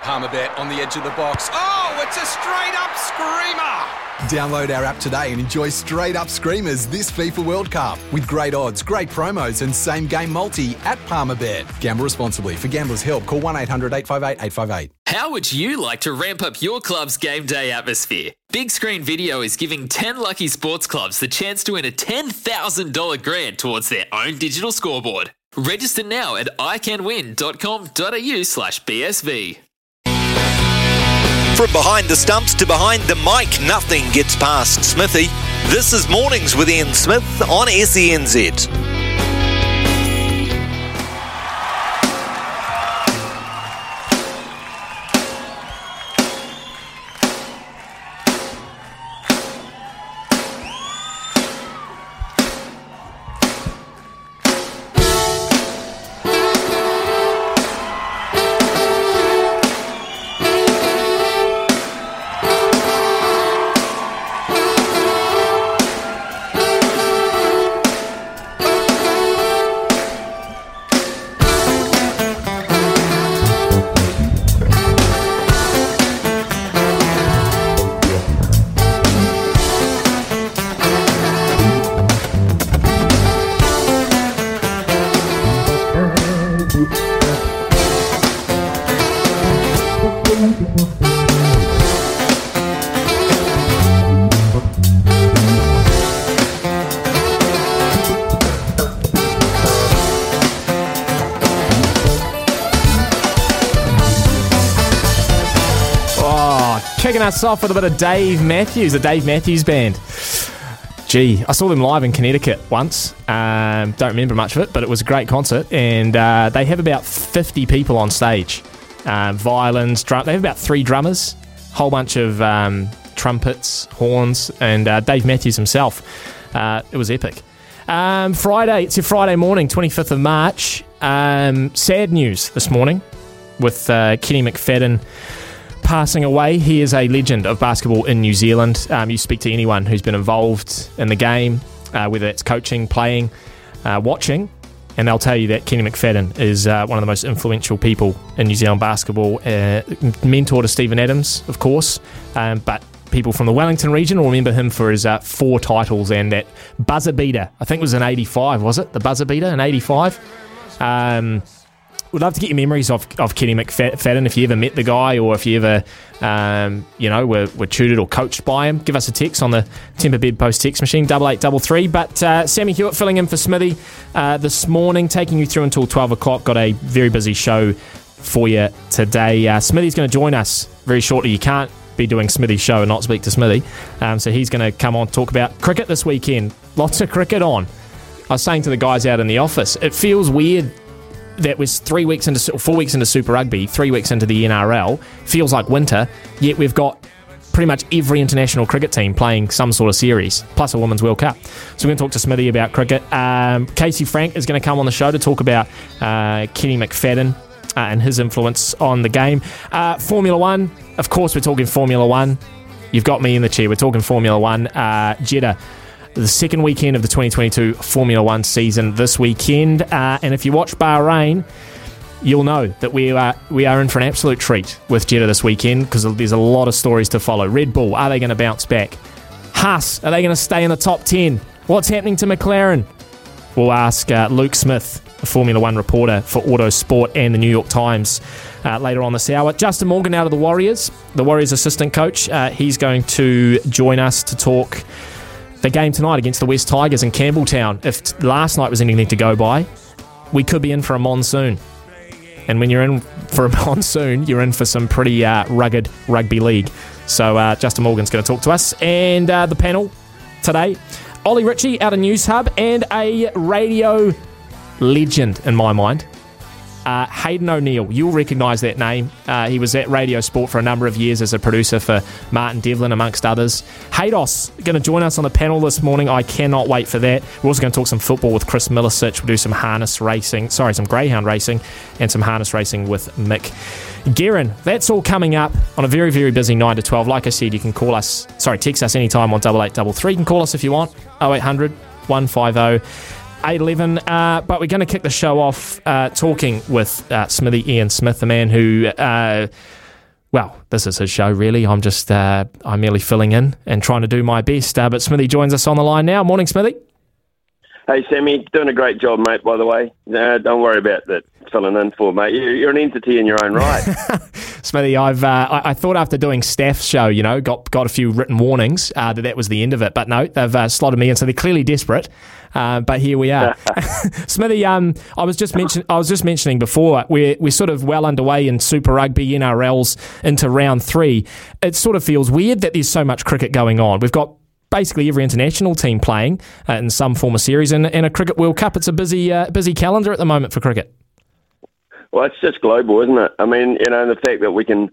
Palmerbet on the edge of the box. Oh, it's a straight up screamer! Download our app today and enjoy straight up screamers this FIFA World Cup with great odds, great promos, and same game multi at Palmerbet. Gamble responsibly. For gamblers' help, call 1 800 858 858. How would you like to ramp up your club's game day atmosphere? Big Screen Video is giving 10 lucky sports clubs the chance to win a $10,000 grant towards their own digital scoreboard. Register now at iCanWin.com.au slash BSV. From behind the stumps to behind the mic, nothing gets past Smithy. This is Mornings with Ian Smith on SENZ. Us off with a bit of Dave Matthews, the Dave Matthews Band. Gee, I saw them live in Connecticut once. Um, don't remember much of it, but it was a great concert, and uh, they have about 50 people on stage. Um, violins, drum. They have about three drummers, whole bunch of um, trumpets, horns, and uh, Dave Matthews himself. Uh, it was epic. Um, Friday, it's your Friday morning, 25th of March. Um, sad news this morning with uh, Kenny McFadden passing away. He is a legend of basketball in New Zealand. Um, you speak to anyone who's been involved in the game, uh, whether it's coaching, playing, uh, watching, and they'll tell you that Kenny McFadden is uh, one of the most influential people in New Zealand basketball. Uh, mentor to Steven Adams, of course, um, but people from the Wellington region will remember him for his uh, four titles and that buzzer beater. I think it was in '85, was it? The buzzer beater in '85. Um, would love to get your memories of, of Kenny McFadden if you ever met the guy or if you ever, um, you know, were, were tutored or coached by him. Give us a text on the Temper Bed Post text machine, double eight double three. But uh, Sammy Hewitt filling in for Smithy uh, this morning, taking you through until 12 o'clock. Got a very busy show for you today. Uh, Smithy's going to join us very shortly. You can't be doing Smithy's show and not speak to Smithy. Um, so he's going to come on talk about cricket this weekend. Lots of cricket on. I was saying to the guys out in the office, it feels weird that was three weeks into four weeks into Super Rugby, three weeks into the NRL. Feels like winter, yet we've got pretty much every international cricket team playing some sort of series, plus a Women's World Cup. So we're going to talk to Smithy about cricket. Um, Casey Frank is going to come on the show to talk about uh, Kenny McFadden uh, and his influence on the game. Uh, Formula One, of course, we're talking Formula One. You've got me in the chair. We're talking Formula One. Uh, Jeddah the second weekend of the 2022 Formula One season this weekend. Uh, and if you watch Bahrain, you'll know that we are we are in for an absolute treat with Jeddah this weekend because there's a lot of stories to follow. Red Bull, are they going to bounce back? Haas, are they going to stay in the top 10? What's happening to McLaren? We'll ask uh, Luke Smith, a Formula One reporter for Autosport and the New York Times, uh, later on this hour. Justin Morgan out of the Warriors, the Warriors assistant coach. Uh, he's going to join us to talk the game tonight against the West Tigers in Campbelltown. If last night was anything to go by, we could be in for a monsoon. And when you're in for a monsoon, you're in for some pretty uh, rugged rugby league. So uh, Justin Morgan's going to talk to us. And uh, the panel today, Ollie Ritchie out of Newshub and a radio legend in my mind. Uh, Hayden O'Neill, you'll recognise that name. Uh, he was at Radio Sport for a number of years as a producer for Martin Devlin, amongst others. Haydos going to join us on the panel this morning. I cannot wait for that. We're also going to talk some football with Chris Milicich. We'll do some harness racing, sorry, some greyhound racing, and some harness racing with Mick. Guerin, that's all coming up on a very, very busy 9 to 12. Like I said, you can call us, sorry, text us anytime on 8833. You can call us if you want, 0800 150 811. Uh, but we're going to kick the show off uh, talking with uh, Smithy Ian Smith, the man who, uh, well, this is his show, really. I'm just, uh, I'm merely filling in and trying to do my best. Uh, but Smithy joins us on the line now. Morning, Smithy. Hey, Sammy, doing a great job, mate, by the way. don't worry about that filling in for, mate. You're an entity in your own right. Smithy, I've uh, I, I, thought after doing Staff's show, you know, got got a few written warnings uh, that that was the end of it, but no, they've uh, slotted me in, so they're clearly desperate. Uh, but here we are, Smithy. Um, I was just mention I was just mentioning before we're we're sort of well underway in Super Rugby NRLs into round three. It sort of feels weird that there's so much cricket going on. We've got basically every international team playing uh, in some form of series, and, and a cricket World Cup. It's a busy uh, busy calendar at the moment for cricket. Well, it's just global, isn't it? I mean, you know, the fact that we can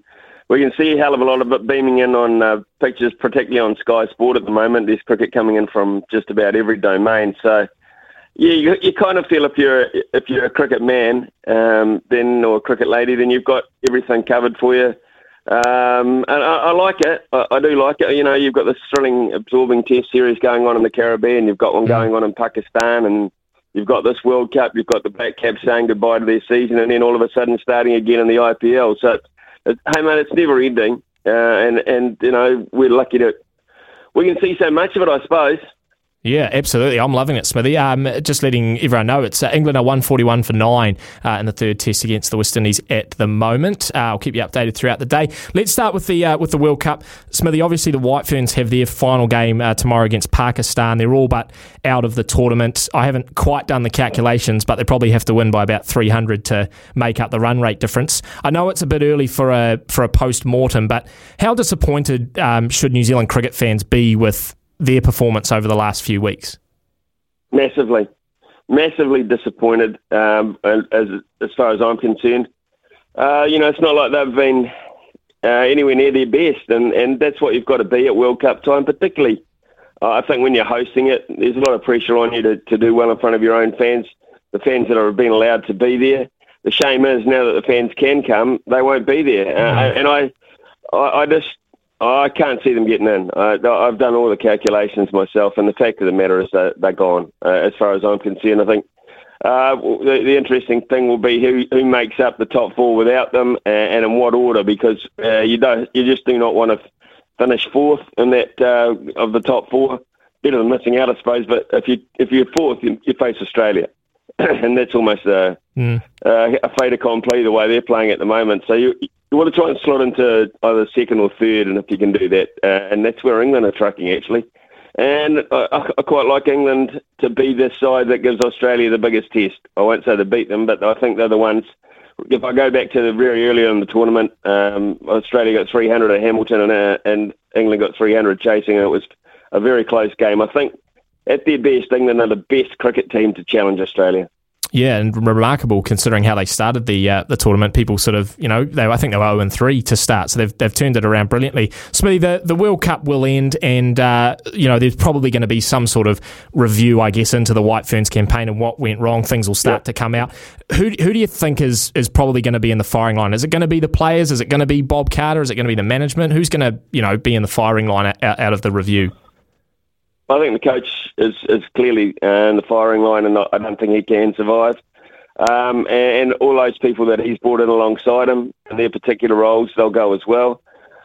we can see a hell of a lot of it beaming in on uh, pictures, particularly on Sky Sport at the moment. There's cricket coming in from just about every domain. So, yeah, you, you kind of feel if you're if you're a cricket man, um, then or a cricket lady, then you've got everything covered for you. Um, and I, I, like it. I, I, do like it. You know, you've got this thrilling, absorbing Test series going on in the Caribbean. You've got one going on in Pakistan, and you've got this World Cup, you've got the Black Caps saying goodbye to their season, and then all of a sudden starting again in the IPL. So, it's, hey man, it's never ending, uh, and and you know we're lucky to we can see so much of it, I suppose. Yeah, absolutely. I'm loving it, Smithy. Um, just letting everyone know, it's uh, England are 141 for nine uh, in the third test against the West Indies at the moment. Uh, I'll keep you updated throughout the day. Let's start with the uh, with the World Cup, Smithy. Obviously, the White Ferns have their final game uh, tomorrow against Pakistan. They're all but out of the tournament. I haven't quite done the calculations, but they probably have to win by about 300 to make up the run rate difference. I know it's a bit early for a for a post mortem, but how disappointed um, should New Zealand cricket fans be with their performance over the last few weeks? Massively, massively disappointed. Um, as as far as I'm concerned, uh, you know, it's not like they've been uh, anywhere near their best, and and that's what you've got to be at World Cup time, particularly. Uh, I think when you're hosting it, there's a lot of pressure on you to, to do well in front of your own fans, the fans that have been allowed to be there. The shame is now that the fans can come, they won't be there, uh, and I, I, I just I can't see them getting in. Uh, I've done all the calculations myself, and the fact of the matter is that they're gone. Uh, as far as I'm concerned, I think uh, the, the, interesting thing will be who, who makes up the top four without them, and, and in what order, because uh, you don't, you just do not want to finish fourth in that uh, of the top four. Better than missing out, I suppose. But if you if you're fourth, you, you face Australia, and that's almost a, mm. a fait accompli the way they're playing at the moment. So you you want to try and slot into either second or third, and if you can do that, uh, and that's where England are trucking actually. And I, I, quite like England to be the side that gives Australia the biggest test. I won't say to beat them, but I think they're the ones. If I go back to the very early in the tournament, um, Australia got 300 at Hamilton and, uh, and England got 300 chasing, and it was a very close game. I think at their best, England are the best cricket team to challenge Australia. Yeah, and remarkable considering how they started the uh, the tournament. People sort of, you know, they I think they were 0 and 3 to start, so they've, they've turned it around brilliantly. Smithy, the, the World Cup will end, and, uh, you know, there's probably going to be some sort of review, I guess, into the White Ferns campaign and what went wrong. Things will start to come out. Who, who do you think is, is probably going to be in the firing line? Is it going to be the players? Is it going to be Bob Carter? Is it going to be the management? Who's going to, you know, be in the firing line out, out of the review? I think the coach is, is clearly uh, in the firing line, and I don't think he can survive. Um, and, all those people that he's brought in alongside him in their particular roles, they'll go as well.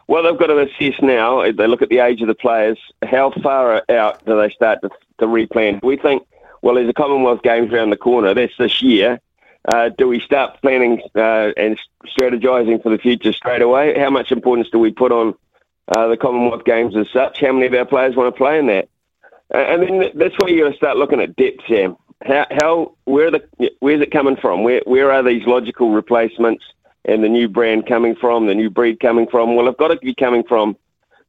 Well, they've got to assess now, they look at the age of the players, how far out do they start to, to replan? We think, well, there's a Commonwealth Games around the corner, that's this year. Uh, do we start planning uh, and strategising for the future straight away? How much importance do we put on uh, the Commonwealth Games as such? How many of our players want to play in that? And then that's where you got to start looking at depth, Sam how, how where the where's it coming from? Where where are these logical replacements and the new brand coming from? The new breed coming from? Well, it's got to be coming from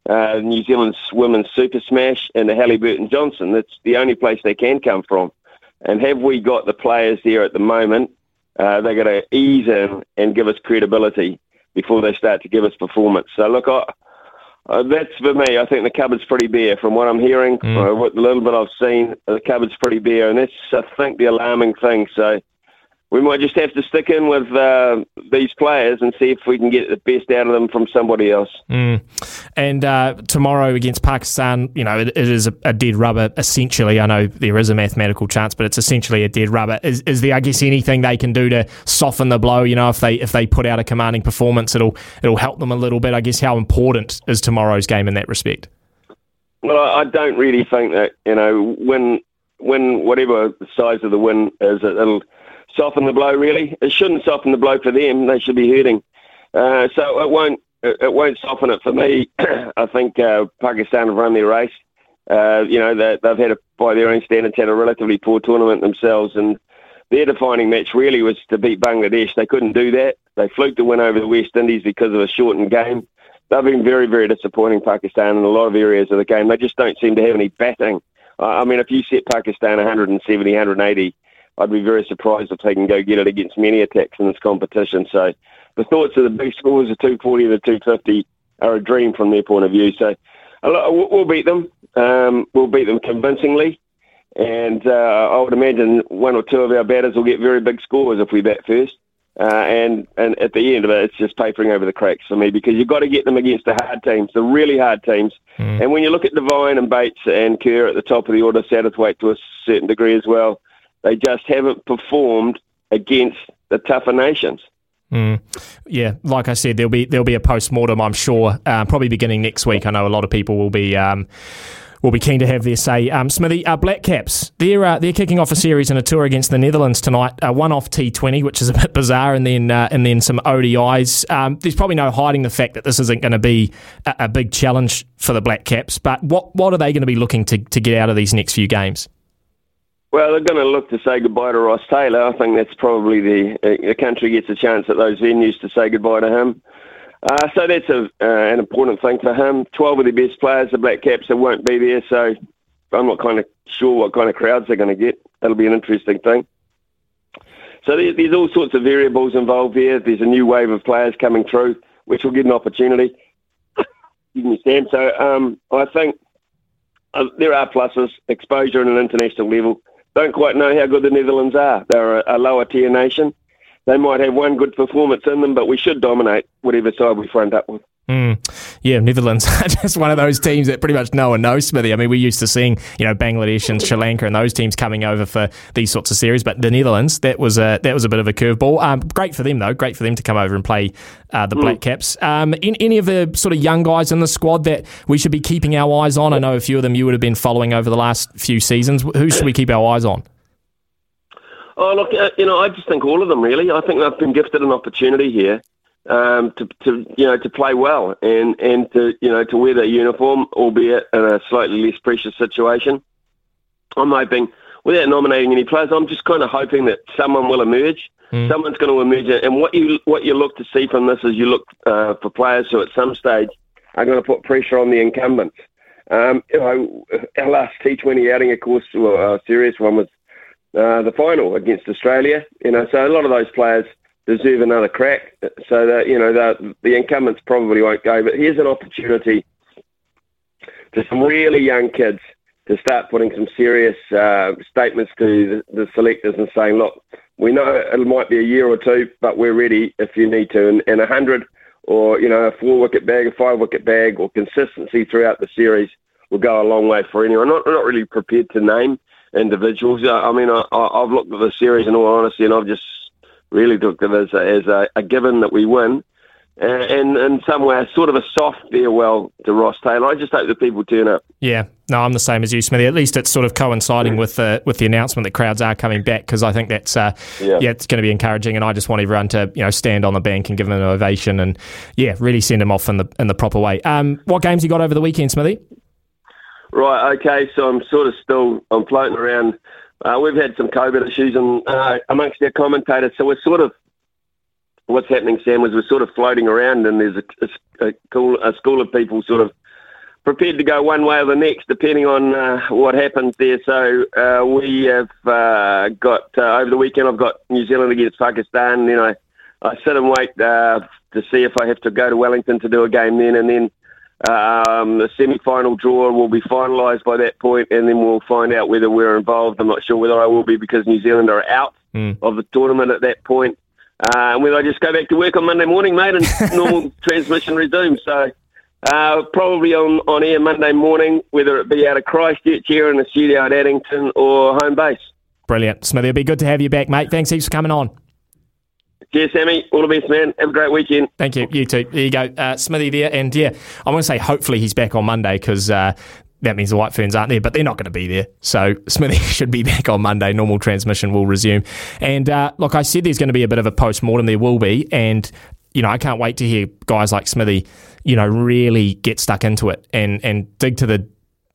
uh, New Zealand's women's Super Smash and the Hallyburton Johnstone. That's the only place they can come from. And have we got the players there at the moment uh, they got to ease in and give us credibility before they start to give us performance. So look, I, uh, that's for me. I think the cupboard's pretty bare. From what I'm hearing, Mm. what little bit I've seen, the cupboard's pretty bare, and that's I think the alarming thing. So we might just have to stick in with uh, these players and see if we can get the best out of them from somebody else. Mm. And uh, tomorrow against Pakistan, you know, it, it is a, a dead rubber essentially. I know there is a mathematical chance, but it's essentially a dead rubber. Is, is there, I guess, anything they can do to soften the blow? You know, if they if they put out a commanding performance, it'll it'll help them a little bit. I guess how important is tomorrow's game in that respect? Well, I I don't really think that you know when when whatever the size of the win is, it- it'll soften the blow. Really, it shouldn't soften the blow for them. They should be hurting. Uh, so it won't it won't soften it for me. I think uh, Pakistan have run their race. Uh, you know they, they've had a, by their own standards had a relatively poor tournament themselves, and their defining match really was to beat Bangladesh. They couldn't do that. They fluked the win over the West Indies because of a shortened game. They've been very, very disappointing, Pakistan, in a lot of areas of the game. They just don't seem to have any batting. I mean, if you set Pakistan 170, 180, I'd be very surprised if they can go get it against many attacks in this competition. So the thoughts of the big scores of 240 to 250 are a dream from their point of view. So a lot- we'll beat them. Um, we'll beat them convincingly. And uh, I would imagine one or two of our batters will get very big scores if we bat first. Uh, and and at the end of it, it's just papering over the cracks for me because you've got to get them against the hard teams, the really hard teams. And when you look at Devine and Bates and Kerr at the top of the order, Satterthwaite to a certain degree as well, they just haven't performed against the tougher nations. Mm. Yeah, like I said, there'll be there'll be a post mortem. I'm sure, uh, probably beginning next week. I know a lot of people will be. Um, will be keen to have their say. Um, Smithy, uh, Black Caps, they're uh, they're kicking off a series and a tour against the Netherlands tonight. Uh, one off T20, which is a bit bizarre, and then uh, and then some ODIs. Um, there's probably no hiding the fact that this isn't going to be a, a big challenge for the Black Caps. But what what are they going to be looking to, to get out of these next few games? Well, they're going to look to say goodbye to Ross Taylor. I think that's probably the uh, the country gets a chance at those venues to say goodbye to him. Uh, so that's a, uh, an important thing for him. Twelve of the best players, the Black Caps, that won't be there. So I'm not kind of sure what kind of crowds they're going to get. That'll be an interesting thing. So there, there's all sorts of variables involved here. There's a new wave of players coming through, which will get an opportunity. Excuse me, Sam. So um, I think uh, there are pluses, exposure at an international level. Don't quite know how good the Netherlands are. They're a, a lower tier nation. They might have one good performance in them, but we should dominate whatever side we front up with. Mm. Yeah, Netherlands are just one of those teams that pretty much no one knows, Smithy. I mean, we're used to seeing, you know, Bangladesh and Sri Lanka and those teams coming over for these sorts of series, but the Netherlands, that was a that was a bit of a curveball. Um, great for them though, great for them to come over and play uh, the Black Caps. Um, in, any of the sort of young guys in the squad that we should be keeping our eyes on? I know a few of them you would have been following over the last few seasons. Who should we keep our eyes on? Oh, look, uh, you know, I just think all of them really. I think they've been gifted an opportunity here um, to, to, you know, to play well and, and to, you know, to wear their uniform, albeit in a slightly less precious situation. I'm hoping, without nominating any players, I'm just kind of hoping that someone will emerge. Someone's going to emerge, and what you what you look to see from this is you look uh, for players who, at some stage, are going to put pressure on the incumbents. Um, you know, our last T20 outing, of course, well, a serious one was uh, the final against Australia. You know, so a lot of those players deserve another crack. So that you know the the incumbents probably won't go. But here's an opportunity to some really young kids to start putting some serious uh, statements to the, the selectors and saying, look, we know it might be a year or two, but we're ready if you need to. And, a hundred or you know a four wicket bag, a five wicket bag, or consistency throughout the series will go a long way for anyone. I'm not, I'm not really prepared to name individuals. I, I mean, I, I've looked at the series in all honesty, and I've just really looked at it as a, as a, a given that we win. And, and in some way, sort of a soft farewell to Ross Taylor. I just hope that people turn up. Yeah, no, I'm the same as you, Smithy. At least it's sort of coinciding with the with the announcement that crowds are coming back because I think that's uh, yeah. Yeah. it's going to be encouraging, and I just want everyone to you know stand on the bank and give them an ovation and yeah, really send them off in the in the proper way. Um, what games you got over the weekend, Smithy? Right, okay, so I'm sort of still, I'm floating around. Uh, we've had some COVID issues and, uh, amongst our commentators, so we're sort of, what's happening, Sam, is we're sort of floating around and there's a, a, a, cool, a school of people sort of prepared to go one way or the next, depending on uh, what happens there. So uh, we have uh, got uh, over the weekend. I've got New Zealand against Pakistan. Then I, I sit and wait uh, to see if I have to go to Wellington to do a game then, and then um, the semi-final draw will be finalised by that point, and then we'll find out whether we're involved. I'm not sure whether I will be because New Zealand are out Mm. of the tournament at that point. Uh, and whether I just go back to work on Monday morning, mate, and normal transmission resumes. So uh, probably on, on air Monday morning, whether it be out of Christchurch here in the studio at Addington or home base. Brilliant. Smithy, it'll be good to have you back, mate. Thanks heaps for coming on. Cheers, Sammy. All the best, man. Have a great weekend. Thank you. You too. There you go. Uh, Smithy there. And yeah, I want to say hopefully he's back on Monday because uh, that means the White Ferns aren't there, but they're not going to be there. So Smithy should be back on Monday. Normal transmission will resume. And uh, look, I said there's going to be a bit of a post mortem. There will be. And, you know, I can't wait to hear guys like Smithy, you know, really get stuck into it and, and dig to the,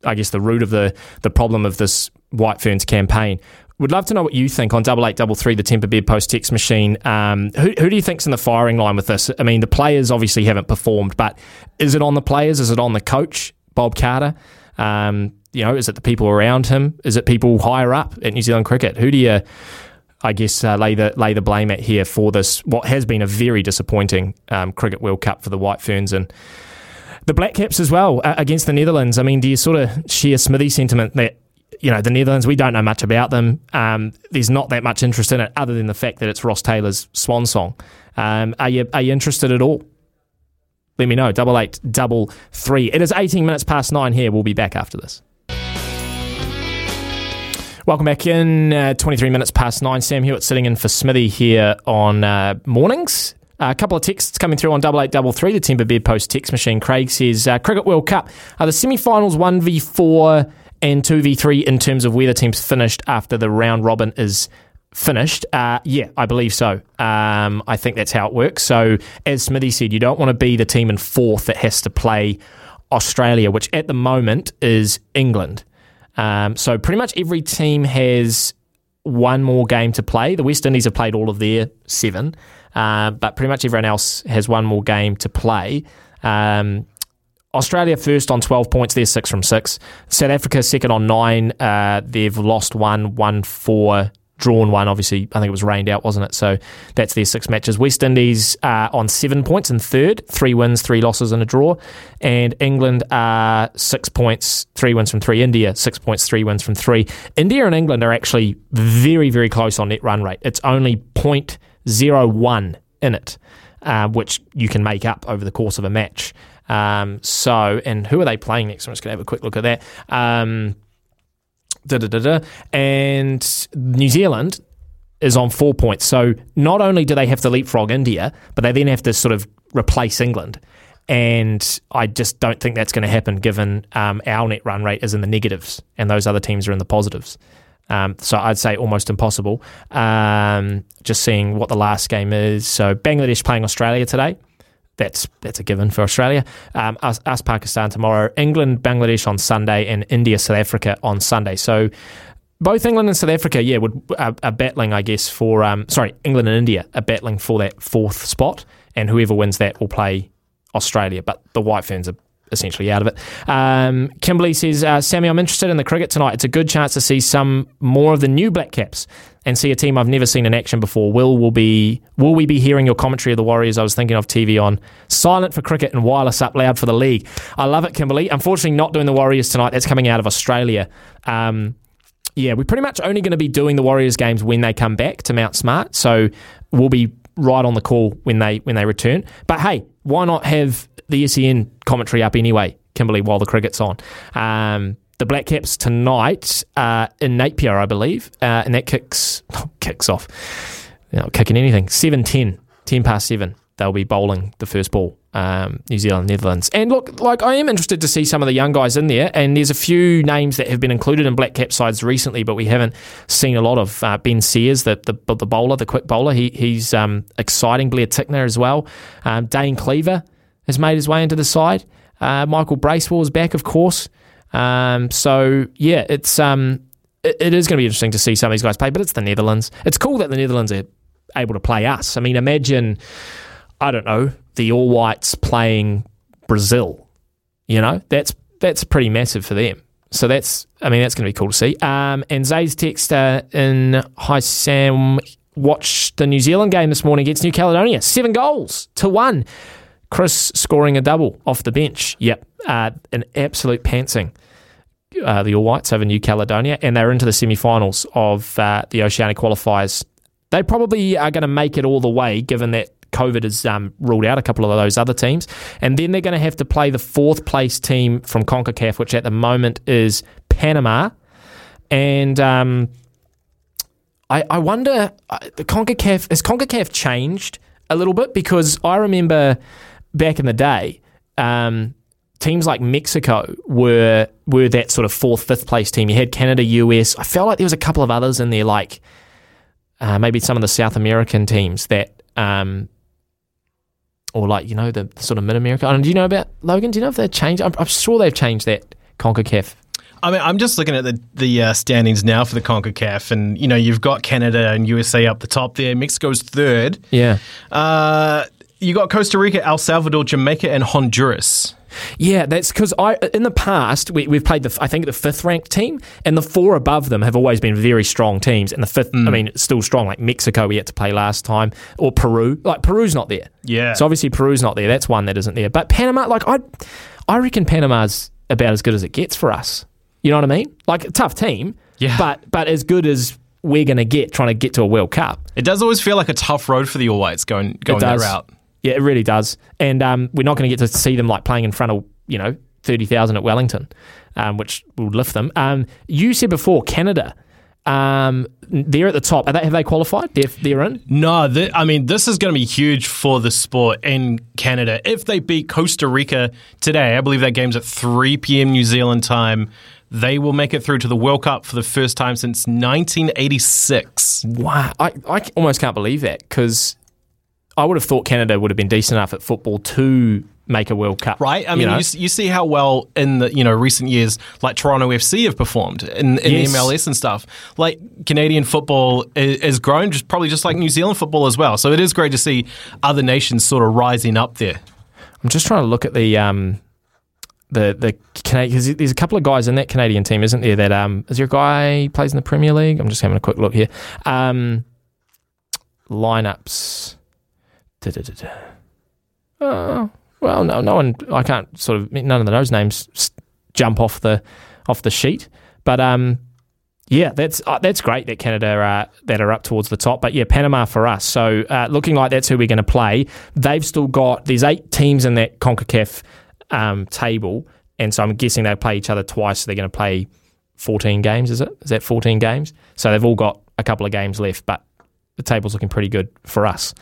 I guess, the root of the, the problem of this White Ferns campaign. Would love to know what you think on double eight double three, the Temper Bed post text machine. Um, who, who do you think's in the firing line with this? I mean, the players obviously haven't performed, but is it on the players? Is it on the coach, Bob Carter? Um, you know, is it the people around him? Is it people higher up at New Zealand Cricket? Who do you, I guess, uh, lay the lay the blame at here for this? What has been a very disappointing um, Cricket World Cup for the White Ferns and the Black Caps as well uh, against the Netherlands. I mean, do you sort of share Smithy sentiment that you know the Netherlands? We don't know much about them. Um, there's not that much interest in it, other than the fact that it's Ross Taylor's swan song. Um, are you are you interested at all? Let me know. Double eight double three. It is 18 minutes past nine here. We'll be back after this. Welcome back in. Uh, 23 minutes past nine. Sam Hewitt sitting in for Smithy here on uh, mornings. Uh, a couple of texts coming through on double eight double three. The Timber Bed Post text machine. Craig says uh, Cricket World Cup are the semi-finals one v four and two v three in terms of where the teams finished after the round robin is finished. Uh, yeah, I believe so. Um, I think that's how it works. So as Smithy said, you don't want to be the team in fourth that has to play Australia, which at the moment is England. Um, so pretty much every team has one more game to play. The West Indies have played all of their seven, uh, but pretty much everyone else has one more game to play. Um, Australia first on 12 points. They're six from six. South Africa second on nine. Uh, they've lost one, four, drawn one. Obviously, I think it was rained out, wasn't it? So that's their six matches. West Indies uh, on seven points in third, three wins, three losses, and a draw. And England are six points, three wins from three. India six points, three wins from three. India and England are actually very, very close on net run rate. It's only 0.01 in it, uh, which you can make up over the course of a match. Um, so, and who are they playing next? I'm just going to have a quick look at that. Um, da, da, da. And New Zealand is on four points. So not only do they have to leapfrog India, but they then have to sort of replace England. And I just don't think that's going to happen given um, our net run rate is in the negatives and those other teams are in the positives. Um, so I'd say almost impossible. Um, just seeing what the last game is. So Bangladesh playing Australia today. That's that's a given for Australia. Um, us, us, Pakistan tomorrow, England, Bangladesh on Sunday, and India, South Africa on Sunday. So both England and South Africa, yeah, would are, are battling, I guess, for um, sorry, England and India are battling for that fourth spot, and whoever wins that will play Australia. But the White Ferns are essentially out of it. Um, Kimberly says, uh, Sammy, I'm interested in the cricket tonight. It's a good chance to see some more of the new Black Caps and see a team I've never seen in action before. Will will be will we be hearing your commentary of the Warriors? I was thinking of TV on silent for cricket and wireless up loud for the league. I love it, Kimberly. Unfortunately, not doing the Warriors tonight. That's coming out of Australia. Um, yeah, we're pretty much only going to be doing the Warriors games when they come back to Mount Smart. So we'll be right on the call when they when they return. But hey, why not have the SEN commentary up anyway, Kimberly, while the cricket's on? Um, the Black Caps tonight uh, in Napier, I believe, uh, and that kicks kicks off. You kicking anything. 7 10, 10 past 7. They'll be bowling the first ball, um, New Zealand, Netherlands. And look, like I am interested to see some of the young guys in there. And there's a few names that have been included in Black Cap sides recently, but we haven't seen a lot of. Uh, ben Sears, the, the the bowler, the quick bowler, he, he's um, exciting. Blair Tickner as well. Um, Dane Cleaver has made his way into the side. Uh, Michael Bracewell is back, of course. Um, so yeah, it's um, it, it is going to be interesting to see some of these guys play. But it's the Netherlands. It's cool that the Netherlands are able to play us. I mean, imagine I don't know the All Whites playing Brazil. You know, that's that's pretty massive for them. So that's, I mean, that's going to be cool to see. Um, and Zay's text uh, in Hi Sam, watch the New Zealand game this morning against New Caledonia. Seven goals to one. Chris scoring a double off the bench. Yep, uh, an absolute pantsing. Uh, the All Whites over New Caledonia, and they're into the semi-finals of uh, the Oceanic qualifiers. They probably are going to make it all the way, given that COVID has um, ruled out a couple of those other teams. And then they're going to have to play the fourth place team from CONCACAF, which at the moment is Panama. And um, I, I wonder, uh, the CONCACAF, has CONCACAF changed a little bit? Because I remember back in the day, um, teams like Mexico were were that sort of fourth, fifth place team. You had Canada, US. I felt like there was a couple of others in there, like uh, maybe some of the South American teams that um, or like you know the, the sort of mid America. Do you know about Logan? Do you know if they've changed? I'm, I'm sure they've changed that Concacaf. I mean, I'm just looking at the the uh, standings now for the Concacaf, and you know you've got Canada and USA up the top there. Mexico's third. Yeah. Uh, you got Costa Rica, El Salvador, Jamaica, and Honduras. Yeah, that's because I in the past we, have played the I think the fifth ranked team, and the four above them have always been very strong teams, and the fifth mm. I mean it's still strong. Like Mexico, we had to play last time, or Peru. Like Peru's not there. Yeah, so obviously Peru's not there. That's one that isn't there. But Panama, like I, I reckon Panama's about as good as it gets for us. You know what I mean? Like a tough team, yeah, but but as good as we're going to get trying to get to a World Cup. It does always feel like a tough road for the All Whites going going that route. Yeah, it really does. And um, we're not going to get to see them like playing in front of you know, 30,000 at Wellington, um, which will lift them. Um, you said before, Canada. Um, they're at the top. They, have they qualified? They're, they're in? No, I mean, this is going to be huge for the sport in Canada. If they beat Costa Rica today, I believe that game's at 3 p.m. New Zealand time, they will make it through to the World Cup for the first time since 1986. Wow. I, I almost can't believe that because I would have thought Canada would have been decent enough at football to make a World Cup. Right. I mean, you, know? you, you, see how well in the you know recent years, like Toronto FC have performed in, in yes. the MLS and stuff. Like Canadian football has grown, just probably just like New Zealand football as well. So it is great to see other nations sort of rising up there. I'm just trying to look at the. Um, the the because there's a couple of guys in that Canadian team, isn't there? That um, is there a guy who plays in the Premier League? I'm just having a quick look here. Um, lineups. Da-da-da-da. Oh, well, no, no one. I can't sort of none of those names jump off the off the sheet. But um, yeah, that's uh, that's great that Canada are that are up towards the top. But yeah, Panama for us. So uh, looking like that's who we're going to play. They've still got there's eight teams in that Concacaf um, table, and so I'm guessing they play each other twice. So they're going to play 14 games. Is it? Is that 14 games? So they've all got a couple of games left, but the table's looking pretty good for us.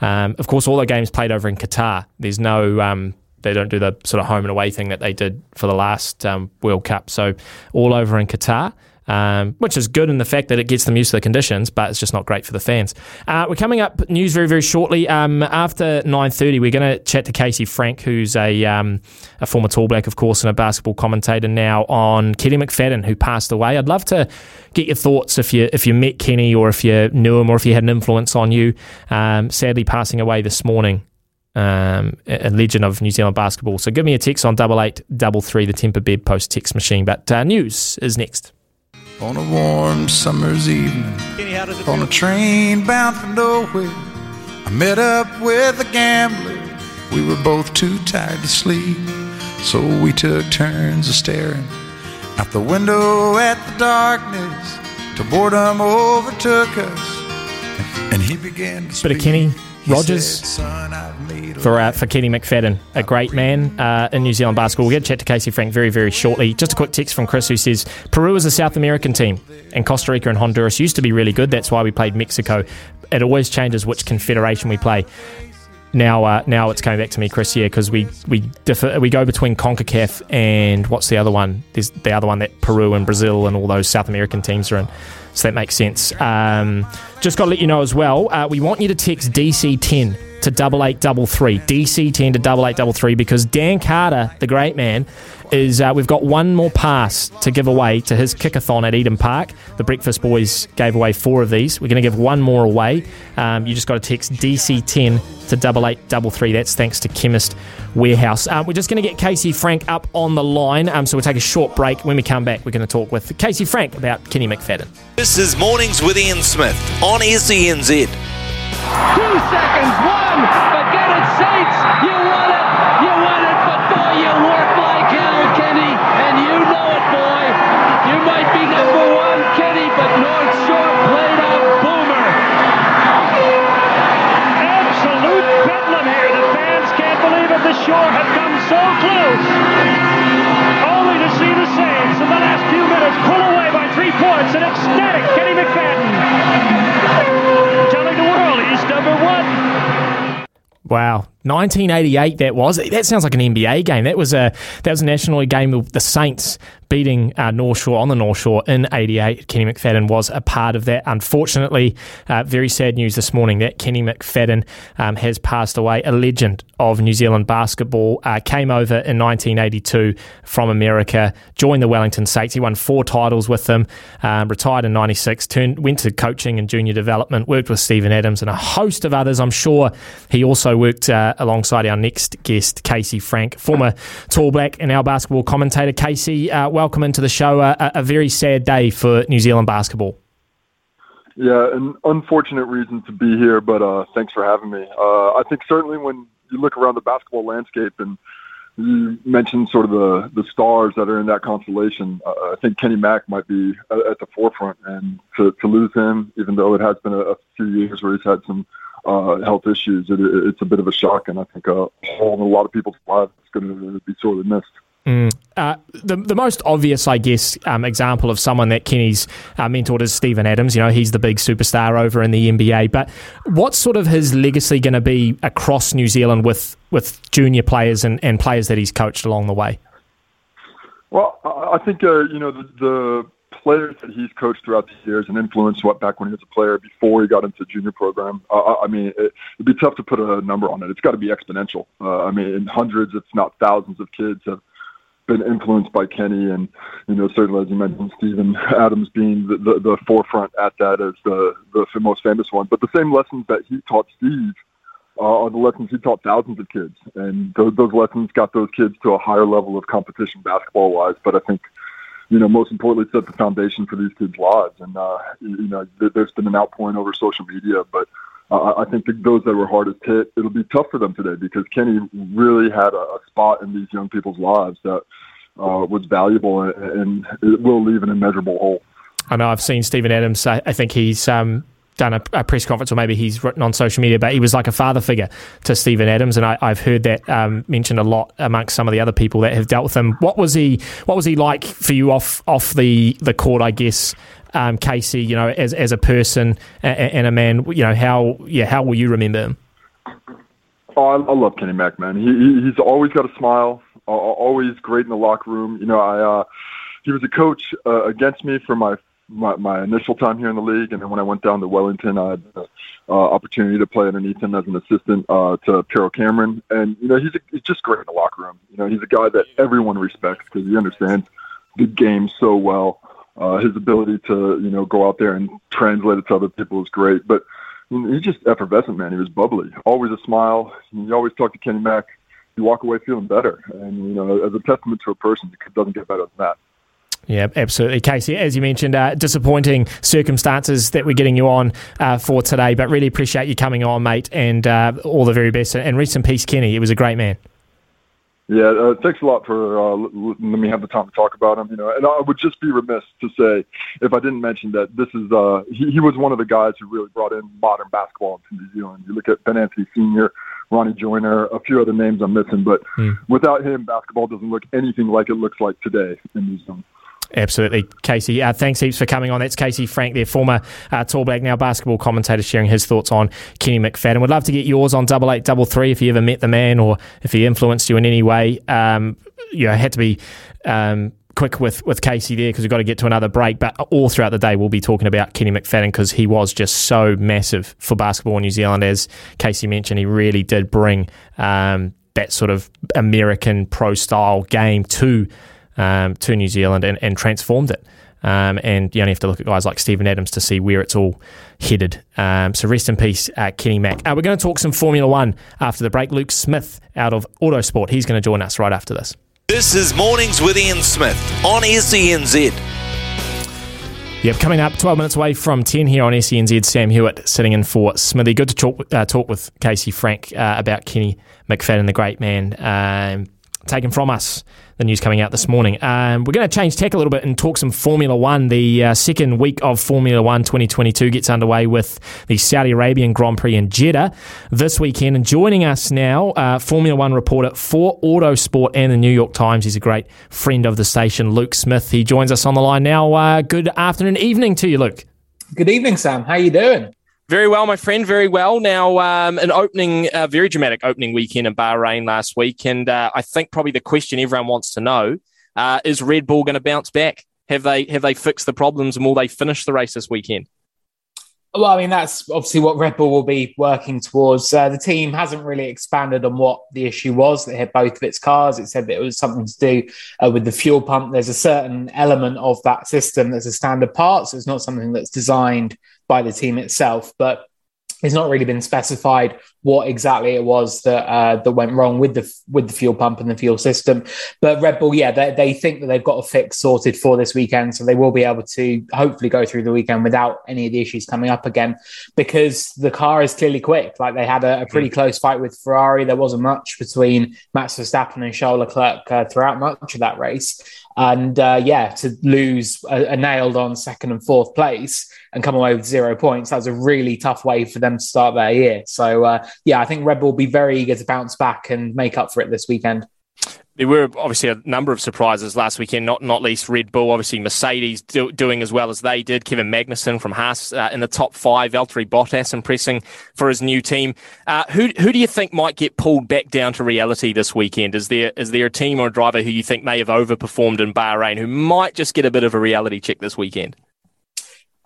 Um, of course, all the games played over in Qatar. There's no, um, they don't do the sort of home and away thing that they did for the last um, World Cup. So all over in Qatar um, which is good in the fact that it gets them used to the conditions, but it's just not great for the fans. Uh, we're coming up news very very shortly. Um, after nine thirty, we're going to chat to Casey Frank, who's a um, a former Tall Black, of course, and a basketball commentator now on Kenny McFadden, who passed away. I'd love to get your thoughts if you if you met Kenny or if you knew him or if he had an influence on you. Um, sadly, passing away this morning. Um, a legend of New Zealand basketball. So give me a text on double eight double three, the Temper Bed Post text machine. But uh, news is next on a warm summer's evening on a train bound for nowhere. I met up with a gambler. We were both too tired to sleep, so we took turns of staring out the window at the darkness till boredom overtook us, and he began to speak. Of Kenny Rogers for uh, for Kenny McFadden, a great man uh, in New Zealand basketball. We'll get to chat to Casey Frank very, very shortly. Just a quick text from Chris who says Peru is a South American team, and Costa Rica and Honduras used to be really good. That's why we played Mexico. It always changes which confederation we play. Now, uh, now it's coming back to me, Chris. Yeah, because we we differ, we go between Concacaf and what's the other one? There's the other one that Peru and Brazil and all those South American teams are in. So that makes sense. Um, just got to let you know as well, uh, we want you to text DC10 to double eight double three. DC ten to double eight double three because Dan Carter, the great man, is uh, we've got one more pass to give away to his kickathon at Eden Park. The Breakfast Boys gave away four of these. We're going to give one more away. Um, you just got to text DC10 to double eight double three. That's thanks to Chemist Warehouse. Um, we're just going to get Casey Frank up on the line. Um, so we'll take a short break. When we come back, we're going to talk with Casey Frank about Kenny McFadden. This is Mornings with Ian Smith on SENZ. Two seconds, one, Shore have come so close, only to see the Saints in the last few minutes pull away by three points. An ecstatic Kenny McFadden telling the world he's number one. Wow, 1988 that was. That sounds like an NBA game. That was a that was a National League game of the Saints beating uh, North Shore on the North Shore in 88. Kenny McFadden was a part of that. Unfortunately, uh, very sad news this morning that Kenny McFadden um, has passed away. A legend of New Zealand basketball. Uh, came over in 1982 from America, joined the Wellington Saints. He won four titles with them, um, retired in 96, turned, went to coaching and junior development, worked with Steven Adams and a host of others. I'm sure he also worked uh, alongside our next guest, Casey Frank, former Tall Black and our basketball commentator. Casey, uh, welcome into the show. a, a very sad day for New Zealand basketball. Yeah, an unfortunate reason to be here, but uh, thanks for having me. Uh, I think certainly when you look around the basketball landscape and you mentioned sort of the, the stars that are in that constellation, uh, I think Kenny Mack might be at the forefront. And to, to lose him, even though it has been a, a few years where he's had some uh, health issues, it, it's a bit of a shock. And I think a whole in a lot of people's lives is going to be sorely missed. Mm. Uh, the the most obvious, I guess, um, example of someone that Kenny's uh, mentored is Steven Adams. You know, he's the big superstar over in the NBA. But what's sort of his legacy going to be across New Zealand with with junior players and, and players that he's coached along the way? Well, I think uh, you know the, the players that he's coached throughout the years and influenced what back when he was a player before he got into junior program. Uh, I mean, it, would be tough to put a number on it. It's got to be exponential. Uh, I mean, hundreds, if not thousands, of kids have been influenced by Kenny, and you know certainly as you mentioned, Steven Adams being the, the, the forefront at that as the the most famous one. But the same lessons that he taught Steve uh, are the lessons he taught thousands of kids, and those, those lessons got those kids to a higher level of competition basketball wise. But I think you know, most importantly, set the foundation for these kids' lives. And, uh, you know, there's been an outpouring over social media, but uh, I think those that were hardest hit, it'll be tough for them today because Kenny really had a, a spot in these young people's lives that uh, was valuable and, and it will leave an immeasurable hole. I know I've seen Steven Adams. I, I think he's um, done a, a, press conference, or maybe he's written on social media, but he was like a father figure to Steven Adams, and I, have heard that um, mentioned a lot amongst some of the other people that have dealt with him. What was he? What was he like for you off off the the court? I guess. Um, Casey, you know, as as a person and, and, a man, you know, how yeah, how will you remember him? Oh, I, I love Kenny Mack, man. He, he's always got a smile, always great in the locker room. You know, I uh, he was a coach uh, against me for my my, my initial time here in the league, and then when I went down to Wellington, I had the uh, opportunity to play underneath him as an assistant uh, to Pero Cameron. And you know, he's a, he's just great in the locker room. You know, he's a guy that everyone respects because he understands the game so well. Uh, his ability to you know go out there and translate it to other people is great. But he's just effervescent, man. He was bubbly, always a smile. You always talk to Kenny Mack. You walk away feeling better, and you know, as a testament to a person, it doesn't get better than that. Yeah, absolutely, Casey. As you mentioned, uh, disappointing circumstances that we're getting you on uh, for today, but really appreciate you coming on, mate, and uh, all the very best. And rest in peace, Kenny. He was a great man. Yeah, uh, thanks a lot for uh, letting me have the time to talk about him. You know, and I would just be remiss to say if I didn't mention that this is uh, he, he was one of the guys who really brought in modern basketball into New Zealand. You look at Ben Anthony Senior, Ronnie Joyner, a few other names I'm missing, but mm. without him, basketball doesn't look anything like it looks like today in New Zealand. Absolutely, Casey. Uh, thanks heaps for coming on. That's Casey Frank, their former uh, Tall Black, now basketball commentator, sharing his thoughts on Kenny McFadden. We'd love to get yours on double eight, double three if you ever met the man or if he influenced you in any way. Um, you know, had to be um, quick with, with Casey there because we've got to get to another break. But all throughout the day, we'll be talking about Kenny McFadden because he was just so massive for basketball in New Zealand. As Casey mentioned, he really did bring um, that sort of American pro style game to um, to New Zealand and, and transformed it. Um, and you only have to look at guys like Steven Adams to see where it's all headed. Um, so rest in peace, uh, Kenny Mack. Uh, we're going to talk some Formula One after the break. Luke Smith out of Autosport, he's going to join us right after this. This is Mornings with Ian Smith on SENZ. Yep, coming up 12 minutes away from 10 here on SENZ, Sam Hewitt sitting in for Smithy. Good to talk, uh, talk with Casey Frank uh, about Kenny McFadden, the great man, um, taken from us the news coming out this morning. Um, we're going to change tech a little bit and talk some Formula One. The uh, second week of Formula One 2022 gets underway with the Saudi Arabian Grand Prix in Jeddah this weekend. And joining us now, uh, Formula One reporter for Autosport and the New York Times. He's a great friend of the station, Luke Smith. He joins us on the line now. Uh, good afternoon, evening to you, Luke. Good evening, Sam. How are you doing? Very well, my friend. Very well. Now, um, an opening, uh, very dramatic opening weekend in Bahrain last week, and uh, I think probably the question everyone wants to know uh, is Red Bull going to bounce back? Have they have they fixed the problems, and will they finish the race this weekend? Well, I mean, that's obviously what Red Bull will be working towards. Uh, the team hasn't really expanded on what the issue was. They had both of its cars. It said that it was something to do uh, with the fuel pump. There's a certain element of that system that's a standard part, so it's not something that's designed by the team itself. But it's not really been specified what exactly it was that uh, that went wrong with the with the fuel pump and the fuel system. But Red Bull, yeah, they, they think that they've got a fix sorted for this weekend, so they will be able to hopefully go through the weekend without any of the issues coming up again, because the car is clearly quick. Like they had a, a pretty mm. close fight with Ferrari. There wasn't much between Max Verstappen and Charles Leclerc uh, throughout much of that race. And uh, yeah, to lose a, a, nailed on second and fourth place and come away with zero points, that was a really tough way for them to start their year. So uh, yeah, I think Red Bull will be very eager to bounce back and make up for it this weekend there were obviously a number of surprises last weekend, not not least Red Bull, obviously Mercedes do, doing as well as they did. Kevin Magnussen from Haas uh, in the top five, Valtteri Bottas impressing for his new team. Uh, who who do you think might get pulled back down to reality this weekend? Is there is there a team or a driver who you think may have overperformed in Bahrain who might just get a bit of a reality check this weekend?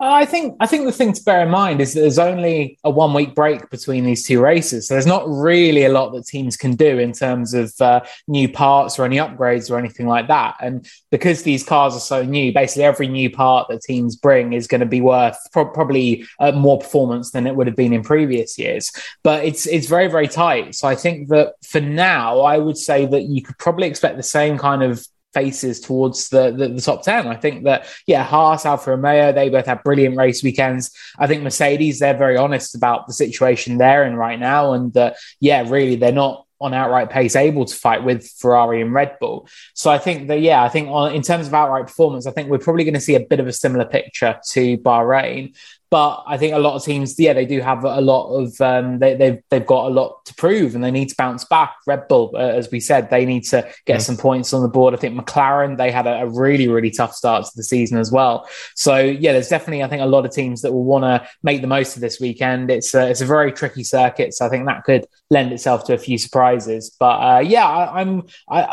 I think I think the thing to bear in mind is that there's only a one week break between these two races, so there's not really a lot that teams can do in terms of uh, new parts or any upgrades or anything like that. And because these cars are so new, basically every new part that teams bring is going to be worth pro- probably uh, more performance than it would have been in previous years. But it's it's very very tight. So I think that for now, I would say that you could probably expect the same kind of faces towards the, the, the, top 10. I think that, yeah, Haas, Alfa Romeo, they both have brilliant race weekends. I think Mercedes, they're very honest about the situation they're in right now. And uh, yeah, really, they're not on outright pace able to fight with Ferrari and Red Bull. So I think that, yeah, I think on, in terms of outright performance, I think we're probably going to see a bit of a similar picture to Bahrain. But I think a lot of teams, yeah, they do have a lot of um, they, have they've, they've got a lot to prove, and they need to bounce back. Red Bull, uh, as we said, they need to get some points on the board. I think McLaren they had a, a, really really tough start to the season as well. So yeah, there's definitely I think a lot of teams that will want to make the most of this weekend. It's a, it's a very tricky circuit, so I think that could lend itself to a few surprises. But uh, yeah, I, am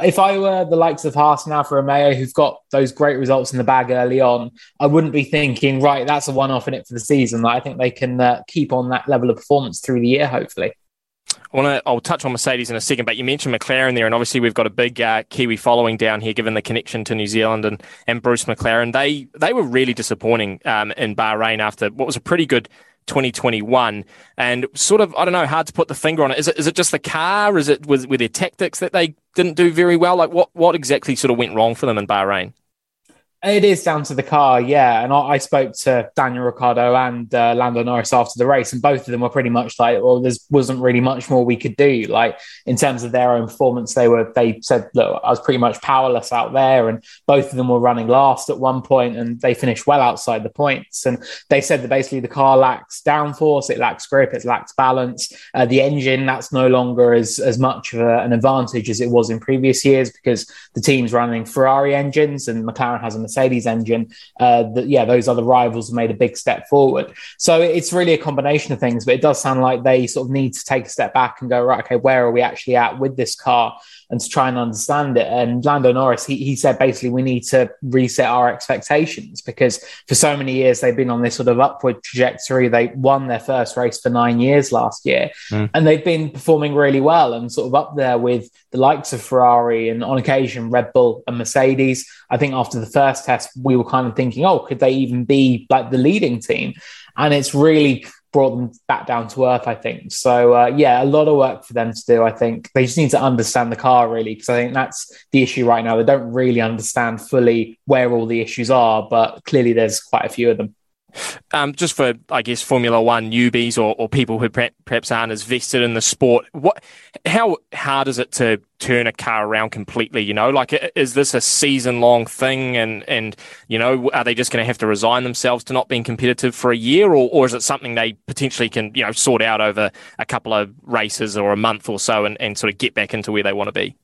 if I were the likes of Haas and Alfa Romeo, who've got those great results in the bag early on, I wouldn't be thinking right that's a one off in it for the season. that I think they can uh, keep on that level of performance through the year, hopefully. I want to. I'll touch on Mercedes in a second, but you mentioned McLaren there, and obviously we've got a big uh, Kiwi following down here, given the connection to New Zealand and, and Bruce McLaren. They they were really disappointing um, in Bahrain after what was a pretty good 2021, and sort of I don't know, hard to put the finger on it. Is it is it just the car? Is it with with their tactics that they didn't do very well? Like what what exactly sort of went wrong for them in Bahrain? It is down to the car, yeah. And I, I spoke to Daniel Ricciardo and uh, Lando Norris after the race, and both of them were pretty much like, "Well, there wasn't really much more we could do." Like in terms of their own performance, they were they said, "Look, I was pretty much powerless out there," and both of them were running last at one point, and they finished well outside the points. And they said that basically the car lacks downforce, it lacks grip, it lacks balance. Uh, the engine that's no longer as as much of a, an advantage as it was in previous years because the team's running Ferrari engines and McLaren has a Mercedes engine, uh, that yeah, those other rivals made a big step forward. So it's really a combination of things, but it does sound like they sort of need to take a step back and go right. Okay, where are we actually at with this car? And to try and understand it. And Lando Norris, he, he said basically we need to reset our expectations because for so many years they've been on this sort of upward trajectory. They won their first race for nine years last year, mm. and they've been performing really well and sort of up there with the likes of Ferrari and on occasion Red Bull and Mercedes. I think after the first test, we were kind of thinking, oh, could they even be like the leading team? And it's really brought them back down to earth, I think. So, uh, yeah, a lot of work for them to do, I think. They just need to understand the car, really, because I think that's the issue right now. They don't really understand fully where all the issues are, but clearly there's quite a few of them. Um, just for, I guess, Formula One newbies or, or people who perhaps aren't as vested in the sport, what, how hard is it to turn a car around completely? You know, like, is this a season long thing? And, and, you know, are they just going to have to resign themselves to not being competitive for a year? Or, or is it something they potentially can, you know, sort out over a couple of races or a month or so and, and sort of get back into where they want to be?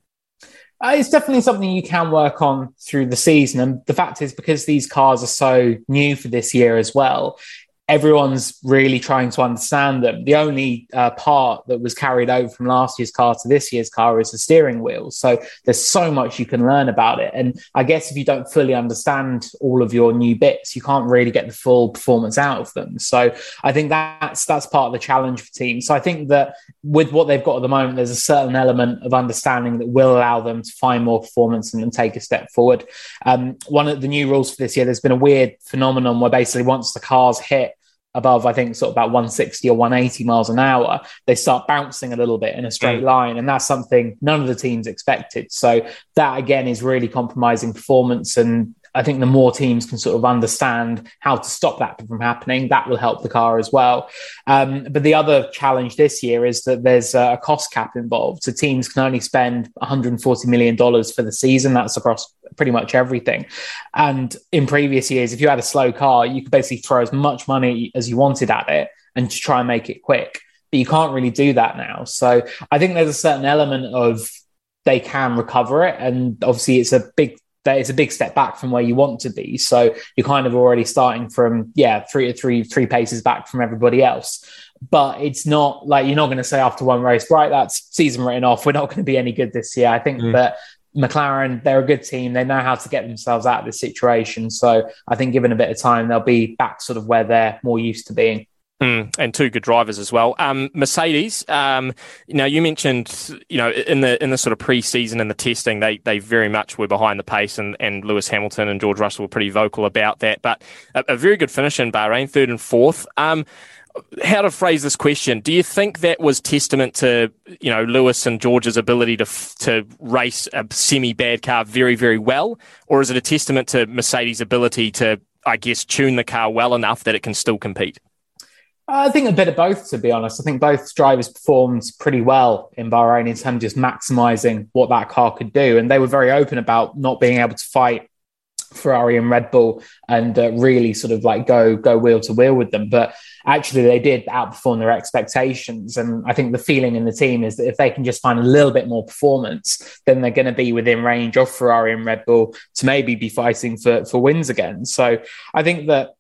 Uh, it's definitely something you can work on through the season. And the fact is, because these cars are so new for this year as well, everyone's really trying to understand them. The only uh, part that was carried over from last year's car to this year's car is the steering wheel. So there's so much you can learn about it. And I guess if you don't fully understand all of your new bits, you can't really get the full performance out of them. So I think that's that's part of the challenge for teams. So I think that with what they've got at the moment, there's a certain element of understanding that will allow them to find more performance and, and take a step forward. Um, one of the new rules for this year, there's been a weird phenomenon where basically once the cars hit above, I think, sort of about 160 or 180 miles an hour, they start bouncing a little bit in a straight mm. line. And that's something none of the teams expected. So that again is really compromising performance and I think the more teams can sort of understand how to stop that from happening, that will help the car as well. Um, but the other challenge this year is that there's a cost cap involved. So teams can only spend $140 million for the season. That's across pretty much everything. And in previous years, if you had a slow car, you could basically throw as much money as you wanted at it and to try and make it quick. But you can't really do that now. So I think there's a certain element of they can recover it. And obviously, it's a big that it's a big step back from where you want to be. So you're kind of already starting from yeah three to three three paces back from everybody else. But it's not like you're not going to say after one race, right? That's season written off. We're not going to be any good this year. I think mm. that McLaren, they're a good team. They know how to get themselves out of this situation. So I think given a bit of time, they'll be back sort of where they're more used to being. Mm, and two good drivers as well. Um, Mercedes, um, now you mentioned, you know, in the in the sort of pre-season and the testing, they they very much were behind the pace, and, and Lewis Hamilton and George Russell were pretty vocal about that. But a, a very good finish in Bahrain, third and fourth. Um, how to phrase this question? Do you think that was testament to you know Lewis and George's ability to to race a semi bad car very very well, or is it a testament to Mercedes' ability to I guess tune the car well enough that it can still compete? I think a bit of both, to be honest. I think both drivers performed pretty well in Bahrain in terms of just maximizing what that car could do. And they were very open about not being able to fight Ferrari and Red Bull and uh, really sort of like go go wheel to wheel with them. But actually, they did outperform their expectations. And I think the feeling in the team is that if they can just find a little bit more performance, then they're going to be within range of Ferrari and Red Bull to maybe be fighting for for wins again. So I think that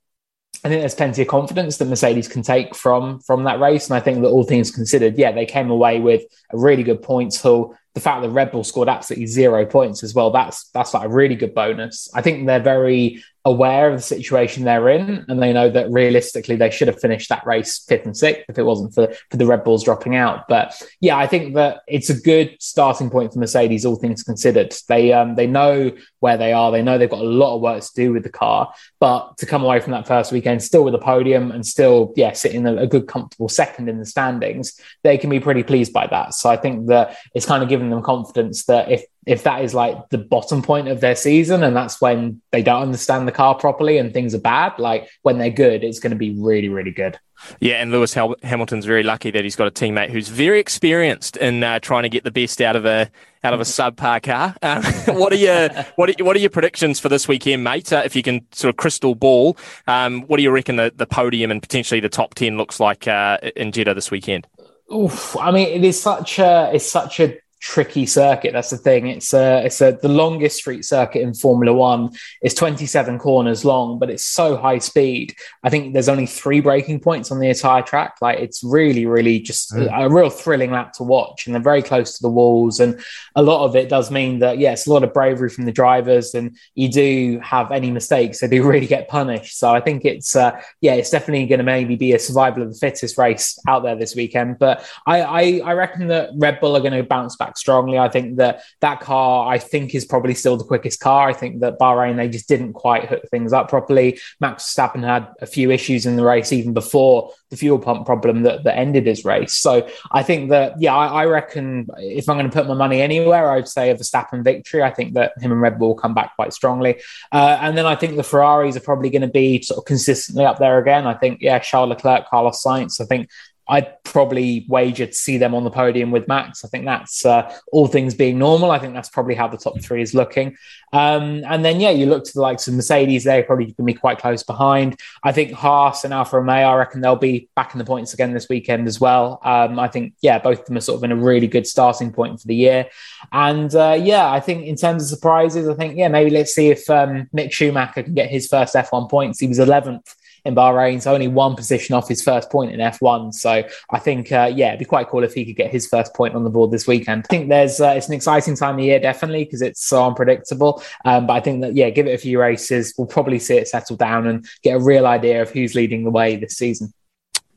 I think there's plenty of confidence that Mercedes can take from from that race, and I think that all things considered, yeah, they came away with a really good points haul. The fact that Red Bull scored absolutely zero points as well, that's that's like a really good bonus. I think they're very aware of the situation they're in, and they know that realistically they should have finished that race fifth and sixth if it wasn't for, for the Red Bulls dropping out. But yeah, I think that it's a good starting point for Mercedes, all things considered. They um, they know where they are. They know they've got a lot of work to do with the car, but to come away from that first weekend still with a podium and still yeah sitting a, a good comfortable second in the standings, they can be pretty pleased by that. So I think that it's kind of giving them confidence that if if that is like the bottom point of their season and that's when they don't understand the car properly and things are bad, like when they're good, it's going to be really, really good. Yeah, and Lewis Hamilton's very lucky that he's got a teammate who's very experienced in uh, trying to get the best out of a out of a subpar car. Um, what are your what are, what are your predictions for this weekend, mate? Uh, if you can sort of crystal ball, um, what do you reckon the, the podium and potentially the top ten looks like uh, in Jeddah this weekend? Oof, I mean, it is such a it's such a tricky circuit. That's the thing. It's a, it's a, the longest street circuit in Formula One. It's 27 corners long, but it's so high speed. I think there's only three braking points on the entire track. Like it's really, really just mm. a, a, real thrilling lap to watch. And they're very close to the walls. And a lot of it does mean that, yeah, it's a lot of bravery from the drivers. And you do have any mistakes, they do really get punished. So I think it's, uh, yeah, it's definitely going to maybe be a survival of the fittest race out there this weekend. But I, I, I reckon that Red Bull are going to bounce back strongly. I think that that car, I think, is probably still the quickest car. I think that Bahrain, they just didn't quite hook things up properly. Max Verstappen had a few issues in the race even before the fuel pump problem that, that ended his race. So I think that, yeah, I, I reckon if I'm going to put my money anywhere, I'd say of a Verstappen victory. I think that him and Red Bull will come back quite strongly. Uh, and then I think the Ferraris are probably going to be sort of consistently up there again. I think, yeah, Charles Leclerc, Carlos Sainz, I think I'd probably wager to see them on the podium with Max. I think that's uh, all things being normal. I think that's probably how the top three is looking. Um, and then, yeah, you look to the likes of Mercedes, they're probably going to be quite close behind. I think Haas and Alfa Romeo, I reckon they'll be back in the points again this weekend as well. Um, I think, yeah, both of them are sort of in a really good starting point for the year. And uh, yeah, I think in terms of surprises, I think, yeah, maybe let's see if um, Mick Schumacher can get his first F1 points. He was 11th in Bahrain. So only one position off his first point in F1. So I think, uh, yeah, it'd be quite cool if he could get his first point on the board this weekend. I think there's uh, it's an exciting time of year, definitely, because it's so unpredictable. Um, but I think that, yeah, give it a few races. We'll probably see it settle down and get a real idea of who's leading the way this season.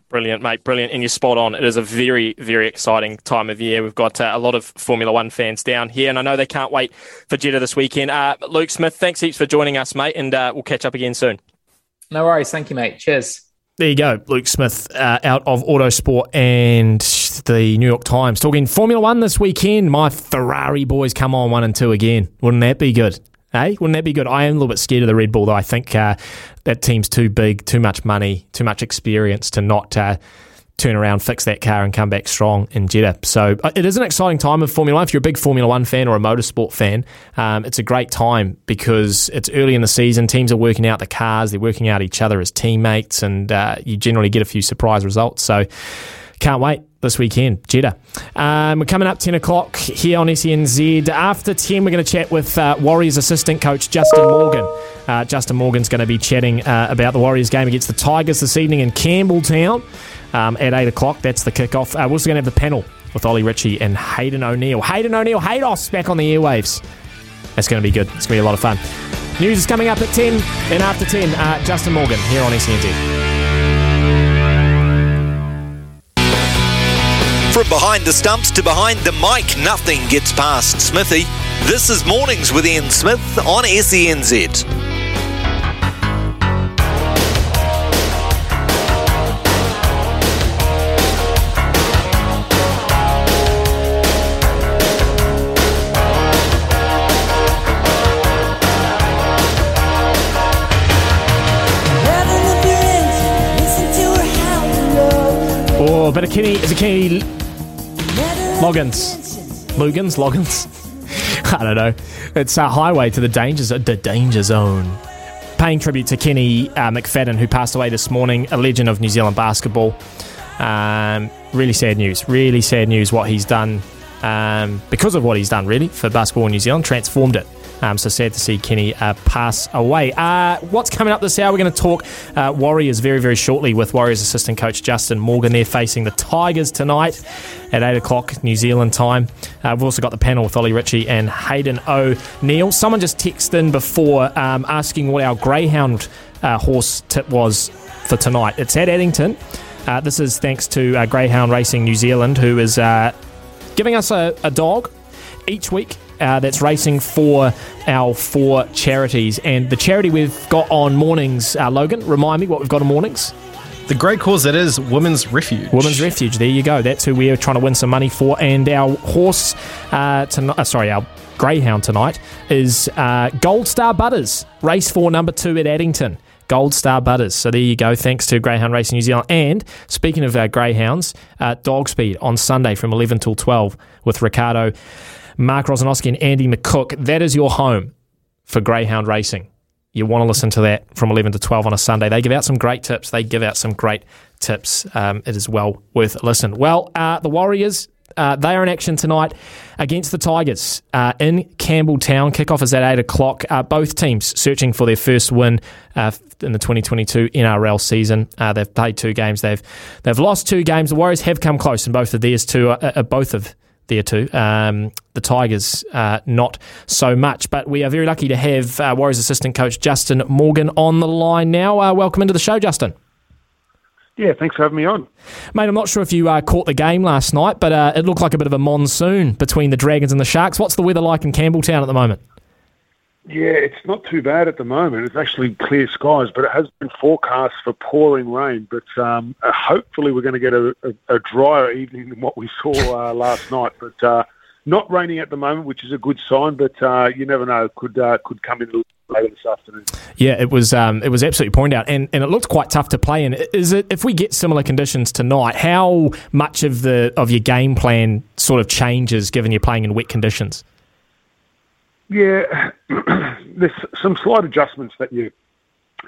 Brilliant, mate. Brilliant. And you're spot on. It is a very, very exciting time of year. We've got uh, a lot of Formula One fans down here, and I know they can't wait for Jeddah this weekend. Uh, Luke Smith, thanks heaps for joining us, mate, and uh, we'll catch up again soon. No worries. Thank you, mate. Cheers. There you go, Luke Smith uh, out of Autosport and the New York Times talking Formula One this weekend. My Ferrari boys come on one and two again. Wouldn't that be good? Hey, wouldn't that be good? I am a little bit scared of the Red Bull, though. I think uh, that team's too big, too much money, too much experience to not uh, turn around, fix that car, and come back strong in Jeddah. So uh, it is an exciting time of Formula One. If you're a big Formula One fan or a motorsport fan, um, it's a great time because it's early in the season. Teams are working out the cars, they're working out each other as teammates, and uh, you generally get a few surprise results. So can't wait this weekend, Jeddah. Um, we're coming up 10 o'clock here on SENZ. After 10, we're going to chat with uh, Warriors assistant coach Justin Morgan. Uh, Justin Morgan's going to be chatting uh, about the Warriors game against the Tigers this evening in Campbelltown um, at 8 o'clock. That's the kickoff. Uh, we're also going to have the panel with Ollie Ritchie and Hayden O'Neill. Hayden O'Neill, Haydos back on the airwaves. That's going to be good. It's going to be a lot of fun. News is coming up at 10. Then after 10, uh, Justin Morgan here on SENZ. From behind the stumps to behind the mic, nothing gets past Smithy. This is Mornings with Ian Smith on SENZ. Oh, but a Kenny is a Kenny Loggins. Lugans? Loggins? I don't know. It's a highway to the danger, the danger zone. Paying tribute to Kenny uh, McFadden, who passed away this morning, a legend of New Zealand basketball. Um, really sad news. Really sad news what he's done um, because of what he's done, really, for basketball in New Zealand, transformed it. Um, so sad to see Kenny uh, pass away. Uh, what's coming up this hour? We're going to talk uh, Warriors very, very shortly with Warriors assistant coach Justin Morgan. They're facing the Tigers tonight at 8 o'clock New Zealand time. Uh, we've also got the panel with Ollie Ritchie and Hayden O'Neill. Someone just texted in before um, asking what our Greyhound uh, horse tip was for tonight. It's at Addington. Uh, this is thanks to Greyhound Racing New Zealand, who is giving us a, a dog each week uh, that's racing for our four charities. And the charity we've got on mornings, uh, Logan, remind me what we've got on mornings. The great cause that is Women's Refuge. Women's Refuge. There you go. That's who we're trying to win some money for. And our horse uh, tonight, uh, sorry, our greyhound tonight is uh, Gold Star Butters, race four, number two at Addington. Gold Star Butters. So there you go. Thanks to Greyhound Racing New Zealand. And speaking of uh, greyhounds, uh, Dog Speed on Sunday from 11 till 12 with Ricardo Mark Rosanowski and Andy McCook. That is your home for Greyhound Racing. You want to listen to that from 11 to 12 on a Sunday. They give out some great tips. They give out some great tips. Um, it is well worth a listen. Well, uh, the Warriors Uh, they are in action tonight against the Tigers uh, in Campbelltown. Kickoff is at 8 o'clock. Uh, both teams searching for their first win uh, in the 2022 NRL season. Uh, they've played two games. They've they've lost two games. The Warriors have come close in both of theirs two, uh, both of there too. Um, the Tigers, uh, not so much. But we are very lucky to have uh, Warriors assistant coach Justin Morgan on the line now. Uh, welcome into the show, Justin. Yeah, thanks for having me on. Mate, I'm not sure if you uh, caught the game last night, but uh, it looked like a bit of a monsoon between the Dragons and the Sharks. What's the weather like in Campbelltown at the moment? Yeah, it's not too bad at the moment. It's actually clear skies, but it has been forecast for pouring rain. But um, uh, hopefully, we're going to get a, a, a, drier evening than what we saw uh, last night. But uh, not raining at the moment, which is a good sign. But uh, you never know; could uh, could come in later this afternoon. Yeah, it was um, it was absolutely pointed out, and, and it looked quite tough to play in. Is it if we get similar conditions tonight? How much of the of your game plan sort of changes given you're playing in wet conditions? Yeah, there's some slight adjustments that you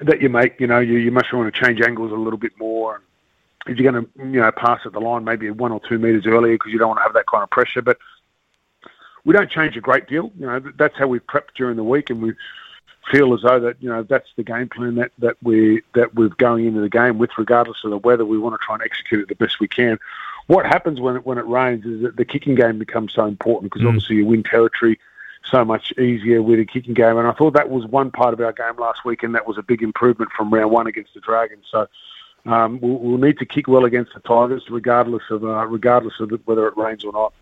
that you make. You know, you, you must want to change angles a little bit more. If you're going to, you know, pass at the line maybe one or two meters earlier because you don't want to have that kind of pressure. But we don't change a great deal. You know, that's how we prep during the week, and we feel as though that you know that's the game plan that that we that we're going into the game with, regardless of the weather. We want to try and execute it the best we can. What happens when it when it rains is that the kicking game becomes so important because mm. obviously you win territory so much easier with a kicking game. And I thought that was one part of our game last week, and that was a big improvement from round one against the Dragons. So um, we'll, we'll, need to kick well against the Tigers, regardless of uh, regardless of whether it rains or not.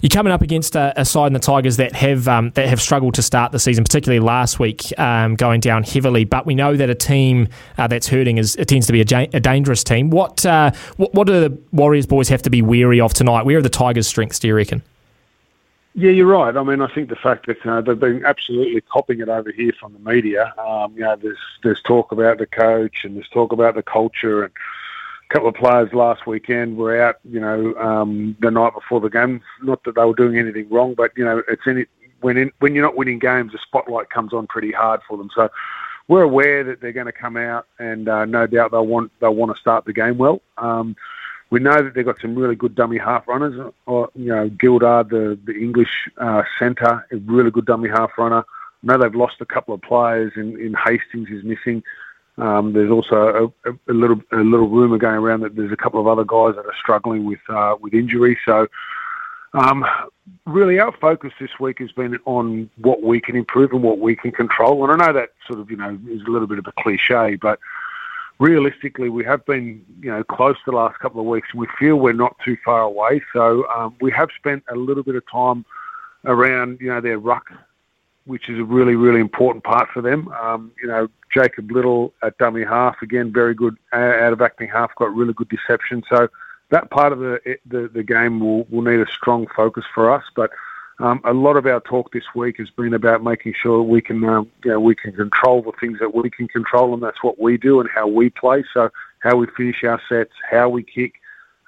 You're coming up against a, a, side in the Tigers that have um, that have struggled to start the season, particularly last week, um, going down heavily. But we know that a team uh, that's hurting is it tends to be a, a dangerous team. What, uh, what what do the Warriors boys have to be wary of tonight? Where are the Tigers' strengths? Do you reckon? Yeah, you're right. I mean, I think the fact that uh, they've been absolutely copying it over here from the media. Um, you know, there's there's talk about the coach and there's talk about the culture, and a couple of players last weekend were out. You know, um, the night before the game. Not that they were doing anything wrong, but you know, it's in when in, when you're not winning games, the spotlight comes on pretty hard for them. So we're aware that they're going to come out, and uh, no doubt they'll want they'll want to start the game well. Um, we know that they've got some really good dummy half runners. Or, you know, Gildart, the the English uh, centre, a really good dummy half runner. I know they've lost a couple of players. In, in Hastings is missing. Um, there's also a, a, little a little rumor going around that there's a couple of other guys that are struggling with uh, with injury. So, um, really, our focus this week has been on what we can improve and what we can control. And I know that sort of you know is a little bit of a cliche, but realistically, we have been, you know, close the last couple of weeks. We feel we're not too far away. So um, we have spent a little bit of time around, you know, their ruck, which is a really, really important part for them. Um, you know, Jacob Liddle at dummy half, again, very good out of acting half, got really good deception. So that part of the the, the game will, will need a strong focus for us. But um, a lot of our talk this week has been about making sure we can, um, you know, we can control the things that we can control, and that's what we do and how we play. So how we finish our sets, how we kick,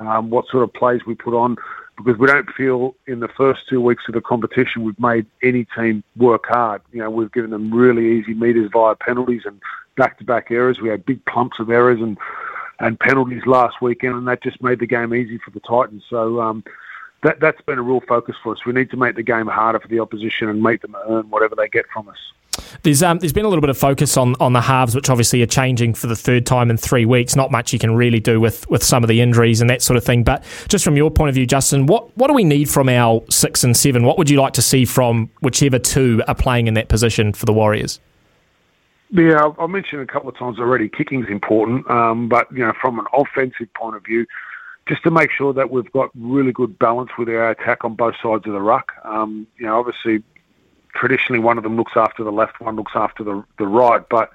um, what sort of plays we put on, because we don't feel in the first two weeks of the competition we've made any team work hard. You know, we've given them really easy meters via penalties and back-to-back errors. We had big plumps of errors and and penalties last weekend, and that just made the game easy for the Titans. So. Um, that, that's been a real focus for us. We need to make the game harder for the opposition and make them earn whatever they get from us. There's um, there's been a little bit of focus on, on the halves, which obviously are changing for the third time in three weeks. Not much you can really do with, with some of the injuries and that sort of thing. But just from your point of view, Justin, what, what do we need from our six and seven? What would you like to see from whichever two are playing in that position for the Warriors? Yeah, I've mentioned a couple of times already. Kicking's important, um, but you know, from an offensive point of view, just to make sure that we've got really good balance with our attack on both sides of the ruck. Um, you know, obviously, traditionally one of them looks after the left, one looks after the the right, but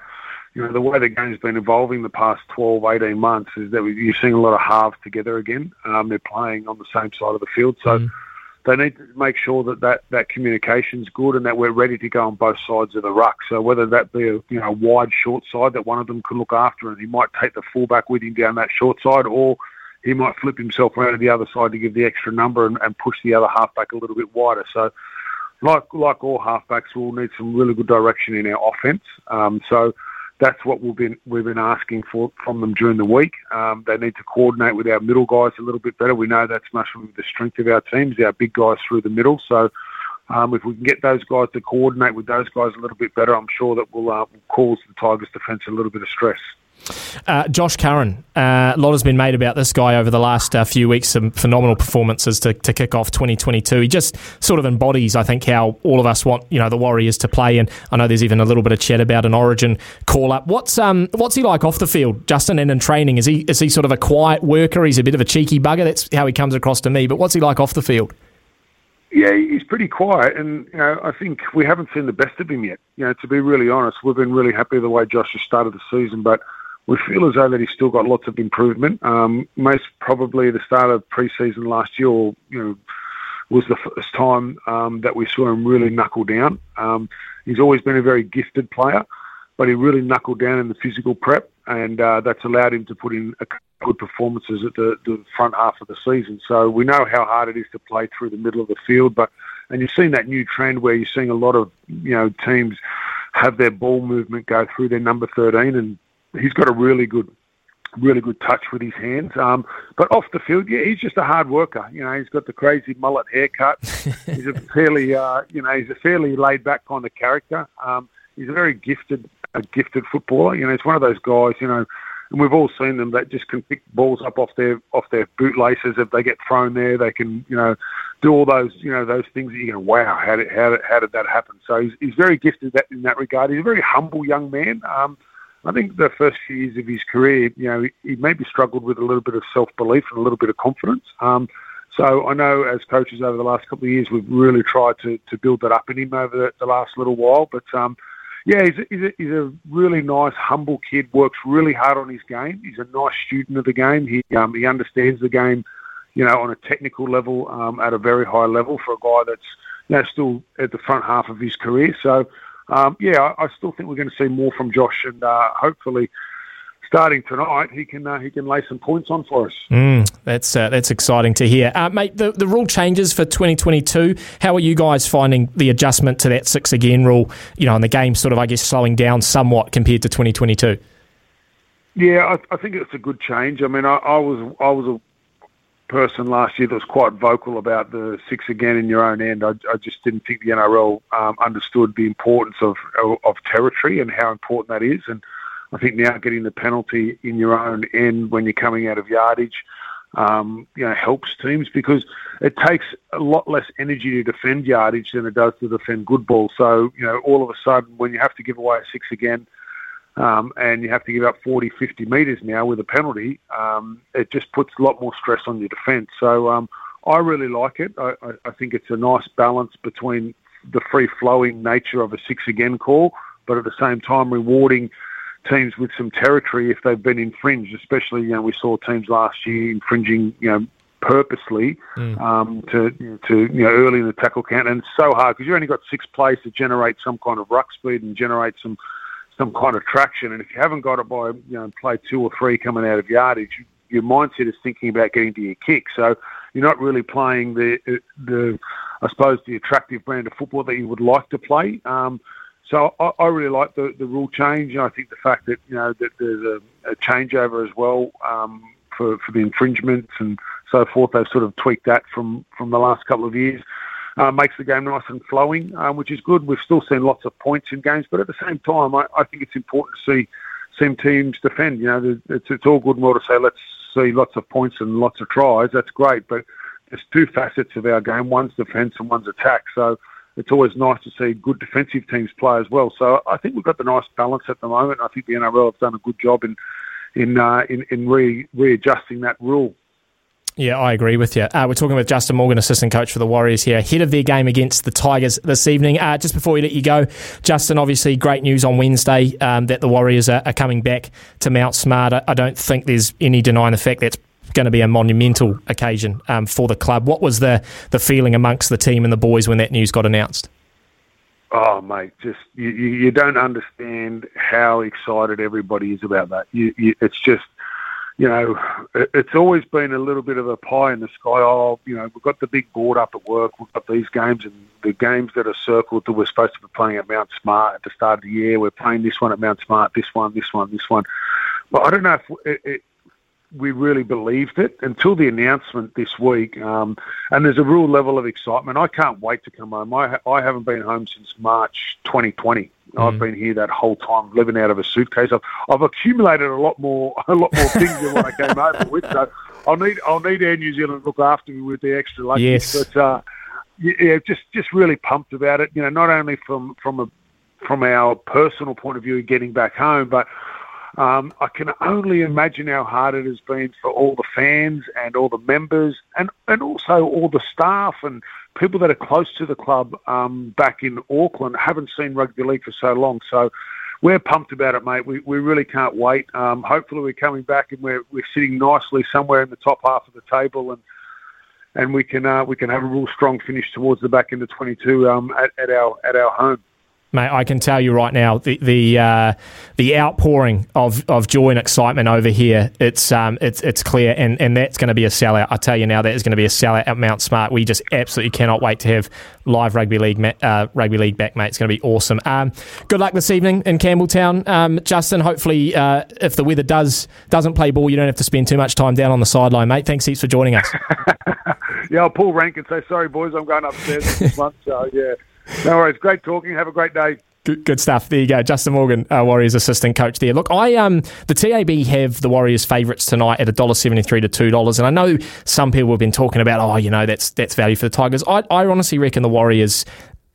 you know, the way the game's been evolving the past 12, 18 months is that you're seeing a lot of halves together again. Um, they're playing on the same side of the field. So mm. they need to make sure that, that that communication's good and that we're ready to go on both sides of the ruck. So whether that be a you know wide short side that one of them can look after and he might take the fullback with him down that short side or he might flip himself around to the other side to give the extra number and, and push the other halfback a little bit wider. So, like like all halfbacks, we'll need some really good direction in our offence. Um, so that's what we've been we've been asking for from them during the week. Um, they need to coordinate with our middle guys a little bit better. We know that's much of the strength of our teams, our big guys through the middle. So um, if we can get those guys to coordinate with those guys a little bit better, I'm sure that will, uh, cause the Tigers' defence a little bit of stress. Uh, Josh Curran, uh, a lot has been made about this guy over the last uh, few weeks. Some phenomenal performances to, to kick off 2022. He just sort of embodies, I think, how all of us want you know the Warriors to play. And I know there's even a little bit of chat about an Origin call up. What's um what's he like off the field, Justin? And in training, is he is he sort of a quiet worker? He's a bit of a cheeky bugger. That's how he comes across to me. But what's he like off the field? Yeah, he's pretty quiet, and you know, I think we haven't seen the best of him yet. You know, to be really honest, we've been really happy the way Josh has started the season, but we feel as though that he's still got lots of improvement. Um, most probably the start of pre-season last year, you know, was the first time um, that we saw him really knuckle down. Um, he's always been a very gifted player, but he really knuckled down in the physical prep, and uh, that's allowed him to put in good performances at the, the front half of the season. So we know how hard it is to play through the middle of the field, but and you've seen that new trend where you're seeing a lot of you know teams have their ball movement go through their number 13 and he's got a really good, really good touch with his hands. Um, but off the field, yeah, he's just a hard worker. You know, he's got the crazy mullet haircut. he's a fairly, uh, you know, he's a fairly laid back kind of character. Um, he's a very gifted, a gifted footballer. You know, he's one of those guys. You know. And we've all seen them that just can pick balls up off their off their bootlaces if they get thrown there. They can, you know, do all those, you know, those things that you go, wow, how did how did, how did that happen? So he's, he's very gifted that in that regard. He's a very humble young man. Um, I think the first few years of his career, you know, he maybe struggled with a little bit of self belief and a little bit of confidence. Um, so I know as coaches over the last couple of years, we've really tried to, to build that up in him over the, the last little while. But um, yeah, he's a, he's, a, he's a really nice, humble kid. Works really hard on his game. He's a nice student of the game. He um, he understands the game, you know, on a technical level um, at a very high level for a guy that's you know still at the front half of his career. So um, yeah, I, I, still think we're going to see more from Josh, and uh, hopefully, starting tonight, he can uh, he can lay some points on for us. Mm, that's uh, that's exciting to hear, uh, mate. The, the rule changes for 2022. How are you guys finding the adjustment to that six again rule? You know, and the game sort of, I guess, slowing down somewhat compared to 2022. Yeah, I, I think it's a good change. I mean, I, I was I was a person last year that was quite vocal about the six again in your own end. I, I just didn't think the NRL um, understood the importance of, of, territory and how important that is. And I think now getting the penalty in your own end when you're coming out of yardage, um, you know, helps teams because it takes a lot less energy to defend yardage than it does to defend good ball. So you know, all of a sudden when you have to give away a six again um, and you have to give up 40, 50 metres now with a penalty, um, it just puts a lot more stress on your defence. So um, I really like it. I, I, I think it's a nice balance between the free flowing nature of a six again call, but at the same time rewarding teams with some territory if they've been infringed. Especially, you know, we saw teams last year infringing, you know, purposely mm. um, to to you know early in the tackle count, and it's so hard because you've only got six plays to generate some kind of ruck speed and generate some some kind of traction. And if you haven't got it by you know play two or three coming out of yardage, your mindset is thinking about getting to your kick. So you're not really playing the the I suppose the attractive brand of football that you would like to play. Um, so I, I, really like the, the rule change. And I think the fact that you know that there's a, a changeover as well um, for for the infringements and so forth. They've sort of tweaked that from from the last couple of years uh, makes the game nice and flowing, um, which is good. We've still seen lots of points in games, but at the same time, I, I think it's important to see some teams defend. You know, it's, it's all good and well to say let's see lots of points and lots of tries. That's great, but there's two facets of our game. One's defence and one's attack. So it's always nice to see good defensive teams play as well. So I think we've got the nice balance at the moment. I think the NRL have done a good job in in uh, in, in re, readjusting that rule. Yeah, I agree with you. Uh, we're talking with Justin Morgan, assistant coach for the Warriors here, ahead of their game against the Tigers this evening. Uh, just before we let you go, Justin, obviously great news on Wednesday um, that the Warriors are, are, coming back to Mount Smart. I don't think there's any denying the fact that's going to be a monumental occasion um, for the club. What was the, the feeling amongst the team and the boys when that news got announced? Oh, mate, just you, you don't understand how excited everybody is about that. You, you, it's just you know, it's always been a little bit of a pie in the sky. Oh, you know, we've got the big board up at work. We've got these games and the games that are circled that we're supposed to be playing at Mount Smart at the start of the year. We're playing this one at Mount Smart, this one, this one, this one. But I don't know if it, it, we really believed it until the announcement this week. Um, and there's a real level of excitement. I can't wait to come home. I, ha- I haven't been home since March 2020. Mm. I've been here that whole time, living out of a suitcase. I've, I've accumulated a lot more, a lot more things than what I came over with. So I'll need, I'll need Air New Zealand to look after me with the extra luggage. Yes. But uh, yeah, just, just really pumped about it. You know, not only from, from a, from our personal point of view, getting back home, but um, I can only imagine how hard it has been for all the fans and all the members and, and also all the staff and people that are close to the club um, back in Auckland haven't seen rugby league for so long. So we're pumped about it, mate. We, we really can't wait. Um, hopefully we're coming back and we're, we're sitting nicely somewhere in the top half of the table and and we can uh, we can have a real strong finish towards the back end of 22 um, at, at our at our home. Mate, I can tell you right now the the uh, the outpouring of, of joy and excitement over here. It's um it's it's clear, and, and that's going to be a sellout. I tell you now, that is going to be a sellout at Mount Smart. We just absolutely cannot wait to have live rugby league uh, rugby league back, mate. It's going to be awesome. Um, good luck this evening in Campbelltown, um, Justin. Hopefully, uh, if the weather does doesn't play ball, you don't have to spend too much time down on the sideline, mate. Thanks heaps for joining us. yeah, I'll pull rank and say sorry, boys. I'm going upstairs this month. So yeah. No worries. Great talking. Have a great day. Good, good stuff. There you go, Justin Morgan, uh, Warriors assistant coach there. Look, I um the TAB have the Warriors favourites tonight at $1.73 to two dollars, and I know some people have been talking about, oh, you know, that's that's value for the Tigers. I, I honestly reckon the Warriors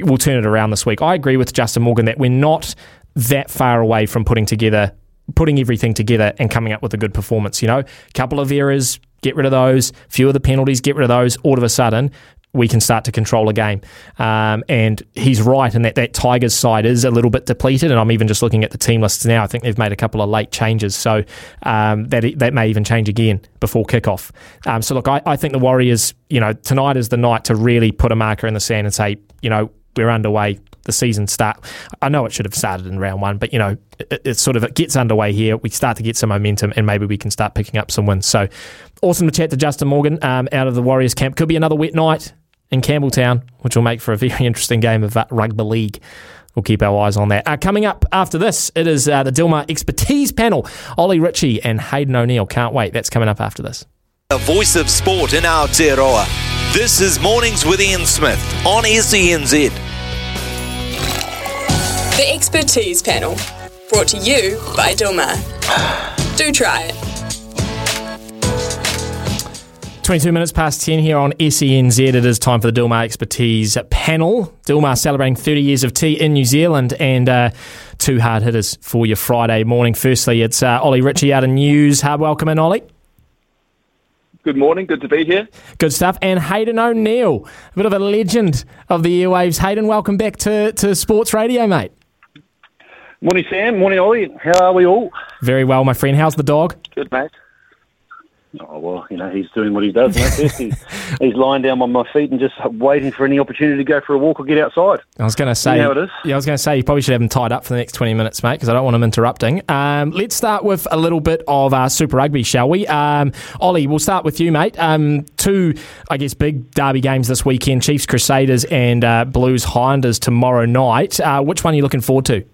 will turn it around this week. I agree with Justin Morgan that we're not that far away from putting together putting everything together and coming up with a good performance. You know, a couple of errors, get rid of those. Few of the penalties, get rid of those. All of a sudden, we can start to control a game. Um, and he's right in that that Tigers side is a little bit depleted. And I'm even just looking at the team lists now. I think they've made a couple of late changes, so um, that that may even change again before kickoff. Um, so look, I, I think the Warriors, you know, tonight is the night to really put a marker in the sand and say, you know, we're underway. The season start. I know it should have started in round one, but you know, it, it, sort of it gets underway here. We start to get some momentum, and maybe we can start picking up some wins. So, awesome to chat to Justin Morgan um, out of the Warriors camp. Could be another wet night in Campbelltown, which will make for a very interesting game of uh, rugby league. We'll keep our eyes on that. Uh, coming up after this, it is uh, the Dilmah Expertise panel. Ollie Ritchie and Hayden O'Neill. Can't wait. That's coming up after this. The voice of sport in our Aotearoa. This is Mornings with Ian Smith on SENZ. The Expertise panel, brought to you by Dilmah. Do try it. 22 minutes past 10 here on SENZ. It is time for the Dilmah Expertise panel. Dilmah celebrating 30 years of tea in New Zealand and uh, two hard hitters for your Friday morning. Firstly, it's uh, Ollie Ritchie out of Newshub. welcome in, Ollie. Good morning. Good to be here. Good stuff. And Hayden O'Neill, a bit of a legend of the airwaves. Hayden, welcome back to, to Sports Radio, mate. Morning, Sam. Morning, Ollie. How are we all? Very well, my friend. How's the dog? Good, mate. Oh well, you know he's doing what he does. He's, he's lying down on my feet and just waiting for any opportunity to go for a walk or get outside. I was going to say, you know how it is. yeah, I was going to say you probably should have him tied up for the next twenty minutes, mate, because I don't want him interrupting. Um, let's start with a little bit of uh, Super Rugby, shall we? Um, Ollie, we'll start with you, mate. Um, two, I guess, big derby games this weekend: Chiefs Crusaders and uh, Blues Highlanders tomorrow night. Uh, which one are you looking forward to?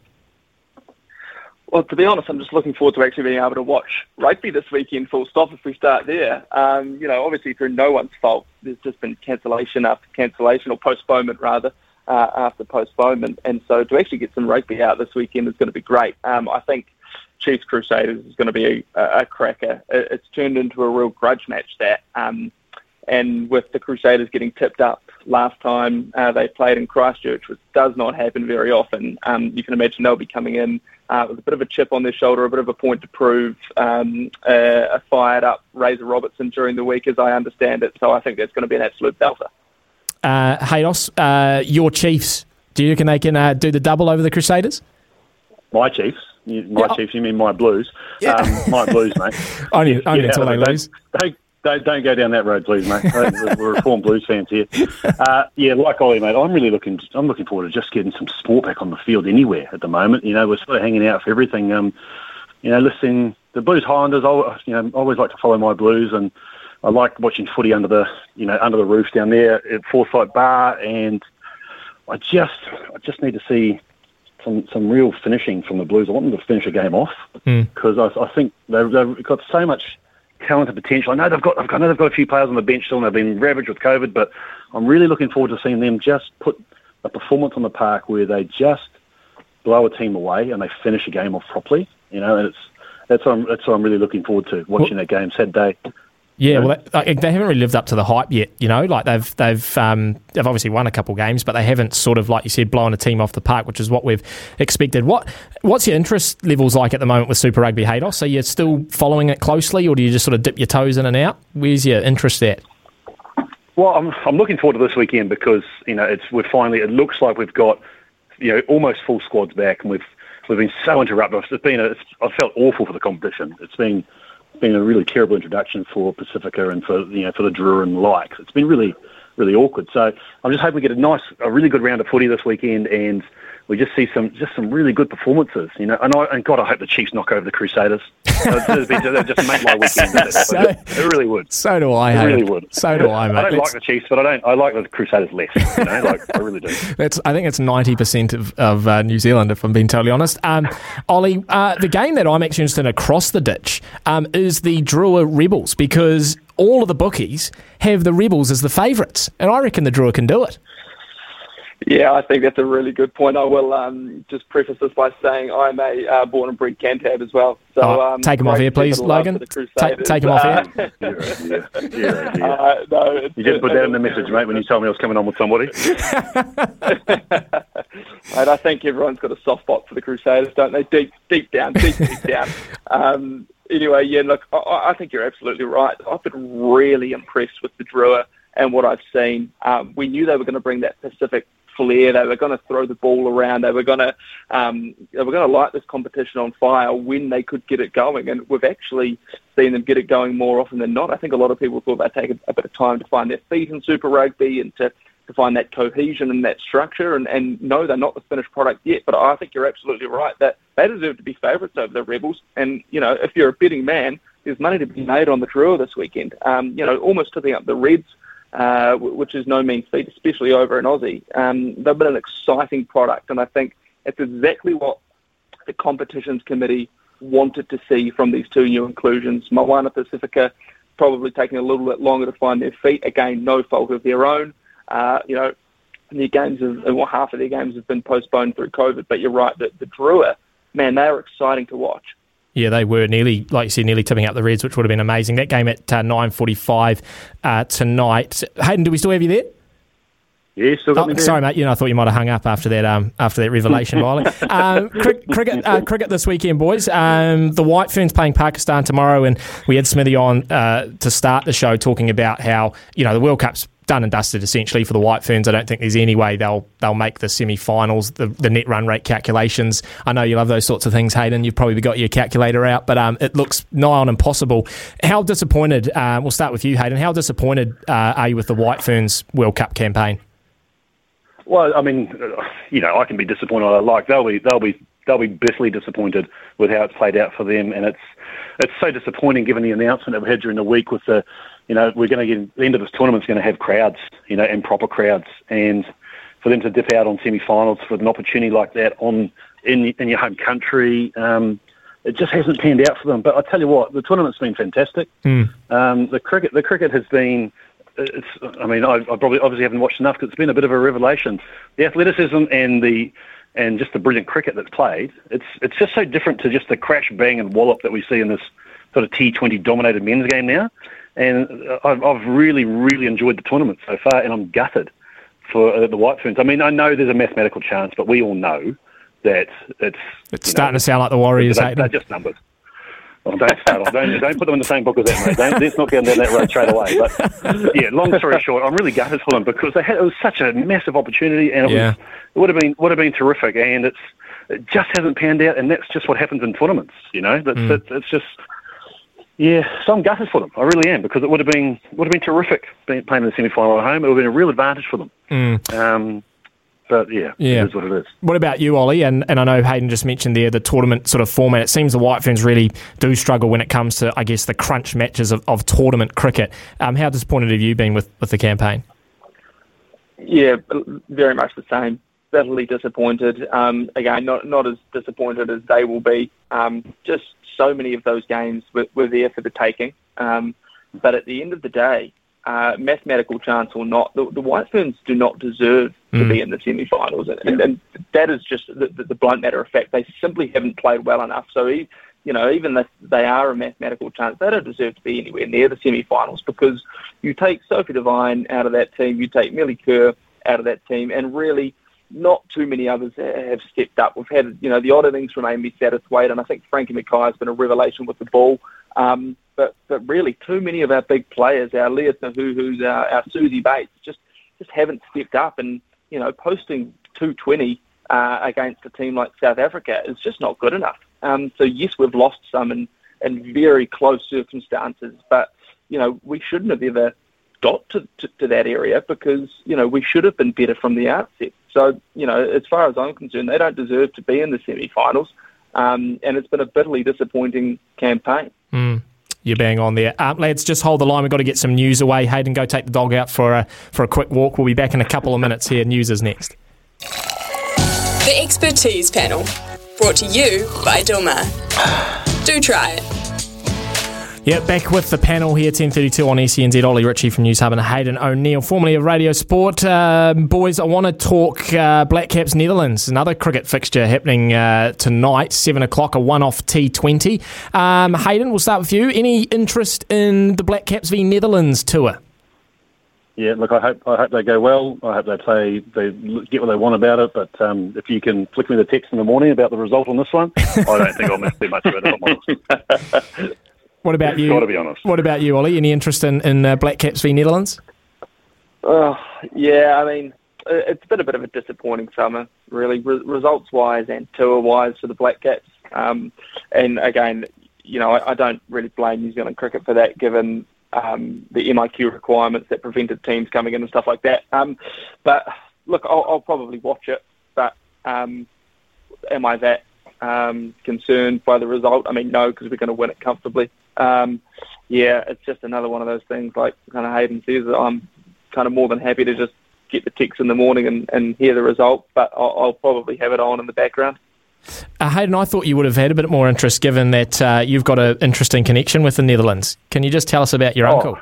Well, to be honest, I'm just looking forward to actually being able to watch rugby this weekend. Full stop. If we start there, um, you know, obviously through no one's fault, there's just been cancellation after cancellation or postponement rather uh, after postponement, and so to actually get some rugby out this weekend is going to be great. Um, I think Chiefs Crusaders is going to be a, a cracker. It, it's turned into a real grudge match that, um, and with the Crusaders getting tipped up last time uh, they played in Christchurch, which does not happen very often. Um, you can imagine they'll be coming in uh, with a bit of a chip on their shoulder, a bit of a point to prove, um, uh, a fired up Razor Robertson during the week, as I understand it. So I think that's going to be an absolute belter. Uh, Haydos, uh, your Chiefs, do you reckon they can uh, do the double over the Crusaders? My Chiefs? You, my yeah. Chiefs, you mean my Blues? Yeah. Um, my Blues, mate. only only until they lose. Don't, don't, don't go down that road, please, mate. We're reformed Blues fans here. Uh, yeah, like Ollie, mate, I'm really looking. I'm looking forward to just getting some sport back on the field anywhere at the moment. You know, we're sort of hanging out for everything. Um, you know, listening the Blues Highlanders. I you know always like to follow my Blues, and I like watching footy under the you know under the roof down there at Forsyth Bar, and I just I just need to see some some real finishing from the Blues. I want them to finish a game off because I, I think they've, they've got so much talent and potential. I know they've got I know they've got a few players on the bench still, and they've been ravaged with COVID, but I'm really looking forward to seeing them just put a performance on the park where they just blow a team away and they finish a game off properly. You know, and it's that's what I'm, that's what I'm really looking forward to watching that game Saturday. Yeah, well, they, they haven't really lived up to the hype yet. You know, like they've they've um, they've obviously won a couple games, but they haven't sort of like you said blown a team off the park, which is what we've expected. What what's your interest levels like at the moment with Super Rugby Haydos? Are you still following it closely, or do you just sort of dip your toes in and out? Where's your interest at? Well, I'm I'm looking forward to this weekend because you know it's we're finally it looks like we've got you know almost full squads back, and we've we've been so interrupted. It's been a, it's, I felt awful for the competition. It's been been a really terrible introduction for Pasifika and for you know for the Drua and likes. It's been really really awkward. So I'm just hoping we get a nice, a really good round of footy this weekend, and we just see some just some really good performances. You know, and I and God, I hope the Chiefs knock over the Crusaders. That'd just make my weekend. So- it really would. So do I. It really would. So do I, mate. I don't Let's- like the Chiefs, but I don't. I like the Crusaders less. You know, like I really do. That's, I think it's ninety percent of, of uh, New Zealand, if I'm being totally honest. Um, Ollie, uh, the game that I'm actually interested in across the ditch um, is the Drua Rebels because all of the bookies have the Rebels as the favourites, and I reckon the Drua can do it. Yeah, I think that's a really good point. I will um, just preface this by saying I'm a uh, born and bred Cantab as well. So Oh, um, take 'em off here, please, Logan. for Take- him off here. Yeah, yeah, yeah. uh, no, You didn't put that in the message, mate, when you told me I was coming on with somebody. Mate, I think everyone's got a soft spot for the Crusaders, don't they? Deep, deep down, deep, deep down. Um, anyway, yeah, look, I, I think you're absolutely right. I've been really impressed with the Drua and what I've seen. Um, we knew they were going to bring that Pacific flair. They were going to throw the ball around. They were going to um, they were going to light this competition on fire when they could get it going. And we've actually seen them get it going more often than not. I think a lot of people thought they'd take a, bit of time to find their feet in Super Rugby and to to find that cohesion and that structure. And, and no, they're not the finished product yet, but I think you're absolutely right that they deserve to be favourites over the Rebels. And, you know, if you're a betting man, there's money to be made on the Drua this weekend. Um, you know, almost tipping up the Reds, uh, which is no mean feat, especially over in Aussie. Um, they've been an exciting product, and I think it's exactly what the competitions committee wanted to see from these two new inclusions. Moana Pacifica probably taking a little bit longer to find their feet. Again, no fault of their own. Uh, you know, their games have, well, half of their games have been postponed through COVID. But you're right, the Drua, man, they are exciting to watch. Yeah, they were nearly, like you said, nearly tipping up the Reds, which would have been amazing. That game at uh, nine forty-five uh, tonight. Hayden, do we still have you there? Yeah, still got Oh, me there. sorry, mate. You know, I thought you might have hung up after that. Um, after that revelation, Wiley. Um, cricket, cricket, uh, cricket this weekend, boys. Um, the White Ferns playing Pakistan tomorrow, and we had Smithy on uh, to start the show talking about how you know the World Cup's done and dusted essentially for the White Ferns. I don't think there's any way they'll they'll make the semi-finals. The, the net run rate calculations. I know you love those sorts of things, Hayden. You've probably got your calculator out, but um, it looks nigh on impossible. How disappointed? Uh, we'll start with you, Hayden. How disappointed uh, are you with the White Ferns World Cup campaign? Well, I mean, you know, I can be disappointed. I like they'll be they'll be they'll be bitterly disappointed with how it's played out for them, and it's it's so disappointing given the announcement that we had during the week with the, you know, we're going to get the end of this tournament's going to have crowds, you know, and proper crowds, and for them to dip out on semi-finals with an opportunity like that on in in your home country, um, it just hasn't panned out for them. But I tell you what, the tournament's been fantastic. Um, the cricket, the cricket has been. It's. I mean, I, I probably obviously haven't watched enough because it's been a bit of a revelation. The athleticism and the and just the brilliant cricket that's played. It's it's just so different to just the crash, bang, and wallop that we see in this sort of T20 dominated men's game now. And I've, I've really, really enjoyed the tournament so far, and I'm gutted for uh, the White Ferns. I mean, I know there's a mathematical chance, but we all know that it's It's starting to sound like the Warriors, they're, they're just numbers. Well, don't start off. Don't, don't put them in the same book as that, mate. Don't, let's not get down that road straight away. But yeah, long story short, I'm really gutted for them because they had it was such a massive opportunity, and it, Yeah. was, it would have been would have been terrific, and it's it just hasn't panned out, and that's just what happens in tournaments. You know, that's Mm. it's, it's just yeah. So I'm gutted for them. I really am because it would have been would have been terrific being, playing in the semi final at home. It would have been a real advantage for them. Mm. Um, But yeah, Yeah. it is what it is. What about you, Ollie? And and I know Hayden just mentioned there the tournament sort of format. It seems the White Ferns really do struggle when it comes to, I guess, the crunch matches of, of tournament cricket. Um, how disappointed have you been with, with the campaign? Yeah, very much the same. Bitterly disappointed. Um, again, not not as disappointed as they will be. Um, just so many of those games were, were there for the taking. Um, but at the end of the day, uh, mathematical chance or not, the, the White Ferns do not deserve to Mm. be in the semi-finals, and, and, and that is just the, the, the blunt matter of fact. They simply haven't played well enough. So, e- you know, even if they are a mathematical chance, they don't deserve to be anywhere near the semi-finals because you take Sophie Devine out of that team, you take Melie Kerr out of that team, and really not too many others have stepped up. We've had, you know, the odd innings from Amy Satterthwaite, and I think Frankie Mackay has been a revelation with the ball. Um, but but really, too many of our big players, our Lea Tahuhu's, our, our Suzie Bates, just just haven't stepped up. And you know, posting 220 uh, against a team like South Africa is just not good enough. Um, so yes, we've lost some in, in very close circumstances, but you know, we shouldn't have ever got to, to, to that area because you know we should have been better from the outset. So you know, as far as I'm concerned, they don't deserve to be in the semi-finals, um, and it's been a bitterly disappointing campaign. Mm. You're bang on there. Um, lads, just hold the line. We've got to get some news away. Hayden, go take the dog out for a, for a quick walk. We'll be back in a couple of minutes here. News is next. The Expertise Panel, brought to you by Dilmah. Do try it. Yeah, back with the panel here, 10.32 on SENZ. Ollie Ritchie from Newshub and Hayden O'Neill, formerly of Radio Sport. Um, boys, I want to talk uh, Black Caps Netherlands, another cricket fixture happening uh, tonight, 7 o'clock, a one-off T20. Um, Hayden, we'll start with you. Any interest in the Black Caps v Netherlands tour? Yeah, look, I hope I hope they go well. I hope they play, they get what they want about it. But um, if you can flick me the text in the morning about the result on this one, I don't think I'll miss too much of it. If I'm honest. What about you? Gotta be honest. What about you, Ollie? Any interest in, in uh, Black Caps v Netherlands? Oh, yeah, I mean, it- it's been a bit of a disappointing summer, really, re- results-wise and tour-wise for the Black Caps. Um, and again, you know, I, I don't really blame New Zealand cricket for that, given um, the MIQ requirements that prevented teams coming in and stuff like that. Um, but look, I'll, I'll probably watch it, but um, am I that um, concerned by the result? I mean, no, because we're going to win it comfortably. Um, yeah, it's just another one of those things, like kind of Hayden says, that I'm kind of more than happy to just get the text in the morning and, and hear the result, but I'll, I'll probably have it on in the background. Uh, Hayden, I thought you would have had a bit more interest given that uh, you've got an interesting connection with the Netherlands. Can you just tell us about your Oh. uncle?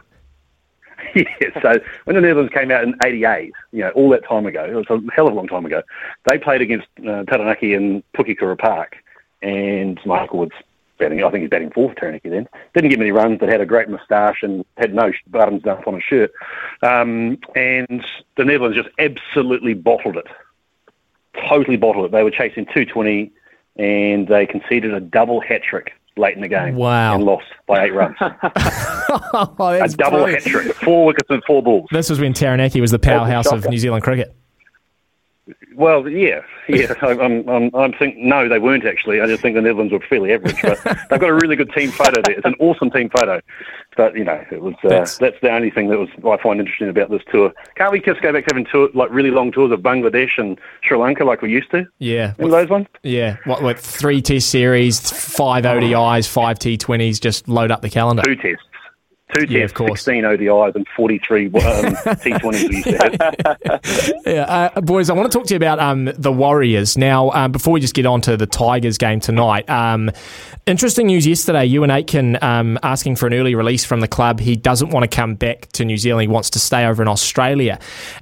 yeah, so when the Netherlands came out in '88, you know, all that time ago, it was a hell of a long time ago. They played against uh, Taranaki in Pukekura Park, and my uncle was batting. I think he's batting fourth Taranaki then. Didn't get many runs, but had a great moustache and had no buttons up on his shirt. Um, and the Netherlands just absolutely bottled it, totally bottled it. They were chasing 220, and they conceded a double hat trick late in the game. Wow. and lost by eight runs. Oh, a that's double brilliant. hat trick, four wickets and four balls. This was when Taranaki was the powerhouse of. New Zealand cricket. Well, yeah, yeah. I'm, I'm, I'm, I'm thinking no, they weren't actually. I just think the Netherlands were fairly average, but they've got a really good team photo there. It's an awesome team photo. But you know, it was uh, That's- that's, the only thing that was I find interesting about this tour. Can't we just go back to having tour like really long tours of Bangladesh and Sri Lanka like we used to? Yeah. Remember those ones? Yeah. What, what, three test series, five ODIs, five T20s, just load up the calendar. Two tests. Two Yeah, tests, of course. 16 ODIs and 43 um, T20s we used to. Yeah, uh, boys, I want to talk to you about um, the Warriors. Now, um, before we just get on to the Tigers game tonight, um, interesting news yesterday. Euan Aitken um, asking for an early release from the club. He doesn't want to come back to New Zealand. He wants to stay over in Australia.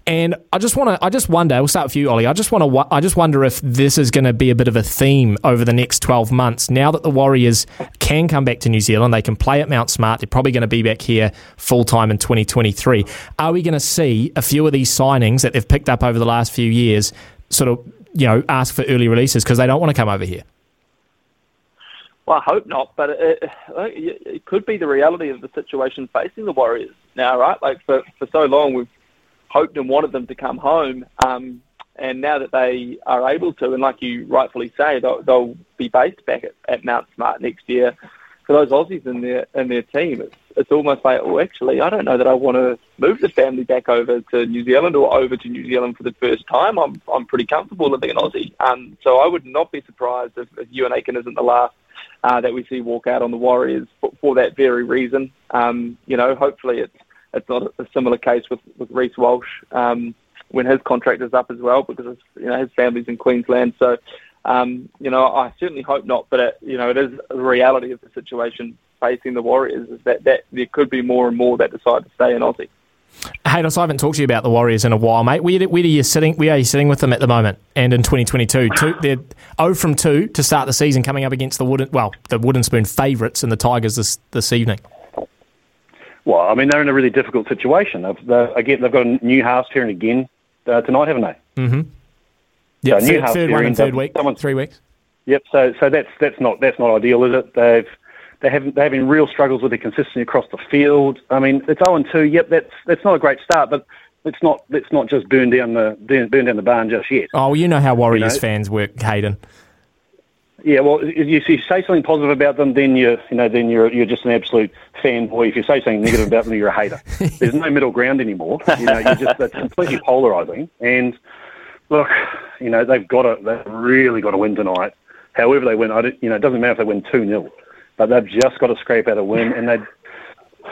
And I just want to, I just wonder, we'll start with you, Ollie. I just want to, I just wonder if this is going to be a bit of a theme over the next 12 months. Now that the Warriors can come back to New Zealand, they can play at Mount Smart. They're probably going to be back here full time in 2023. Are we going to see a few of these signings that they've picked up over the last few years sort of, you know, ask for early releases because they don't want to come over here? Well, I hope not, but it, it, it could be the reality of the situation facing the Warriors now, right? Like for, for so long, we've hoped and wanted them to come home, um, and now that they are able to, and like you rightfully say, they'll, they'll be based back at, at Mount Smart next year for those Aussies in their their team, it's it's almost like, oh, actually, I don't know that I want to move the family back over to New Zealand or over to New Zealand for the first time. I'm I'm pretty comfortable living in Aussie, um, so I would not be surprised if, if Euan Aitken isn't the last uh, that we see walk out on the Warriors for, for that very reason. Um, you know, hopefully it's it's not a similar case with with Reece Walsh um, when his contract is up as well, because his, you know his family's in Queensland. So, um, you know, I certainly hope not. But it, you know, it is a reality of the situation facing the Warriors is that, that there could be more and more that decide to stay in Aussie. Hey, I haven't talked to you about the Warriors in a while, mate. Where, where are you sitting? Where are you sitting with them at the moment? And in 2022, two, they're 0 from 2 to start the season, coming up against the wooden, well, the wooden spoon favourites and the Tigers this this evening. Well, I mean, they're in a really difficult situation. They've, they're, again, they've got a new house here, and again uh, tonight, haven't they? Mm-hmm. Yeah, so third, third one in third week, someone, three weeks. Yep. So, so that's that's not that's not ideal, is it? They've they haven't they're having real struggles with their consistency across the field. I mean, it's 0 2. Yep, that's that's not a great start, but let's not let's not just burn down the burn down the barn just yet. Oh, well, you know how Warriors you know? fans work, Hayden. Yeah, well, if you, say something positive about them, then you you know then you're you're just an absolute fanboy. If you say something negative about them, you're a hater. There's no middle ground anymore. You know, you just that's completely polarising. And look, you know they've got to they've really got to win tonight. However they win, I don't, you know it doesn't matter if they win two 0 but they've just got to scrape out a win, and they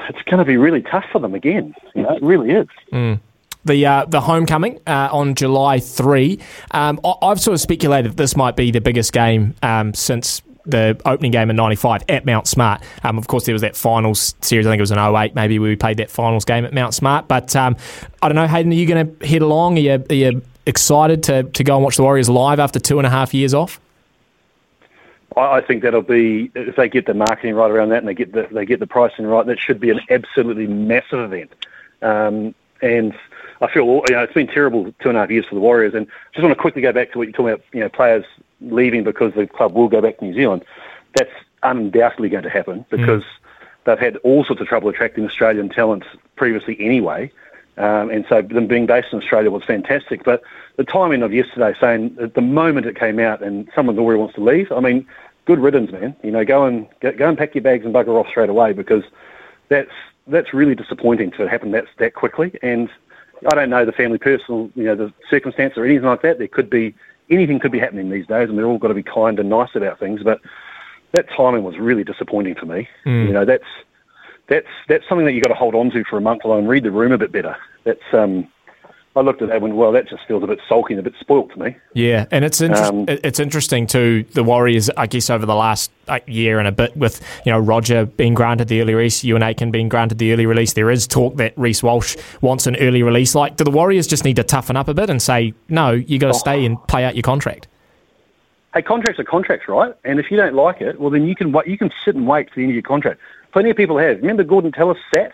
it's going to be really tough for them again. You know, it really is. Mm the uh, the homecoming uh, on July three. Um, I- have sort of speculated this might be the biggest game um, since the opening game in 95 at Mount Smart. Um, of course, there was that finals series, I think it was in 08, maybe we played that finals game at Mount Smart. But um, I don't know, Hayden, are you going to head along? Are you, are you, excited to, to go and watch the Warriors live after two and a half years off? I think that'll be if they get the marketing right around that and they get the they get the pricing right. That should be an absolutely massive event. Um, and I feel you know it's been terrible two and a half years for the Warriors. And just want to quickly go back to what you're talking about. You know, players leaving because the club will go back to New Zealand. That's undoubtedly going to happen because mm. they've had all sorts of trouble attracting Australian talent previously anyway. Um, and so them being based in Australia was fantastic. But the timing of yesterday, saying at the moment it came out and someone already wants to leave, I mean, good riddance, man. You know, go and go and pack your bags and bugger off straight away because that's that's really disappointing to happen that that quickly. And I don't know the family personal, you know, the circumstance or anything like that. There could be anything could be happening these days, and we've all got to be kind and nice about things. But that timing was really disappointing for me. Mm. You know, that's that's that's something that you've got to hold on to for a month alone. Read the room a bit better. That's um, I looked at that and went, well, that just feels a bit sulky and a bit spoilt to me. Yeah, and it's inter- um, it's interesting too. The Warriors, I guess, over the last year and a bit, with you know Roger being granted the early release, Euan Aitken being granted the early release, there is talk that Reece Walsh wants an early release. Like, do the Warriors just need to toughen up a bit and say, no, you got to oh. stay and play out your contract? Hey, contracts are contracts, right? And if you don't like it, well, then you can you can sit and wait for the end of your contract. Plenty of people have. Remember, Gordon Tallis sat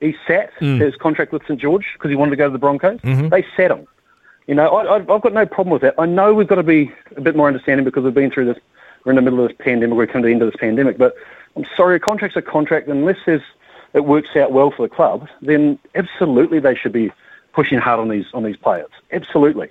he sat mm. his contract with St George because he wanted to go to the Broncos. Mm-hmm. They sat him. You know, I, have got no problem with that. I know we've got to be a bit more understanding because we've been through this. We're in the middle of this pandemic. We're coming to the end of this pandemic. But I'm sorry, a contract's a contract. Unless there's, it works out well for the club, then absolutely they should be pushing hard on these on these players. Absolutely.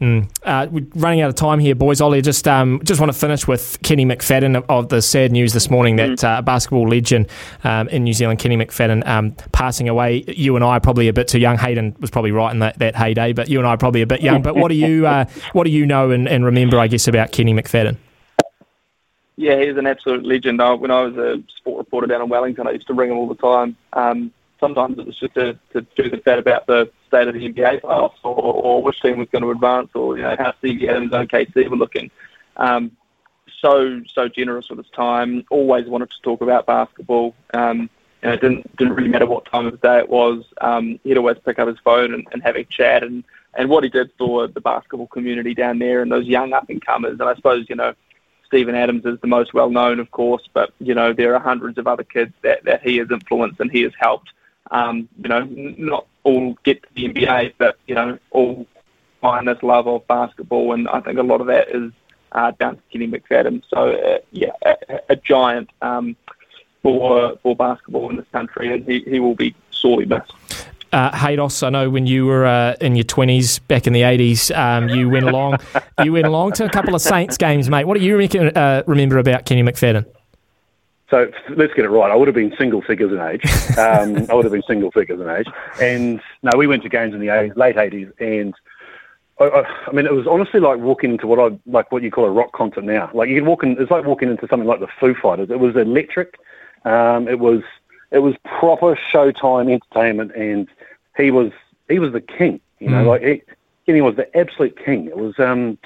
Mm. Uh, we're running out of time here, boys. Ollie, just um, just want to finish with Kenny McFadden of the sad news this morning that mm. uh, basketball legend um, in New Zealand, Kenny McFadden, um, passing away. You and I are probably a bit too young. Hayden was probably right in that, that heyday, but you and I are probably a bit young. But what do you uh, what do you know and, and, remember, I guess, about Kenny McFadden? Yeah, he's an absolute legend. When I was a sport reporter down in Wellington, I used to ring him all the time. Sometimes it was just to, to do the bet about the state of the NBA playoffs or, or which team was going to advance or you know how Stevie Adams and OKC were looking. Um, so so generous with his time. Always wanted to talk about basketball. Um, and it didn't didn't really matter what time of the day it was. Um, he'd always pick up his phone and, and have a chat and and what he did for the basketball community down there and those young up and comers. And I suppose you know. Steven Adams is the most well known, of course, but you know there are hundreds of other kids that, that he has influenced and he has helped um, you know, not all get to the NBA, but you know, all find this love of basketball, and I think a lot of that is uh, down to Kenny McFadden. So uh, yeah, a, a giant um, for for basketball in this country, and he, he will be sorely missed. Uh, Haydos, I know when you were uh, in your twenties back in the eighties, um, you went along. you went along to a couple of Saints games, mate. What do you uh, remember about Kenny McFadden? So let's get it right. I would have been single figures in age. Um, I would have been single figures in age. And no, we went to games in the 80s, late 80s, and I, I, I mean, it was honestly like walking into what I like what you call a rock concert now. Like you could walk in, it's like walking into something like the Foo Fighters. It was electric. Um, it was it was proper Showtime entertainment, and he was he was the king. You know, Mm. like he, he was the absolute king. It was um,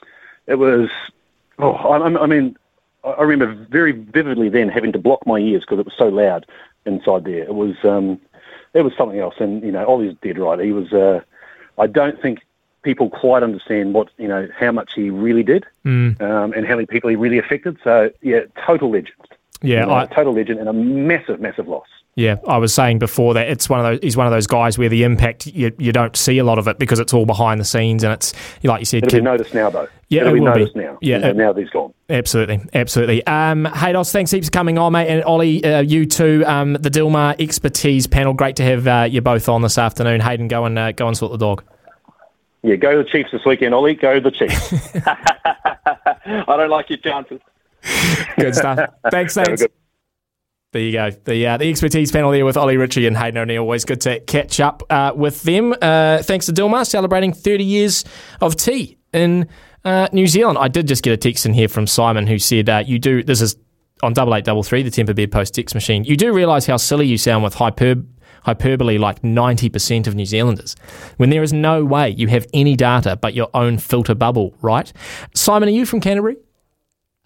it was. Oh, I, I mean, I remember very vividly then having to block my ears because it was so loud inside there. It was um, it was something else. And you know, Ollie's dead right. He was. Uh, I don't think people quite understand what you know how much he really did Mm. um, and how many people he really affected. So yeah, total legend. Yeah, You know, I- total legend and a massive, massive loss. Yeah, I was saying before that it's one of those. He's one of those guys where the impact you, you don't see a lot of it because it's all behind the scenes and it's like you said. It'll be kid- noticed now, though. Yeah, It'll it be will be. noticed now. Yeah, it- now that he's gone. Absolutely, absolutely. Um, Haydos, thanks heaps for coming on, mate. And Ollie, uh, you too. Um, the Dilmah expertise panel. Great to have uh, you both on this afternoon. Hayden, go and uh, go and sort the dog. Yeah, go the Chiefs this weekend, Ollie. Go to the Chiefs. I don't like your chances. Good stuff. Thanks, thanks. There you go. The uh, the expertise panel there with Ollie Ritchie and Hayden O'Neill. Always good to catch up uh, with them. Uh, thanks to Dilmah celebrating 30 years of tea in uh, New Zealand. I did just get a text in here from Simon who said, uh, "You do this is on double eight double three, the Temper Bed Post text machine. You do realise how silly you sound with hyperb- hyperbole like 90% of New Zealanders when there is no way you have any data but your own filter bubble, right? Simon, are you from Canterbury?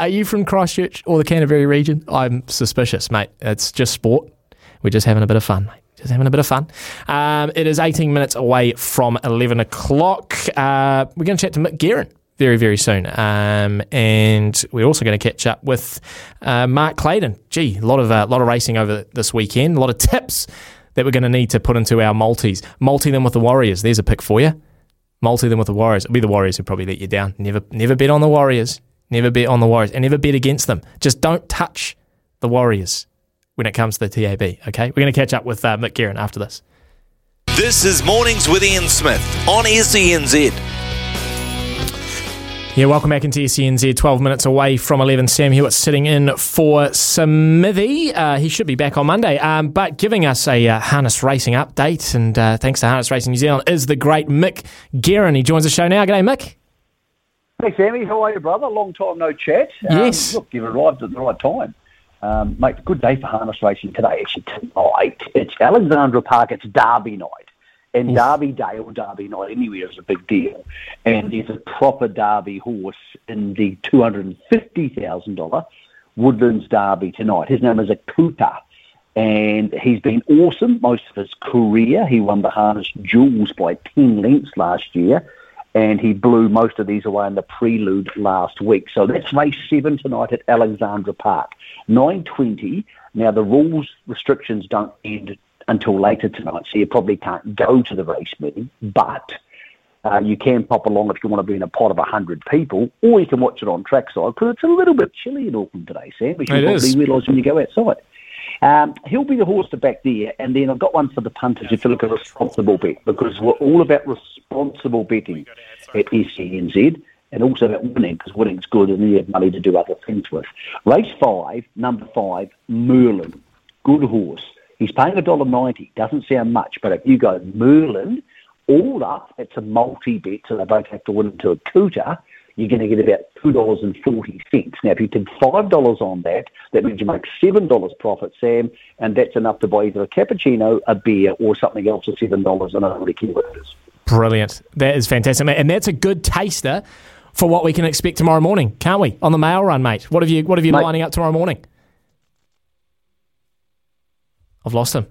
Are you from Christchurch or the Canterbury region? I'm suspicious, mate. It's just sport. We're just having a bit of fun, mate. Just having a bit of fun. Um, it is 18 minutes away from 11 o'clock. Uh, we're going to chat to Mick Guerin very, very soon. Um, and we're also going to catch up with uh, Mark Clayton. Gee, a lot of, uh, lot of racing over this weekend, a lot of tips that we're going to need to put into our multis. Multi them with the Warriors. There's a pick for you. Multi them with the Warriors. It'll be the Warriors who probably let you down. Never, never bet on the Warriors. Never bet on the Warriors, and never bet against them. Just don't touch the Warriors when it comes to the TAB. Okay, we're going to catch up with uh, Mick Guerin after this. This is Mornings with Ian Smith on SENZ. Yeah, welcome back into SENZ. 12 minutes away from 11. Sam Hewitt sitting in for Smithy. Uh, he should be back on Monday. Um, but giving us a uh, harness racing update, and uh, thanks to Harness Racing New Zealand, is the great Mick Guerin. He joins the show now. G'day, Mick. Hey, Sammy. How are you, brother? Long time no chat. Yes. Um, look, you've arrived at the right time. Um, mate, good day for harness racing today. Actually, tonight. It's Alexandra Park. It's Derby night. And Derby Day or Derby night anywhere is a big deal. And there's a proper Derby horse in the $250,000 Woodlands Derby tonight. His name is Akuta. And he's been awesome most of his career. He won the harness jewels by 10 lengths last year and he blew most of these away in the prelude last week. So that's race seven tonight at Alexandra Park. 9.20. Now, the rules restrictions don't end until later tonight, so you probably can't go to the race meeting, but uh, you can pop along if you want to be in a pot of 100 people, or you can watch it on trackside because it's a little bit chilly in Auckland today, Sam, as you probably is. realise when you go outside. Um, he'll be the horse to back there, and then I've got one for the punters if you look at responsible bet, because we're all about responsible betting at SENZ, and also about winning, because winning's good, and you have money to do other things with. Race five, number five, Merlin, good horse. He's paying $1.90, doesn't sound much, but if you go Merlin, all up, it's a multi-bet, so they both have to win into Akuta, you're going to get about $2.40. Now, if you did $5 on that, that means you make $7 profit, Sam, and that's enough to buy either a cappuccino, a beer, or something else for $7, and I don't really care what it is. Brilliant. That is fantastic, mate. And that's a good taster for what we can expect tomorrow morning, can't we? On the mail run, mate. What have you What have you Mate. lining up tomorrow morning? I've lost him.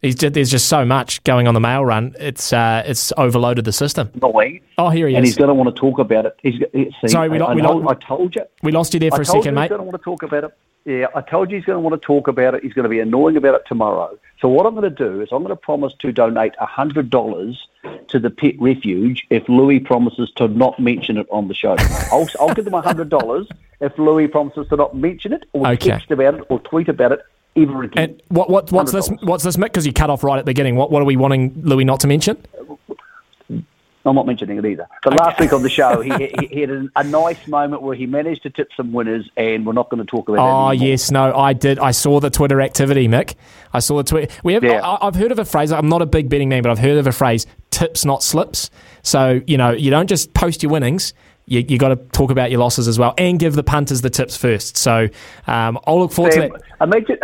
He's just, there's just so much going on the mail run. It's uh, it's overloaded the system. Boy. Oh, here he and is. And he's going to want to talk about it. He's, he- see, Sorry, we I, lo- we lo- I told you. We lost you there for I a second, you mate. He's going to want to talk about it. Yeah, I told you he's going to want to talk about it. He's going to be annoying about it tomorrow. So what I'm going to do is I'm going to promise to donate $100 to the Pet Refuge if Louis promises to not mention it on the show. I'll, I'll give them $100 if Louis promises to not mention it or Okay. text about it or tweet about it ever again. And what what what's this? What's this, Mick? Because you cut off right at the beginning. What what are we wanting Louis not to mention? I'm not mentioning it either. So last week on the show, he, he, he had a, a nice moment where he managed to tip some winners, and we're not going to talk about Oh yes, no, I did. I saw the Twitter activity, Mick. I saw the Twitter. We have. Yeah. I, I've heard of a phrase. I'm not a big betting man, but I've heard of a phrase: tips, not slips. So you know, you don't just post your winnings. You, you got to talk about your losses as well, and give the punters the tips first. So um, I'll look forward Sam, to that. imagine,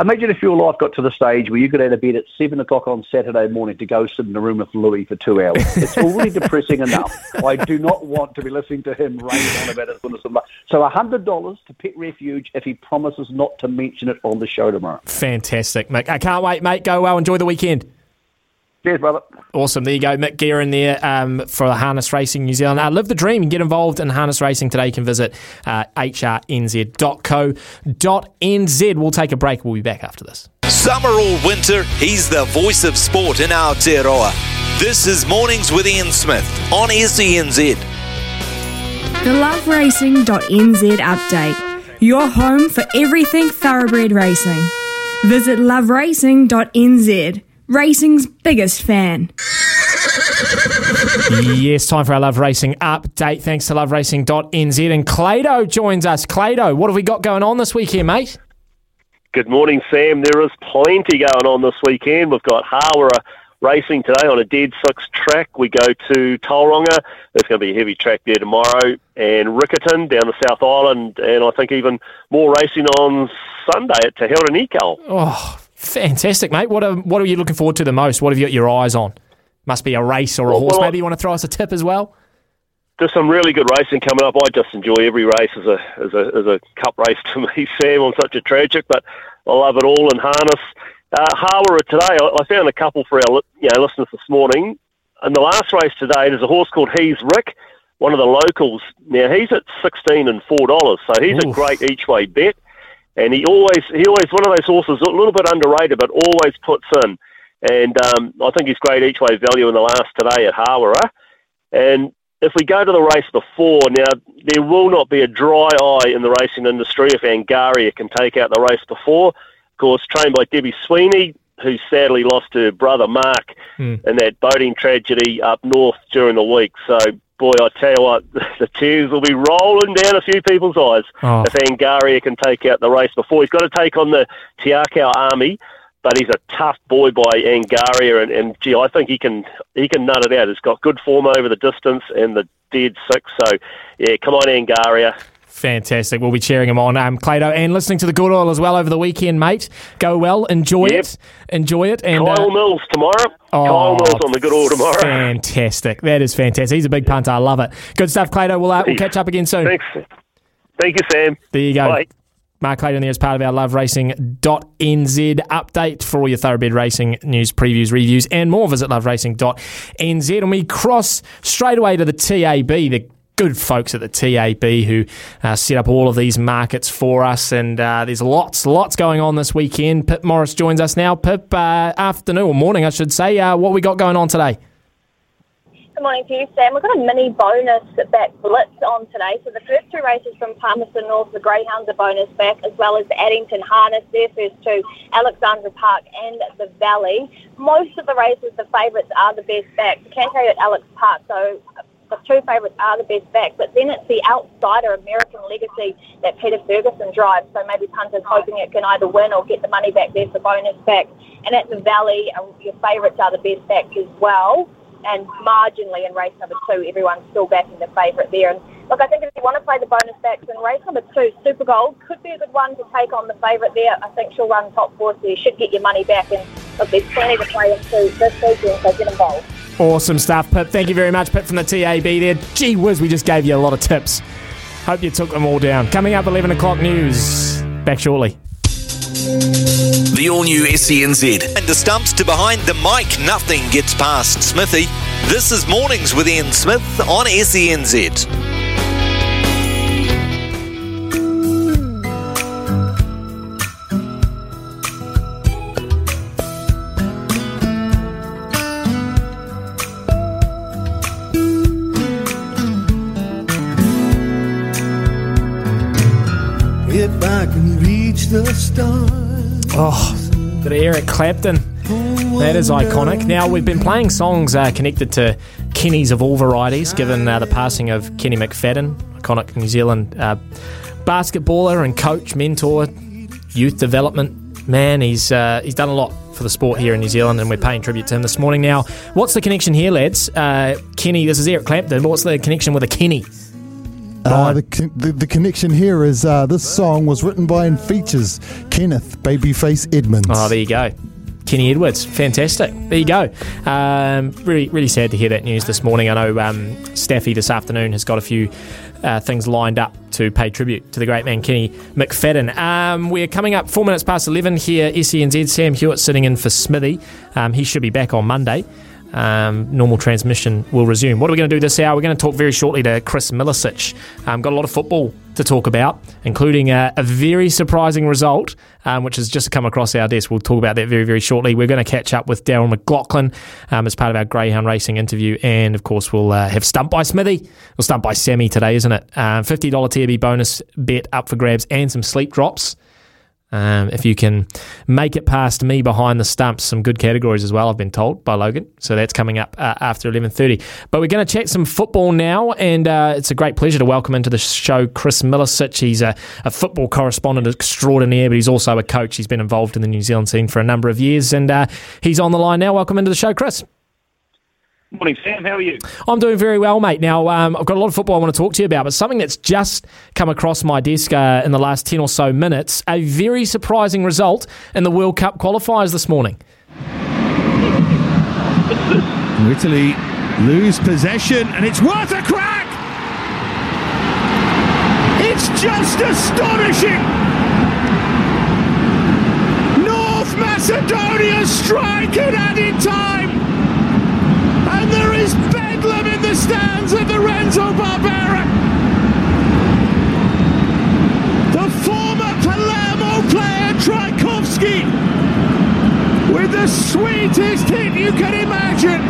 imagine if your life got to the stage where you got out of bed at seven o'clock on Saturday morning to go sit in a room with Louis for two hours. It's already depressing enough. I do not want to be listening to him rave on about his goodness of life. So hundred dollars to Pet Refuge if he promises not to mention it on the show tomorrow. Fantastic, Mick. I can't wait, mate. Go well. Enjoy the weekend. Cheers, brother. Awesome. There you go. Mick Guerin there um, for Harness Racing New Zealand. Uh, live the dream and get involved in harness racing today. You can visit uh, hrnz.co.nz. We'll take a break. We'll be back after this. Summer or winter, he's the voice of sport in our Aotearoa. This is Mornings with Ian Smith on E SENZ. The loveracing.nz update. Your home for everything thoroughbred racing. Visit loveracing.nz. Racing's biggest fan. yes, time for our Love Racing update. Thanks to loveracing.nz. And Clado joins us. Clado, what have we got going on this weekend, mate? Good morning, Sam. There is plenty going on this weekend. We've got Hawera racing today on a dead six track. We go to Tauranga. There's going to be a heavy track there tomorrow. And Riccarton down the South Island. And I think even more racing on Sunday at Te Hera Oh, fantastic, mate. What are, what are you looking forward to the most? What have you got your eyes on? Must be a race or a Well, horse. well, Maybe you want to throw us a tip as well? There's some really good racing coming up. I just enjoy every race as a as a as a cup race to me, Sam. I'm such a tragic, but I love it all in harness. Uh, today, I, I found a couple for our you know, listeners this morning. In the last race today, there's a horse called He's Rick, one of the locals. Now he's at sixteen and four dollars, so he's a great each way bet. And he always he always one of those horses a little bit underrated, but always puts in. And um, I think he's great each way value in the last today at Hawera. And if we go to the race before, now there will not be a dry eye in the racing industry if Angaria can take out the race before. Of course, trained by Debbie Sweeney, who sadly lost her brother Mark in that boating tragedy up north during the week. So, boy, I tell you what, the tears will be rolling down a few people's eyes Oh. if Angaria can take out the race before. He's got to take on the Te Akau army, but he's a tough boy by Angaria, and, and gee, I think he can he can nut it out. He's got good form over the distance and the dead six. So, yeah, come on, Angaria. Fantastic. We'll be cheering him on, um, Clado, and listening to the Good Oil as well over the weekend, mate. Go well. Enjoy Yep. it. Enjoy it. And Kyle uh, Mills tomorrow. Oh, Kyle Mills on the good order tomorrow. Fantastic. That is fantastic. He's a big punter. I love it. Good stuff, Clado. We'll, uh, we'll catch up again soon. Thanks. Thank you, Sam. There you go. Bye. Mark Clayton there as part of our Love Racing.nz update for all your thoroughbred racing news, previews, reviews, and more. Visit loveracing.nz. And we cross straight away to the TAB, the good folks at the TAB who uh, set up all of these markets for us. And uh, there's lots, lots going on this weekend. Pip Morris joins us now. Pip, uh, afternoon or morning, I should say. Uh, what we got going on today? Good morning to you, Sam. We've got a mini bonus back blitz on today. So the first two races from Palmerston North, the Greyhounds are bonus back, as well as the Addington Harness, their first two, Alexandra Park and the Valley. Most of the races, the favourites are the best back. You can tell you at Alex Park, so the two favourites are the best backs. But then it's the outsider American Legacy that Peter Ferguson drives. So maybe punters hoping it can either win or get the money back there for bonus back. And at the Valley, uh, your favourites are the best backs as well and marginally in race number two, everyone's still backing the favourite there. And look, I think if you want to play the bonus backs in race number two, Super Gold could be a good one to take on the favourite there. I think she'll run top four, so you should get your money back. And look, there's plenty to play into this weekend, so get involved. Awesome stuff, Pip. Thank you very much, Pip, from the TAB there. Gee whiz, we just gave you a lot of tips. Hope you took them all down. Coming up, 11 o'clock news. Back shortly. The all new SENZ. And the stumps to behind the mic, nothing gets past Smithy. This is Mornings with Ian Smith on SENZ. Oh, bit Eric Clapton. That is iconic. Now, we've been playing songs uh, connected to Kennys of all varieties, given uh, the passing of Kenny McFadden, iconic New Zealand uh, basketballer and coach, mentor, youth development man. He's uh, he's done a lot for the sport here in New Zealand, and we're paying tribute to him this morning. Now, what's the connection here, lads? Uh, Kenny, this is Eric Clapton. What's the connection with a Kenny? Uh, the, con- the, the connection here is uh, this song was written by and features Kenneth Babyface Edmonds. Oh, there you go. Kenny Edmonds, fantastic. There you go. Um, really, really sad to hear that news this morning. I know um, Staffy this afternoon has got a few uh, things lined up to pay tribute to the great man Kenny McFadden. Um, we're coming up four minutes past 11 here, SENZ. Sam Hewitt sitting in for Smithy. Um, he should be back on Monday. Um, normal transmission will resume. What are we going to do this hour? We're going to talk very shortly to Chris Milicich. Um, got a lot of football to talk about, including a, a very surprising result, um, which has just come across our desk. We'll talk about that very, very shortly. We're going to catch up with Daryl McLaughlin um, as part of our Greyhound Racing interview, and of course, we'll uh, have Stump by Smithy, or Stump by Sammy today, isn't it? Um, $50 TB bonus bet up for grabs and some sleep drops. Um, if you can make it past me behind the stumps, some good categories as well. I've been told by Logan, so that's coming up uh, after eleven thirty. But we're going to chat some football now, and uh, it's a great pleasure to welcome into the show Chris Milicich. He's a, a, football correspondent extraordinaire, but he's also a coach. He's been involved in the New Zealand scene for a number of years, and uh, he's on the line now. Welcome into the show, Chris. Morning, Sam. How are you? I'm doing very well, mate. Now, um, I've got a lot of football I want to talk to you about, but something that's just come across my desk uh, in the last 10 or so minutes a very surprising result in the World Cup qualifiers this morning. Italy lose possession, and it's worth a crack! It's just astonishing! North Macedonia strike in added time! and there is bedlam in the stands at the Renzo Barbera. The former Palermo player Trajkovski with the sweetest hit you can imagine.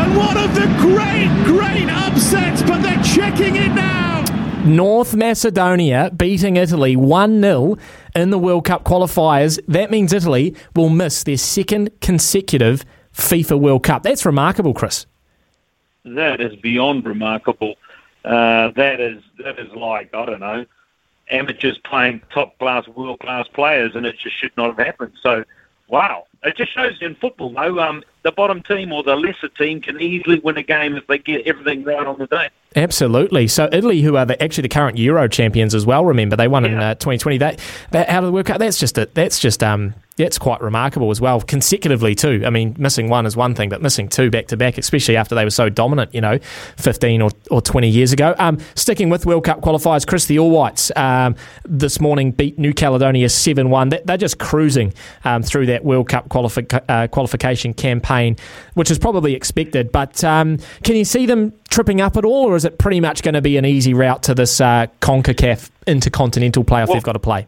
And one of the great, great upsets, but they're checking it now. North Macedonia beating Italy 1 0 in the World Cup qualifiers. That means Italy will miss their second consecutive FIFA World Cup. That's remarkable, Chris. That is beyond remarkable. Uh, that is that is like I don't know, amateurs playing top class, world class players, and it just should not have happened. So, wow, it just shows in football though. Um, the bottom team or the lesser team can easily win a game if they get everything right on the day. Absolutely. So Italy, who are the, actually the current Euro champions as well, remember they won yeah. in uh, 2020. That that out of the World Cup. That's just a, that's just um it's quite remarkable as well, consecutively too. I mean, missing one is one thing, but missing two back to back, especially after they were so dominant, you know, 15 or, or 20 years ago. Um, sticking with World Cup qualifiers, Chris, the All Whites um, this morning beat New Caledonia 7 1. They're just cruising um, through that World Cup qualifi- uh, qualification campaign, which is probably expected. But um, can you see them tripping up at all, or is it pretty much going to be an easy route to this uh, CONCACAF intercontinental playoff well, they've got to play?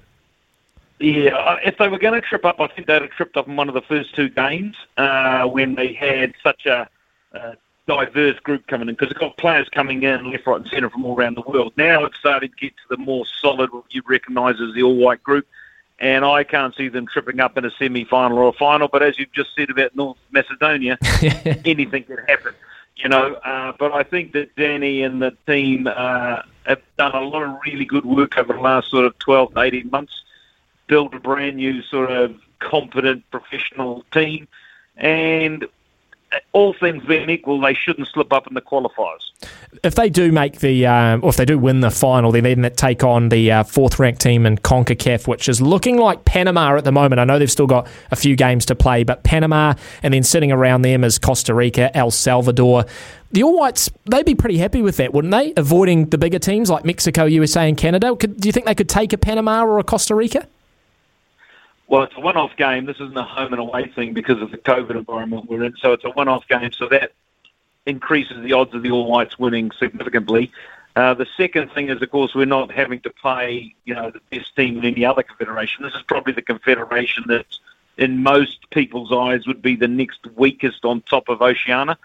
Yeah, if they were going to trip up, I think they'd have tripped up in one of the first two games uh, when they had such a, a diverse group coming in because they've got players coming in left, right, and centre from all around the world. Now it's starting to get to the more solid, what you recognise as the all-white group, and I can't see them tripping up in a semi-final or a final. But as you've just said about North Macedonia, anything can happen. You know, uh, but I think that Danny and the team uh, have done a lot of really good work over the last sort of 12 to 18 months built a brand new sort of competent professional team, and all things being equal, they shouldn't slip up in the qualifiers. If they do make the, um, or if they do win the final, they then take on the uh, fourth ranked team in CONCACAF, which is looking like Panama at the moment. I know they've still got a few games to play, but Panama, and then sitting around them is Costa Rica, El Salvador. The All Whites, they'd be pretty happy with that, wouldn't they? Avoiding the bigger teams like Mexico, USA, and Canada. Could, do you think they could take a Panama or a Costa Rica? Well, it's a one-off game. This isn't a home and away thing because of the COVID environment we're in. So it's a one-off game. So that increases the odds of the All Whites winning significantly. Uh, the second thing is, of course, we're not having to play, you know, the best team in any other confederation. This is probably the confederation that, in most people's eyes, would be the next weakest on top of Oceania.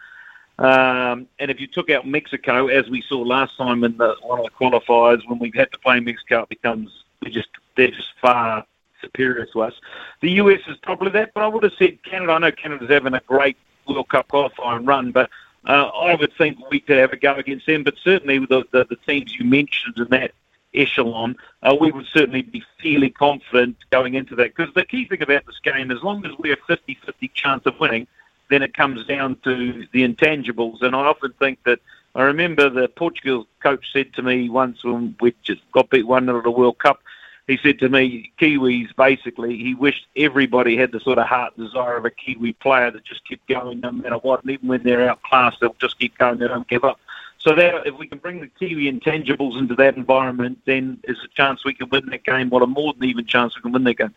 Um, and if you took out Mexico, as we saw last time in the, one of the qualifiers, when we've had to play Mexico, it becomes we just they're just far superior to us. The US is probably that, but I would have said Canada. I know Canada's having a great World Cup qualifying run, but uh, I would think we could have a go against them. But certainly the, the, the teams you mentioned in that echelon, uh, we would certainly be fairly confident going into that. Because the key thing about this game, as long as we're 50-50 chance of winning, then it comes down to the intangibles. And I often think that I remember the Portugal coach said to me once when we just got beat 1 0 at the World Cup, he said to me, Kiwis, basically, he wished everybody had the sort of heart desire of a Kiwi player that just keep going no matter what. And even when they're outclassed, they'll just keep going, they don't give up. So that, if we can bring the Kiwi intangibles into that environment, then there's a chance we can win that game. What a more than even chance we can win that game.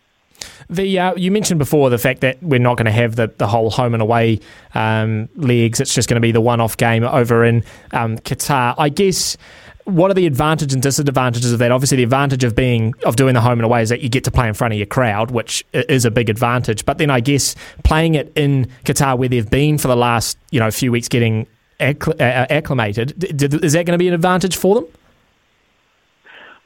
The uh, you mentioned before the fact that we're not going to have the, the whole home and away um, legs. It's just going to be the one off game over in um, Qatar. I guess what are the advantages and disadvantages of that? Obviously, the advantage of being of doing the home and away is that you get to play in front of your crowd, which is a big advantage. But then I guess playing it in Qatar, where they've been for the last you know few weeks, getting accl- uh, acclimated, is that going to be an advantage for them?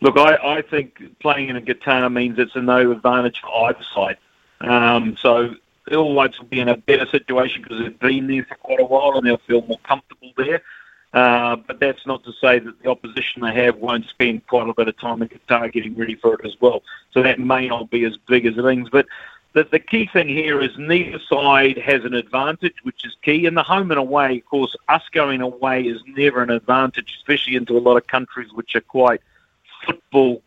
Look, I, I think playing in a Qatar means it's a no advantage for either side. Um, so Whites will be in a better situation because they've been there for quite a while and they'll feel more comfortable there. Uh, but that's not to say that the opposition they have won't spend quite a bit of time in Qatar getting ready for it as well. So that may not be as big as things. But the, the key thing here is neither side has an advantage, which is key. And the home and away, of course, us going away is never an advantage, especially into a lot of countries which are quite football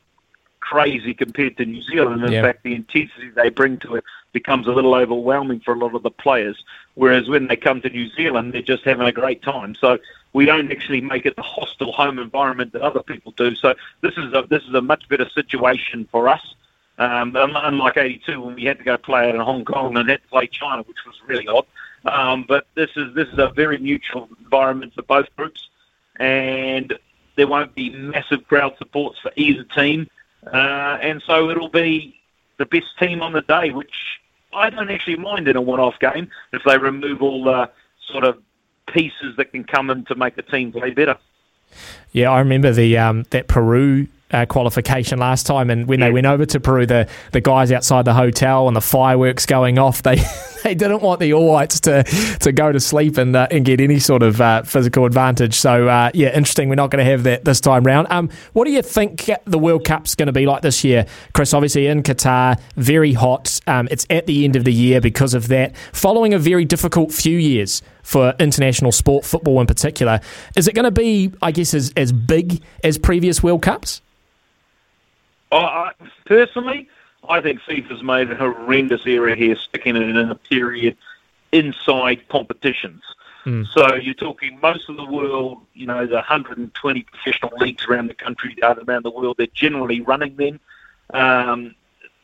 crazy compared to New Zealand. In yeah. fact, the intensity they bring to it becomes a little overwhelming for a lot of the players. Whereas when they come to New Zealand, they're just having a great time. So we don't actually make it the hostile home environment that other people do. So this is a this is a much better situation for us. Um, unlike '82 when we had to go play it in Hong Kong and had to play China, which was really odd. Um, but this is this is a very neutral environment for both groups, and there won't be massive crowd supports for either team, uh, and so it'll be the best team on the day, which I don't actually mind in a one-off game if they remove all the sort of pieces that can come in to make the team play better. Yeah, I remember the um, that Peru uh, qualification last time, and when yeah. they went over to Peru, the the guys outside the hotel and the fireworks going off, they they didn't want the All Whites to to go to sleep and uh, and get any sort of uh, physical advantage. So uh, yeah, interesting. We're not going to have that this time round. Um, what do you think the World Cup's going to be like this year, Chris? Obviously in Qatar, very hot. Um, it's at the end of the year because of that. Following a very difficult few years for international sport, football in particular, is it going to be, I guess, as as big as previous World Cups? I, personally, I think FIFA's made a horrendous error here, sticking it in a period inside competitions. Mm. So you're talking most of the world, you know, the 120 professional leagues around the country, around the world, they're generally running them. Um,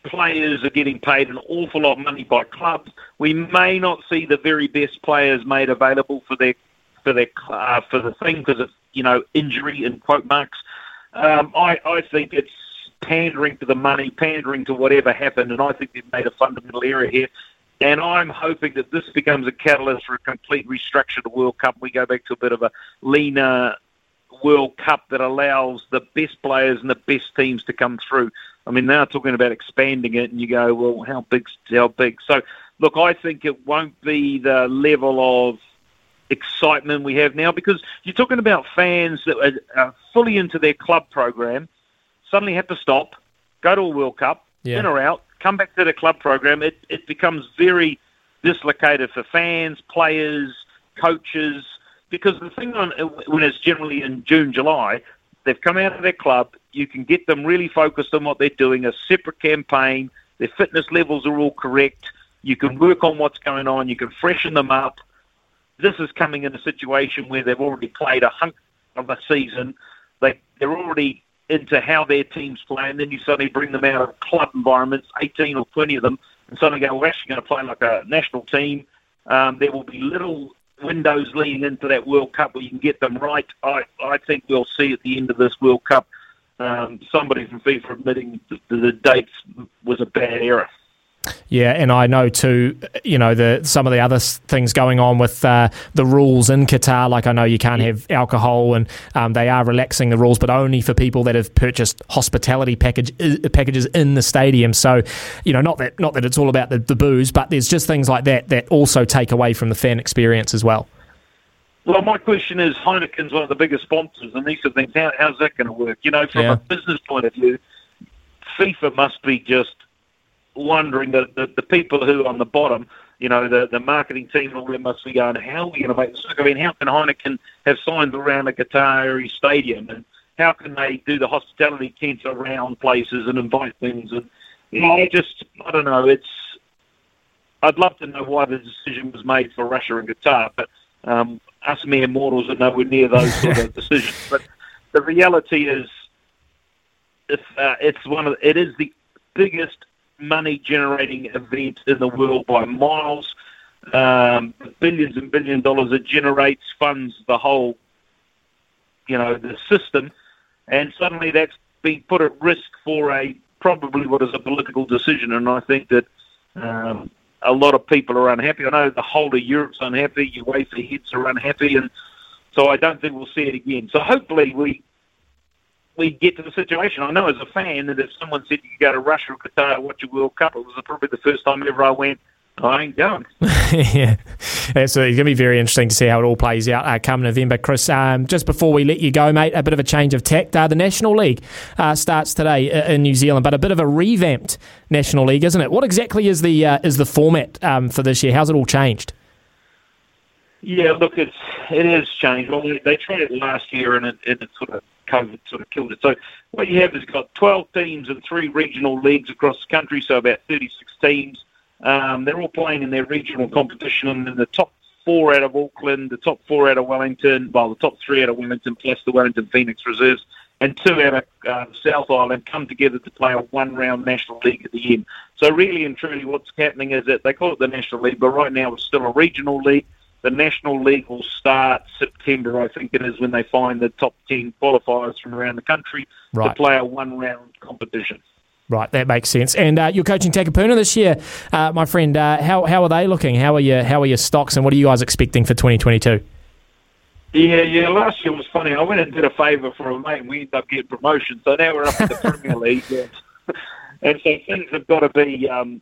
players are getting paid an awful lot of money by clubs. We may not see the very best players made available for their for their uh, for the thing because of you know injury in quote marks. Um, I I think it's pandering to the money, pandering to whatever happened, and I think they've made a fundamental error here. And I'm hoping that this becomes a catalyst for a complete restructure of the World Cup. We go back to a bit of a leaner World Cup that allows the best players and the best teams to come through. I mean, now talking about expanding it, and you go, well, how big? how big? So, look, I think it won't be the level of excitement we have now because you're talking about fans that are fully into their club program suddenly have to stop, go to a World Cup, yeah. in or out, come back to the club program, it, it becomes very dislocated for fans, players, coaches, because the thing on when it's generally in June, July, they've come out of their club, you can get them really focused on what they're doing, a separate campaign, their fitness levels are all correct, you can work on what's going on, you can freshen them up. This is coming in a situation where they've already played a hunk of a season. They, they're already into how their teams play, and then you suddenly bring them out of club environments, 18 or 20 of them, and suddenly go, we're actually going to play like a national team. Um, there will be little windows leading into that World Cup where you can get them right. I, I think we'll see at the end of this World Cup um, somebody from FIFA admitting that the dates was a bad error. Yeah, and I know too, you know, the some of the other things going on with uh, the rules in Qatar. Like I know you can't have alcohol, and um, they are relaxing the rules, but only for people that have purchased hospitality package packages in the stadium. So, you know, not that not that it's all about the, the booze, but there's just things like that that also take away from the fan experience as well. Well, my question is, Heineken's one of the biggest sponsors, and these are things. How, how's that going to work? You know, from Yeah. a business point of view, FIFA must be just wondering that the, the people who are on the bottom, you know, the, the marketing team and all them must be going, how are we going to make this work? I mean, how can Heineken have signs around a Qatari stadium, and how can they do the hospitality tents around places and invite things? And you know, just, I don't know. It's, I'd love to know why the decision was made for Russia and Qatar, but um, us mere mortals are nowhere near those sort of decisions. But the reality is, if uh, it's one of, it is the biggest money-generating event in the world by miles. Um, billions and billion dollars it generates, funds the whole, you know, the system, and suddenly that's being put at risk for a probably what is a political decision. And I think that um, a lot of people are unhappy. I know the whole of Europe's unhappy. UEFA heads are unhappy, and so I don't think we'll see it again. So hopefully we we get to the situation. I know as a fan that if someone said you could go to Russia or Qatar to watch a World Cup, it was probably the first time ever I went. I ain't going. yeah, absolutely. It's going to be very interesting to see how it all plays out uh, come November. Chris, um, just before we let you go, mate, a bit of a change of tact. Uh, the National League uh, starts today uh, in New Zealand, but a bit of a revamped National League, isn't it? What exactly is the uh, is the format um, for this year? How's it all changed? Yeah, look, it's it has changed. Well, they, they tried it last year, and it, and it sort of COVID sort of killed it. So what you have is got 12 teams and three regional leagues across the country, so about 36 teams. Um, they're all playing in their regional competition, and then the top four out of Auckland, the top four out of Wellington, well, the top three out of Wellington, plus the Wellington Phoenix Reserves, and two out of uh, South Island come together to play a one-round National League at the end. So really and truly what's happening is that they call it the National League, but right now it's still a regional league. The National League will start September, I think it is, when they find the top 10 qualifiers from around the country to play a one-round competition. Right, that makes sense. And uh, you're coaching Takapuna this year, uh, my friend. Uh, how how are they looking? How are your how are your stocks, and what are you guys expecting for 2022? Yeah, yeah. Last year was funny. I went and did a favour for a mate, and we ended up getting promotion. So now we're up in the Premier League, and, and so things have got to be um,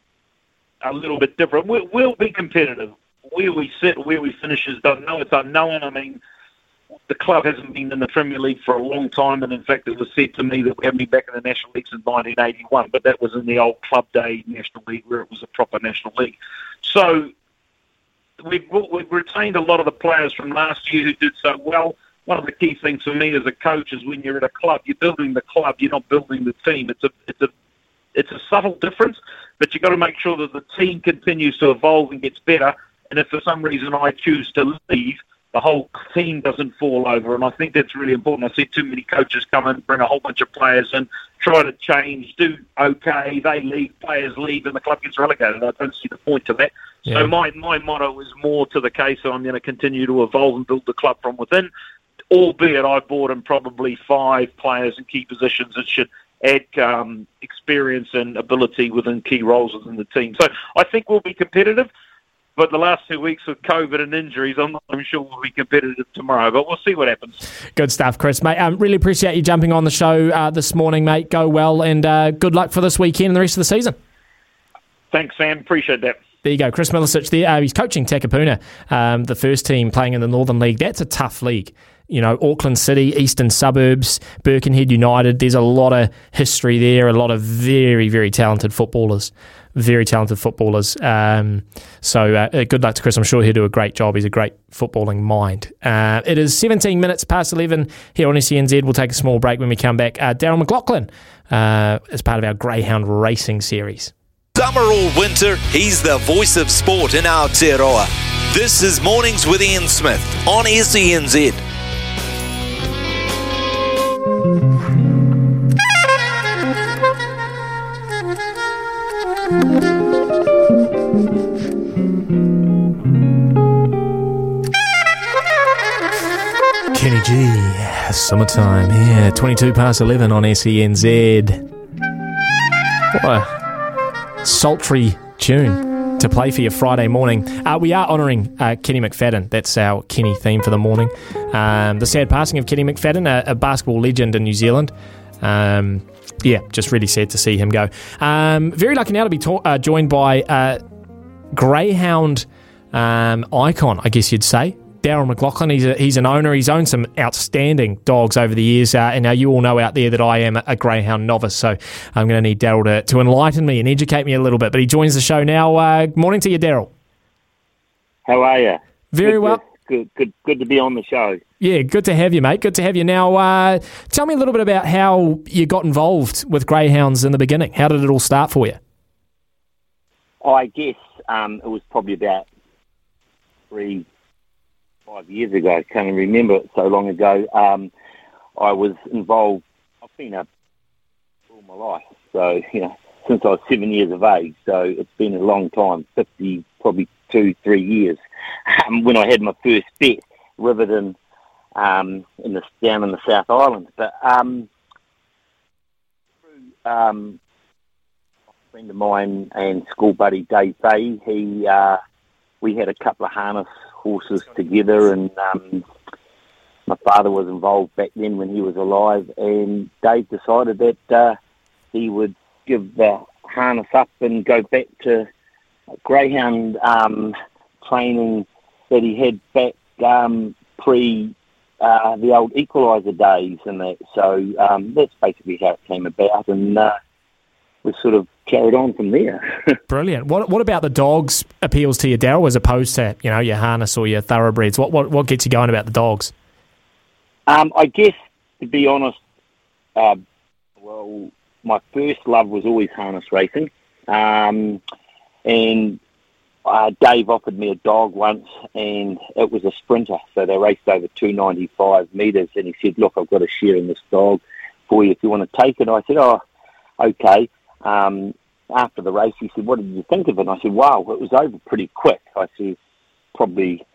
a little bit different. We'll, we'll be competitive. Where we sit, where we finish is don't know. It's unknown. I mean, the club hasn't been in the Premier League for a long time, and in fact, it was said to me that we haven't been back in the National League since 1981. But that was in the old Club Day National League, where it was a proper National League. So we've, we've retained a lot of the players from last year who did so well. One of the key things for me as a coach is when you're at a club, you're building the club, you're not building the team. It's a it's a it's a subtle difference, but you've got to make sure that the team continues to evolve and gets better. And if for some reason I choose to leave, the whole team doesn't fall over. And I think that's really important. I see too many coaches come in, bring a whole bunch of players in, try to change, do okay, they leave, players leave, and the club gets relegated. I don't see the point to that. Yeah. So my, my motto is more to the case that I'm going to continue to evolve and build the club from within, albeit I've brought in probably five players in key positions that should add um, experience and ability within key roles within the team. So I think we'll be competitive. But the last two weeks with COVID and injuries, I'm not I'm sure we'll be competitive tomorrow. But we'll see what happens. Good stuff, Chris, mate. Um, really appreciate you jumping on the show uh, this morning, mate. Go well, and uh, good luck for this weekend and the rest of the season. Thanks, Sam. Appreciate that. There you go, Chris Milicich there. Uh, he's coaching Takapuna, um, the first team playing in the Northern League. That's a tough league. You know, Auckland City, Eastern Suburbs, Birkenhead United. There's a lot of history there, a lot of very, very talented footballers. Very talented footballers. Um, so uh, uh, good luck to Chris. I'm sure he'll do a great job. He's a great footballing mind. Uh, it is 17 minutes past 11 here on SENZ. We'll take a small break when we come back. Uh, Daryl McLaughlin uh, as part of our Greyhound Racing series. Summer or winter, he's the voice of sport in our Aotearoa. This is Mornings with Ian Smith on SENZ. Kenny G, summertime here, 22 past 11 on SENZ. What a sultry tune to play for you Friday morning. Uh, we are honouring uh, Kenny McFadden. That's our Kenny theme for the morning. Um, the sad passing of Kenny McFadden, a, a basketball legend in New Zealand. Um, yeah, just really sad to see him go. Um, very lucky now to be ta- uh, joined by uh, Greyhound um, icon, I guess you'd say. Daryl McLaughlin, he's, a, he's an owner. He's owned some outstanding dogs over the years. Uh, and now you all know out there that I am a greyhound novice. So I'm going to need Daryl to, to enlighten me and educate me a little bit. But he joins the show now. Uh, morning to you, Daryl. How are you? Very good well. Good, good, good to be on the show. Yeah, good to have you, mate. Good to have you. Now, uh, tell me a little bit about how you got involved with greyhounds in the beginning. How did it all start for you? I guess um, it was probably about three, five years ago. I can't remember it so long ago. Um, I was involved. I've been a all my life, so you know, since I was seven years of age. So it's been a long time, fifty, probably two, three years. Um, when I had my first bet, Riverton, um, in the down in the South Island, but um, through, um, a friend of mine and school buddy Dave Fay, he uh, we had a couple of harness horses together, and um, my father was involved back then when he was alive, and Dave decided that uh, he would give the harness up and go back to greyhound um, training that he had back um, pre uh, the old equaliser days and that. So um, that's basically how it came about, and uh, we sort of carried on from there. Brilliant. What What about the dogs appeals to you, Daryl, as opposed to you know your harness or your thoroughbreds? What What, what gets you going about the dogs? Um, I guess, to be honest, uh, well, my first love was always harness racing. Um, and uh, Dave offered me a dog once, and it was a sprinter. So they raced over 295 metres, and he said, Look, I've got a share in this dog for you if you want to take it. I said, Oh, okay. Um, after the race, he said, What did you think of it? And I said, Wow, it was over pretty quick. I said, Probably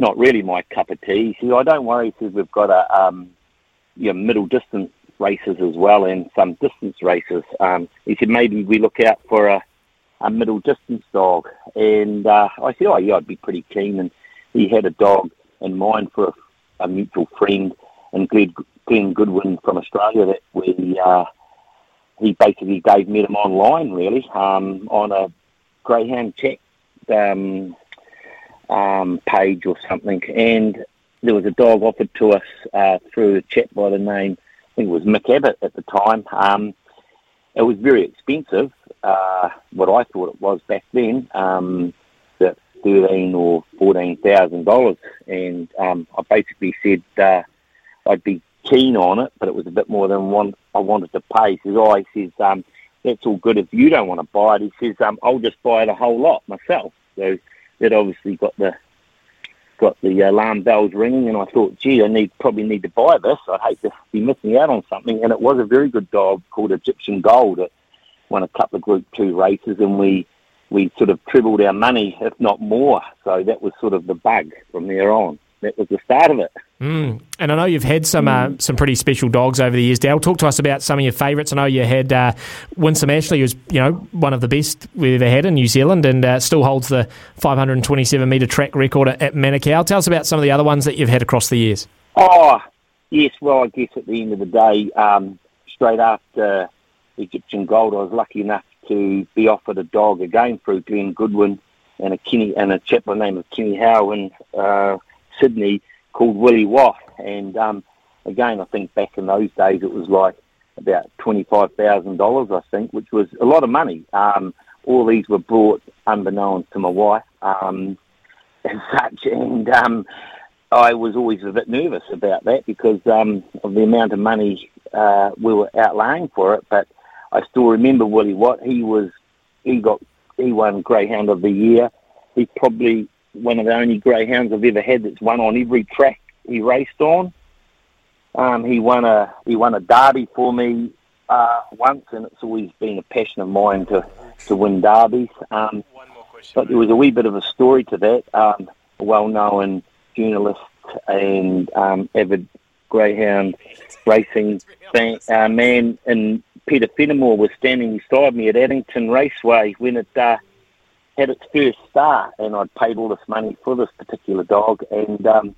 not really my cup of tea. He said, "I don't worry." He said, "We've got a um, you know, middle distance races as well and some distance races." Um, he said, "Maybe we look out for a, a middle distance dog." And uh, I said, "Oh yeah, I'd be pretty keen." And he had a dog in mind for a, a mutual friend, and Glenn, Glenn Goodwin from Australia that we uh, he basically gave me them online really um, on a greyhound check. Um, um, page or something, and there was a dog offered to us uh, through a chap by the name, I think it was Mick Abbott at the time. Um, it was very expensive, uh, what I thought it was back then, um, about thirteen or fourteen thousand dollars, and um, I basically said uh, I'd be keen on it, but it was a bit more than one I wanted to pay. He says, "Oh," he says, um, "That's all good if you don't want to buy it." He says, um, "I'll just buy it a whole lot myself." So that obviously got the got the alarm bells ringing, and I thought, gee, I need probably need to buy this. I'd hate to be missing out on something, and it was a very good dog called Egyptian Gold. It won a couple of Group Two races, and we we sort of tripled our money, if not more. So that was sort of the bug from there on. That was the start of it. Mm. And I know you've had some uh, some pretty special dogs over the years. Dale, talk to us about some of your favourites. I know you had uh, Winsome Ashley, who's you know one of the best we've ever had in New Zealand, and uh, still holds the 527 metre track record at, Manukau. Tell us about some of the other ones that you've had across the years. Oh, yes. Well, I guess at the end of the day, um, straight after Egyptian Gold, I was lucky enough to be offered a dog again through Glenn Goodwin and a Kenny and a chap by the name of Kenny Howe in uh, Sydney called Willie Watt. And um, again, I think back in those days it was like about twenty-five thousand dollars, I think, which was a lot of money. Um, all these were brought unbeknownst to my wife, um, and such, and um, I was always a bit nervous about that because um, of the amount of money uh, we were outlaying for it. But I still remember Willie Watt. He was he got he won Greyhound of the Year. He probably one of the only greyhounds I've ever had that's won on every track he raced on. Um, he won a he won a derby for me uh, once, and it's always been a passion of mine to to win derbies. Um, but there was a wee bit of a story to that. Um, a well-known journalist and um, avid greyhound racing fan, uh, man, and Peter Fenimore was standing beside me at Addington Raceway when it uh, had its first start, and I'd paid all this money for this particular dog, and um,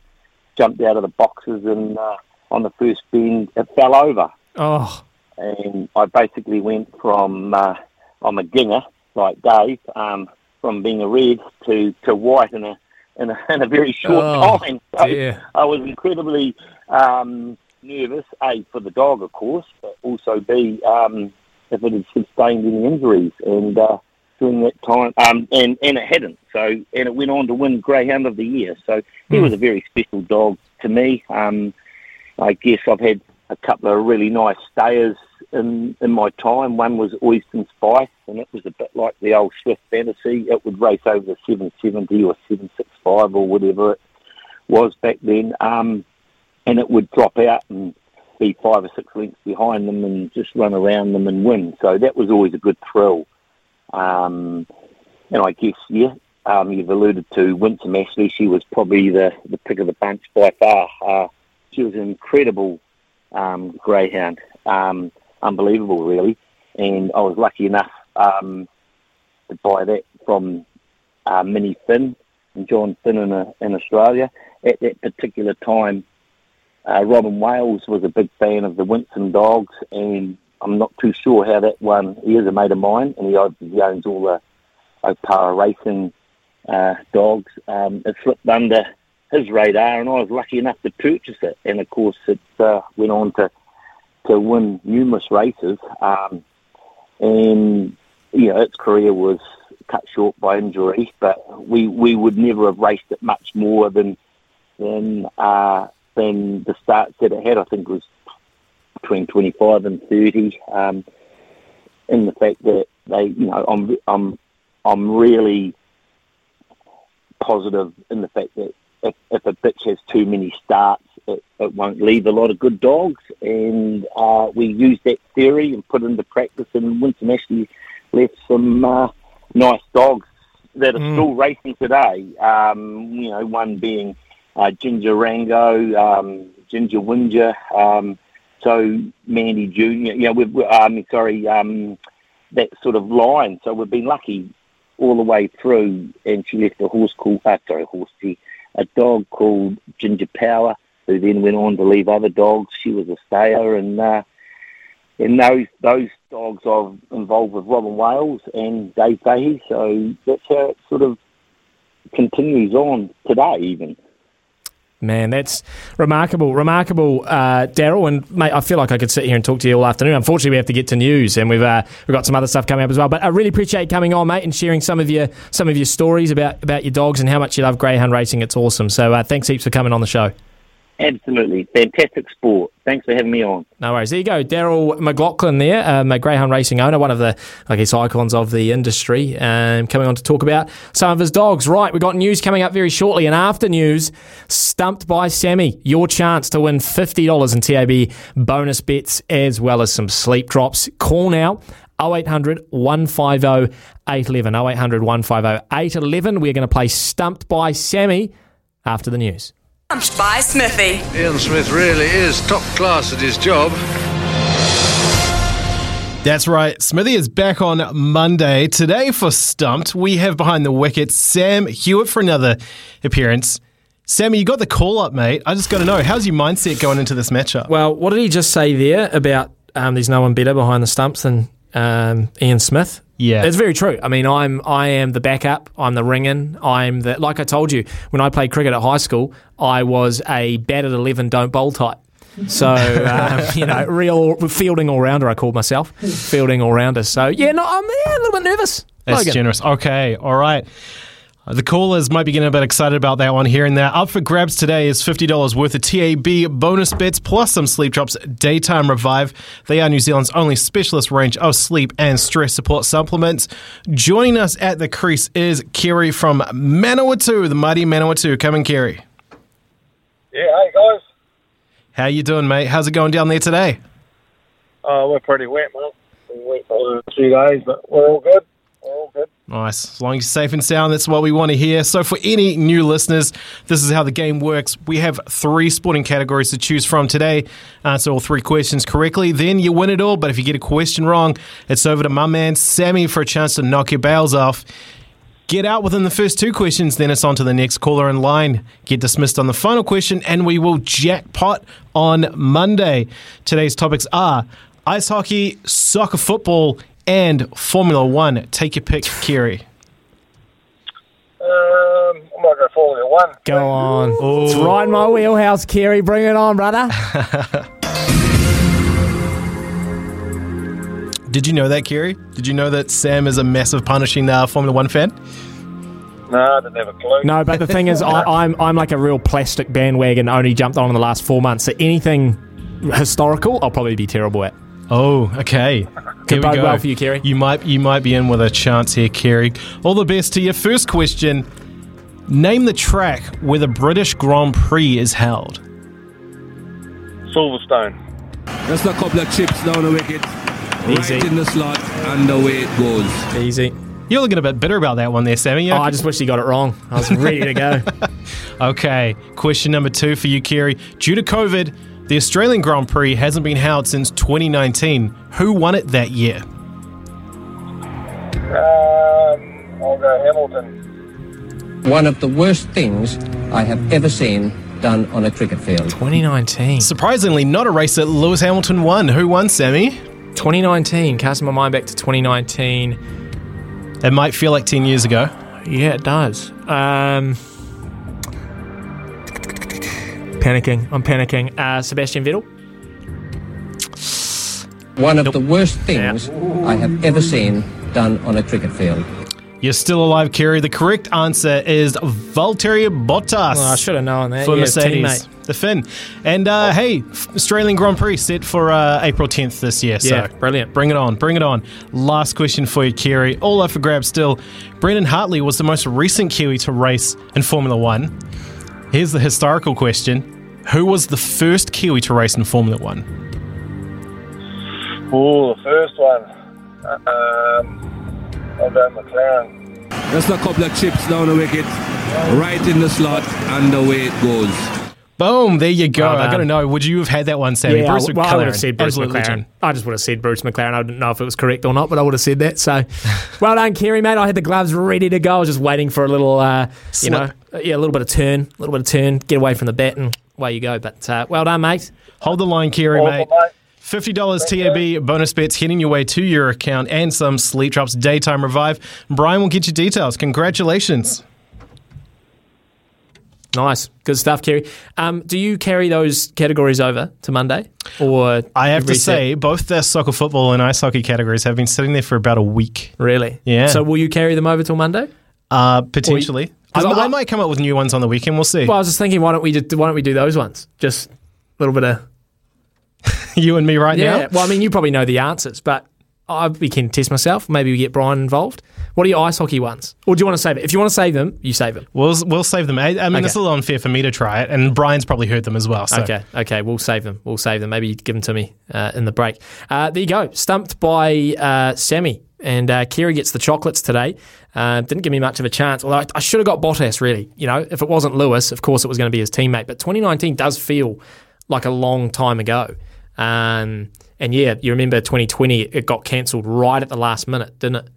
jumped out of the boxes, and uh, on the first bend, it fell over, Oh, and I basically went from uh, I'm a ginger like Dave, um, from being a red to, to white in a in a, in a very short Oh, time. So dear. I was incredibly um, nervous, A, for the dog, of course, but also B, um, if it had sustained any injuries. And uh, during that time, um, and, and it hadn't. So, and it went on to win Greyhound of the Year. So he Hmm. was a very special dog to me. Um, I guess I've had a couple of really nice stayers in, in my time. One was Oyston Spice, and it was a bit like the old Swift Fantasy. It would race over the 770 or 765 or whatever it was back then. Um, and it would drop out and be five or six lengths behind them and just run around them and win. So that was always a good thrill. Um, and I guess, yeah, um, you've alluded to Winsome Ashley. She was probably the, the pick of the bunch by far. Uh, she was an incredible um, greyhound, um, unbelievable, really. And I was lucky enough um, to buy that from uh, Minnie Finn and John Finn in, uh, in Australia. At that particular time, uh, Robin Wales was a big fan of the Winston dogs, and I'm not too sure how that one. He is a mate of mine, and he owns, all the Opara racing uh, dogs. Um, it slipped under his radar, and I was lucky enough to purchase it. And of course, it uh, went on to to win numerous races. Um, and you know, its career was cut short by injury, but we we would never have raced it much more than than uh, than the starts that it had. I think it was between 25 and 30. Um, in the fact that they, you know, I'm I'm I'm really positive in the fact that if, if a bitch has too many starts, it, it won't leave a lot of good dogs. And uh, we used that theory and put it into practice, and Winston actually left some uh, nice dogs that are Mm. still racing today. Um, you know, one being uh, Ginger Rango, um, Ginger Winger, um, so Mandy Junior. Yeah, we've um, sorry, um, that sort of line. So we've been lucky all the way through. And she left a horse called, uh, sorry, horse, she- a dog called Ginger Power, who then went on to leave other dogs. She was a stayer, and uh, and those those dogs are involved with Robin Wales and Dave Fahey. So that's how it sort of continues on today, even. Man, that's remarkable, remarkable, uh, Daryl. And mate, I feel like I could sit here and talk to you all afternoon. Unfortunately, we have to get to news, and we've uh, we've got some other stuff coming up as well. But I really appreciate coming on, mate, and sharing some of your some of your stories about about your dogs and how much you love greyhound racing. It's awesome. So uh, thanks heaps for coming on the show. Absolutely fantastic sport. Thanks for having me on. No worries. There you go, Daryl McLaughlin there, um, a greyhound racing owner, one of the I guess icons of the industry, um, coming on to talk about some of his dogs. Right, we've got news coming up very shortly, and after news, stumped by Sammy, your chance to win fifty dollars in TAB bonus bets as well as some sleep drops. Call now. 0800 150 811. 0800 150 811. We're going to play Stumped by Sammy after the news. Stumped by Smithy. Ian Smith really is top class at his job. That's right. Smithy is back on Monday. Today for Stumped, we have behind the wicket Sam Hewitt for another appearance. Sammy, you got the call up, mate. I just got to know, how's your mindset going into this matchup? Well, what did he just say there about um, there's no one better behind the stumps than um, Ian Smith? Yeah. it's very true. I mean, I'm I am the backup. I'm the ringing. I'm the like I told you when I played cricket at high school. I was a bat at eleven, don't bowl type. So um, you know, real fielding all rounder. I called myself fielding all rounder. So yeah, no, I'm yeah, a little bit nervous. That's Logan. generous. Okay, all right. Uh, The callers might be getting a bit excited about that one, here and there. Up for grabs today is $50 worth of TAB bonus bets plus some Sleep Drops Daytime Revive. They are New Zealand's only specialist range of sleep and stress support supplements. Joining us at the crease is Kerry from Manawatu, the mighty Manawatu. Come in, Kerry. Yeah, hey guys. How you doing, mate? How's it going down there today? Uh, we're pretty wet, mate. Been wet for few days, but we're all good. We're all good. Nice. As long as you're safe and sound, that's what we want to hear. So, for any new listeners, this is how the game works. We have three sporting categories to choose from today. Answer all three questions correctly, then you win it all. But if you get a question wrong, it's over to my man Sammy for a chance to knock your bails off. get out within the first two questions, then it's on to the next caller in line. Get dismissed on the final question, and we will jackpot on Monday. Today's topics are ice hockey, soccer football, and Formula One. Take your pick, Kerry. Um, I might go Formula One. Go on. It's right in my wheelhouse, Kerry. Bring it on, brother. Did you know that, Kerry? Did you know that Sam is a massive punishing uh, Formula One fan? No, I didn't have a clue. No, but the thing is, I, I'm I'm like a real plastic bandwagon. Only jumped on in the last four months. So anything historical, I'll probably be terrible at. Oh, okay. Could Here we bode go. well for you, Kerry. You might you might be in with a chance here, Kerry. All the best to your first question. Name the track where the British Grand Prix is held. Silverstone. Just a couple of chips down the wicket. Easy. Right in the slot, and away it goes. Easy. You're looking a bit bitter about that one there, Sammy. Oh, I just wish he got it wrong. I was ready to go. Okay, question number two for you, Kerry. Due to COVID, the Australian Grand Prix hasn't been held since 2019. Who won it that year? Um, I'll go Hamilton. One of the worst things I have ever seen done on a cricket field. 2019. Surprisingly, not a race that Lewis Hamilton won. Who won, Sammy? 2019. Casting my mind back to 2019. It might feel like 10 years ago. Yeah, it does. Um, panicking. I'm panicking. Uh, Sebastian Vettel. One of the worst things I have ever seen done on a cricket field. You're still alive, Kerry. The correct answer is Valtteri Bottas. Oh, I should have known that. For Yeah, Mercedes, teammate. the Finn. And uh, hey, Australian Grand Prix set for uh, April 10th this year. Yeah, so brilliant. Bring it on, bring it on. Last question for you, Kerry. All up for grabs still. Brendan Hartley was the most recent Kiwi to race in Formula One. Here's the historical question Who was the first Kiwi to race in Formula One? Oh, the first one. Um, I'll go McLaren. Just a couple of chips down the wicket. Right in the slot, and away it goes. Boom, there you go. Well I got to know, would you have had that one, Sammy? Yeah, Bruce well, I would have said Bruce absolute McLaren. legend. I just would have said Bruce McLaren. I didn't know if it was correct or not, but I would have said that. So, well done, Kerry, mate. I had the gloves ready to go. I was just waiting for a little, uh, you know, yeah, a little bit of turn, a little bit of turn, get away from the bat, and away you go. But uh, well done, mate. Hold the line, Kerry, Hold mate. Fifty dollars TAB bonus bets heading your way to your account and some Sleep Drops Daytime Revive. Brian will get you details. Congratulations. Nice, good stuff, Kerry. Um, do you carry those categories over to Monday, or I have to reset? say, both the soccer, football, and ice hockey categories have been sitting there for about a week. really? Yeah. So will you carry them over till Monday? Uh, potentially. I, 'Cause I- I might come up with new ones on the weekend. We'll see. Well, I was just thinking, why don't we just why don't we do those ones? Just a little bit of you and me right yeah. now. Well, I mean, you probably know the answers, but I'd be keen to test myself. Maybe we get Brian involved. What are your ice hockey ones? Or do you want to save it? If you want to save them, you save them. We'll we'll save them. I, I mean, Okay. it's a little unfair for me to try it, and Brian's probably heard them as well. So. Okay, okay, we'll save them. We'll save them. Maybe you give them to me uh, in the break. Uh, there you go. Stumped by uh, Sammy. And uh, Kerry gets the chocolates today. Uh, didn't give me much of a chance. Although I, I should have got Bottas, really. You know, if it wasn't Lewis, of course it was going to be his teammate. But 2019 does feel like a long time ago. Um, and yeah, you remember 2020, it got cancelled right at the last minute, didn't it?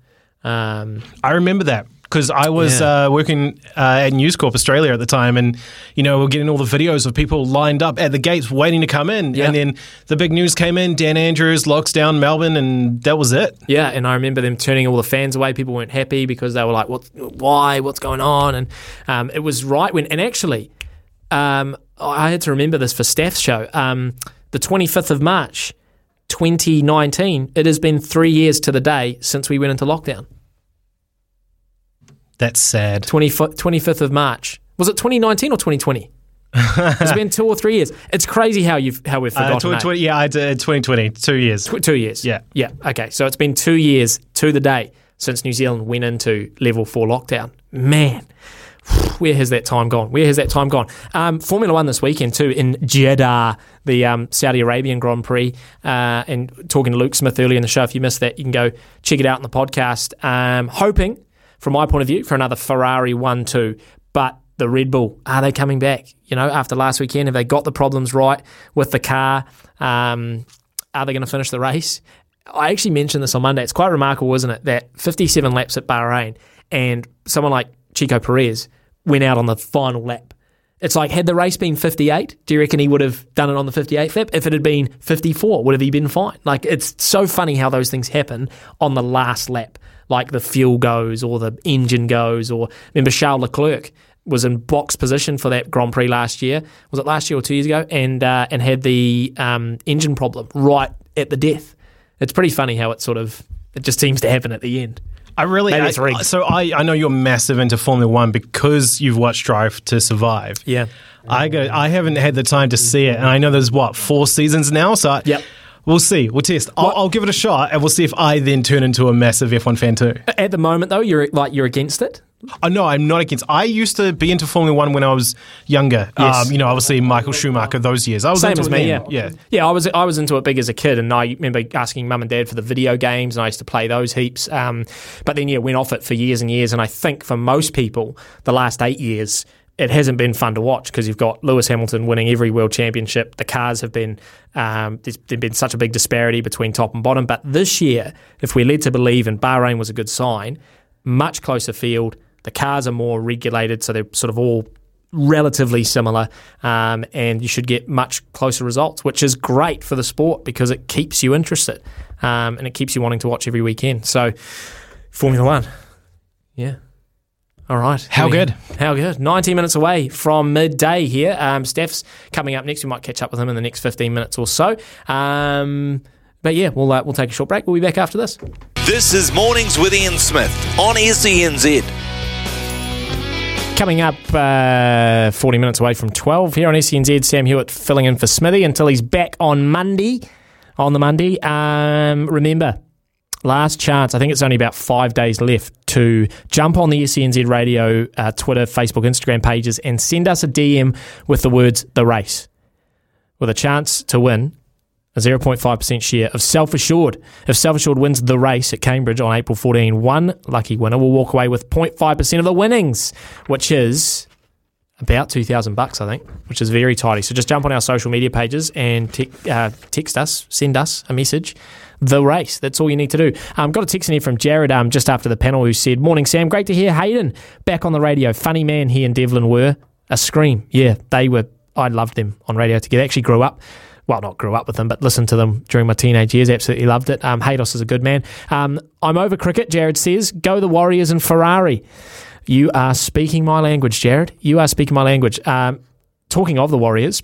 Um, I remember that because I was Yeah. uh, working uh, at News Corp Australia at the time, and you know we are getting all the videos of people lined up at the gates waiting to come in, Yeah. and then the big news came in: Dan Andrews locks down Melbourne, and that was it. Yeah, and I remember them turning all the fans away. People weren't happy because they were like, "What? Why? What's going on?" And um, it was right when. And actually, um, I had to remember this for Staff's show. Um, the twenty fifth of March, twenty nineteen. It has been three years to the day since we went into lockdown. That's sad. 25th of March. Was it 2019 or 2020? it's been two or three years. It's crazy how you've how we've Uh, forgotten. eh? 2020, yeah, I did 2020, two years. Tw- two years. Yeah. Yeah. Okay. So it's been two years to the day since New Zealand went into level four lockdown. Man, where has that time gone? Where has that time gone? Um, Formula One this weekend too in Jeddah, the um, Saudi Arabian Grand Prix. Uh, and talking to Luke Smith earlier in the show. If you missed that, you can go check it out in the podcast. Um, hoping, from my point of view, for another Ferrari one-two, but. The Red Bull, are they coming back? You know, after last weekend, have they got the problems right with the car? Um, are they going to finish the race? I actually mentioned this on Monday. It's quite remarkable, isn't it, that 57 laps at Bahrain and someone like Checo Perez went out on the final lap. It's like, had the race been 58, do you reckon he would have done it on the 58th lap? If it had been 54, would have he been fine? Like, it's so funny how those things happen on the last lap. Like the fuel goes or the engine goes, or remember Charles Leclerc was in box position for that Grand Prix last year. Was it last year or two years ago? And uh, and had the um, engine problem right at the death. It's pretty funny how it sort of it just seems to happen at the end. I really Maybe I- it's rigged. so I, I know you're massive into Formula One because you've watched Drive to Survive. Yeah. I go I haven't had the time to see it and I know there's what, four seasons now? So I, Yep. We'll see. We'll test. I'll, I'll give it a shot, and we'll see if I then turn into a massive F1 fan too. At the moment, though, you're like you're against it. Oh, no, I'm not against. I used to be into Formula One when I was younger. Yes. Um, you know, obviously Michael Schumacher, those years. I was Same into as me, yeah. yeah. Yeah, I was I was into it big as a kid, and I remember asking mum and dad for the video games, and I used to play those heaps. Um, but then yeah, went off it for years and years, and I think for most people, the last eight years. It hasn't been fun to watch because you've got Lewis Hamilton winning every world championship. The cars have been um, there's, been such a big disparity between top and bottom. But this year, if we're led to believe, and Bahrain was a good sign, much closer field. The cars are more regulated, so they're sort of all relatively similar, um, and you should get much closer results, which is great for the sport because it keeps you interested um, and it keeps you wanting to watch every weekend. So, Formula One, yeah. All right. How Here we- good? How good. 19 minutes away from midday here. Um, Steph's coming up next. We might catch up with him in the next 15 minutes or so. Um, but yeah, we'll, uh, we'll take a short break. We'll be back after this. This is Mornings with Ian Smith on SENZ. Coming up uh, 40 minutes away from 12 here on SENZ, Sam Hewitt filling in for Smithy until he's back on Monday. On the Monday. Um, remember, last chance, I think it's only about five days left to jump on the SENZ radio, uh, Twitter, Facebook, Instagram pages and send us a DM with the words the race with a chance to win a 0.5% share of Self Assured. If Self Assured wins the race at Cambridge on April 14, one lucky winner will walk away with 0.5% of the winnings, which is about 2000 bucks, I think, which is very tidy. So just jump on our social media pages and te- uh, text us, send us a message. The race. That's all you need to do. Um, got a text in here from Jared um, just after the panel who said, Morning, Sam. Great to hear Hayden back on the radio. Funny man he and Devlin were. A scream. Yeah, they were. I loved them on radio together. Actually grew up well, not grew up with them, but listened to them during my teenage years. Absolutely loved it. Um, Haydos is a good man. Um, I'm over cricket, Jared says. Go the Warriors and Ferrari. You are speaking my language, Jared. You are speaking my language. Um, talking of the Warriors,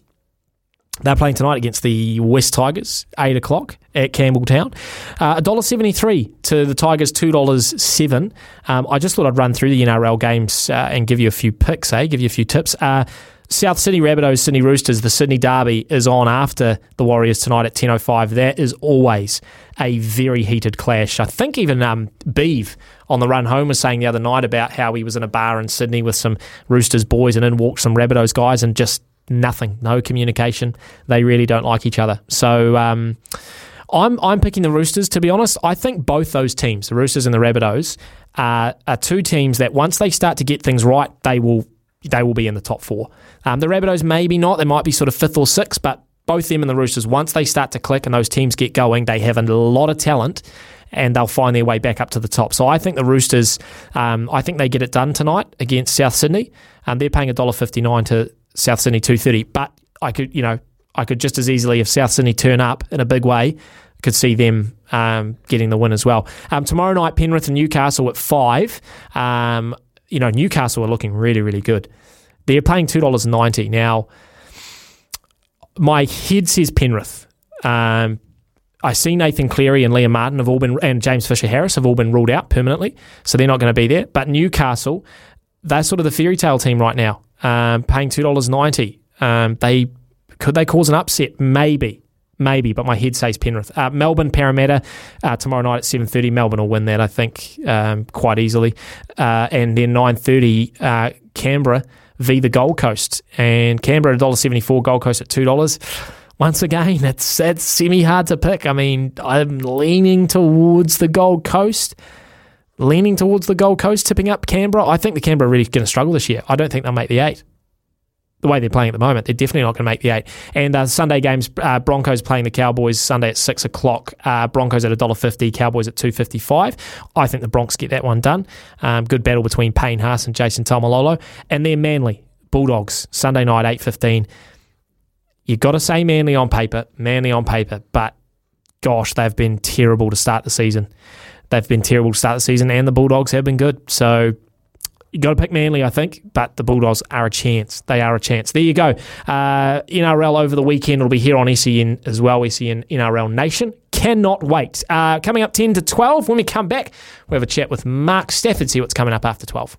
they're playing tonight against the Wests Tigers, 8 o'clock at Campbelltown. Uh, $1.73 to the Tigers, $2.07. Um, I just thought I'd run through the NRL games uh, and give you a few picks, eh? Give you a few tips. Uh, South Sydney Rabbitohs, Sydney Roosters, the Sydney Derby is on after the Warriors tonight at 10.05. That is always a very heated clash. I think even um, on the run home was saying the other night about how he was in a bar in Sydney with some Roosters boys and in walked some Rabbitohs guys and just nothing, no communication. They really don't like each other. So um, I'm I'm picking the Roosters. To be honest, I think both those teams, the Roosters and the Rabbitohs, are, are two teams that once they start to get things right, they will they will be in the top four. Um, the Rabbitohs maybe not. They might be sort of fifth or sixth, but both them and the Roosters, once they start to click and those teams get going, they have a lot of talent. And they'll find their way back up to the top. So I think the Roosters, um, I think they get it done tonight against South Sydney. Um, they're paying $1.59 to South Sydney 230 But I could, you know, I could just as easily, if South Sydney turn up in a big way, could see them um, getting the win as well. Um, tomorrow night, Penrith and Newcastle at five. Um, you know, Newcastle are looking really, really good. They're paying two dollars ninety now. My head says Penrith. Um, I see Nathan Cleary and Liam Martin have all been, and James Fisher Harris have all been ruled out permanently, so they're not going to be there. But Newcastle, they're sort of the fairy tale team right now, um, paying two dollars ninety. Um, they could they cause an upset? Maybe, maybe. But my head says Penrith. Uh, Melbourne Parramatta uh, tomorrow night at seven thirty. Melbourne will win that, I think, um, quite easily. Uh, and then nine thirty, uh, Canberra v the Gold Coast, and Canberra at dollar seventy four, Gold Coast at two dollars. Once again, it's it's semi hard to pick. I mean, I'm leaning towards the Gold Coast. Leaning towards the Gold Coast, tipping up Canberra. I think the Canberra are really going to struggle this year. I don't think they'll make the eight. The way they're playing at the moment, they're definitely not going to make the eight. And uh, Sunday games, uh, Broncos playing the Cowboys Sunday at six o'clock. Uh, Broncos at $1.50, Cowboys at two fifty five. I think the Bronx get that one done. Um, good battle between Payne Haas and Jason Taumalolo. And then Manly, Bulldogs, Sunday night, eight fifteen. You've got to say Manly on paper, Manly on paper, but gosh, they've been terrible to start the season. They've been terrible to start the season, and the Bulldogs have been good. So you got to pick Manly, I think, but the Bulldogs are a chance. They are a chance. There you go. Uh, NRL over the weekend will be here on SEN as well, SEN NRL Nation. Cannot wait. Uh, coming up 10 to 12, when we come back, we'll have a chat with Mark Stafford, see what's coming up after 12.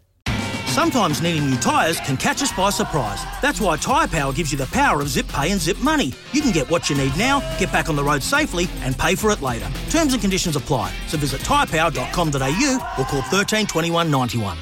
Sometimes needing new tyres can catch us by surprise. That's why Tyre Power gives you the power of zip pay and zip money. You can get what you need now, get back on the road safely, and pay for it later. Terms and conditions apply. So visit tyrepower.com.au or call 13 21 91.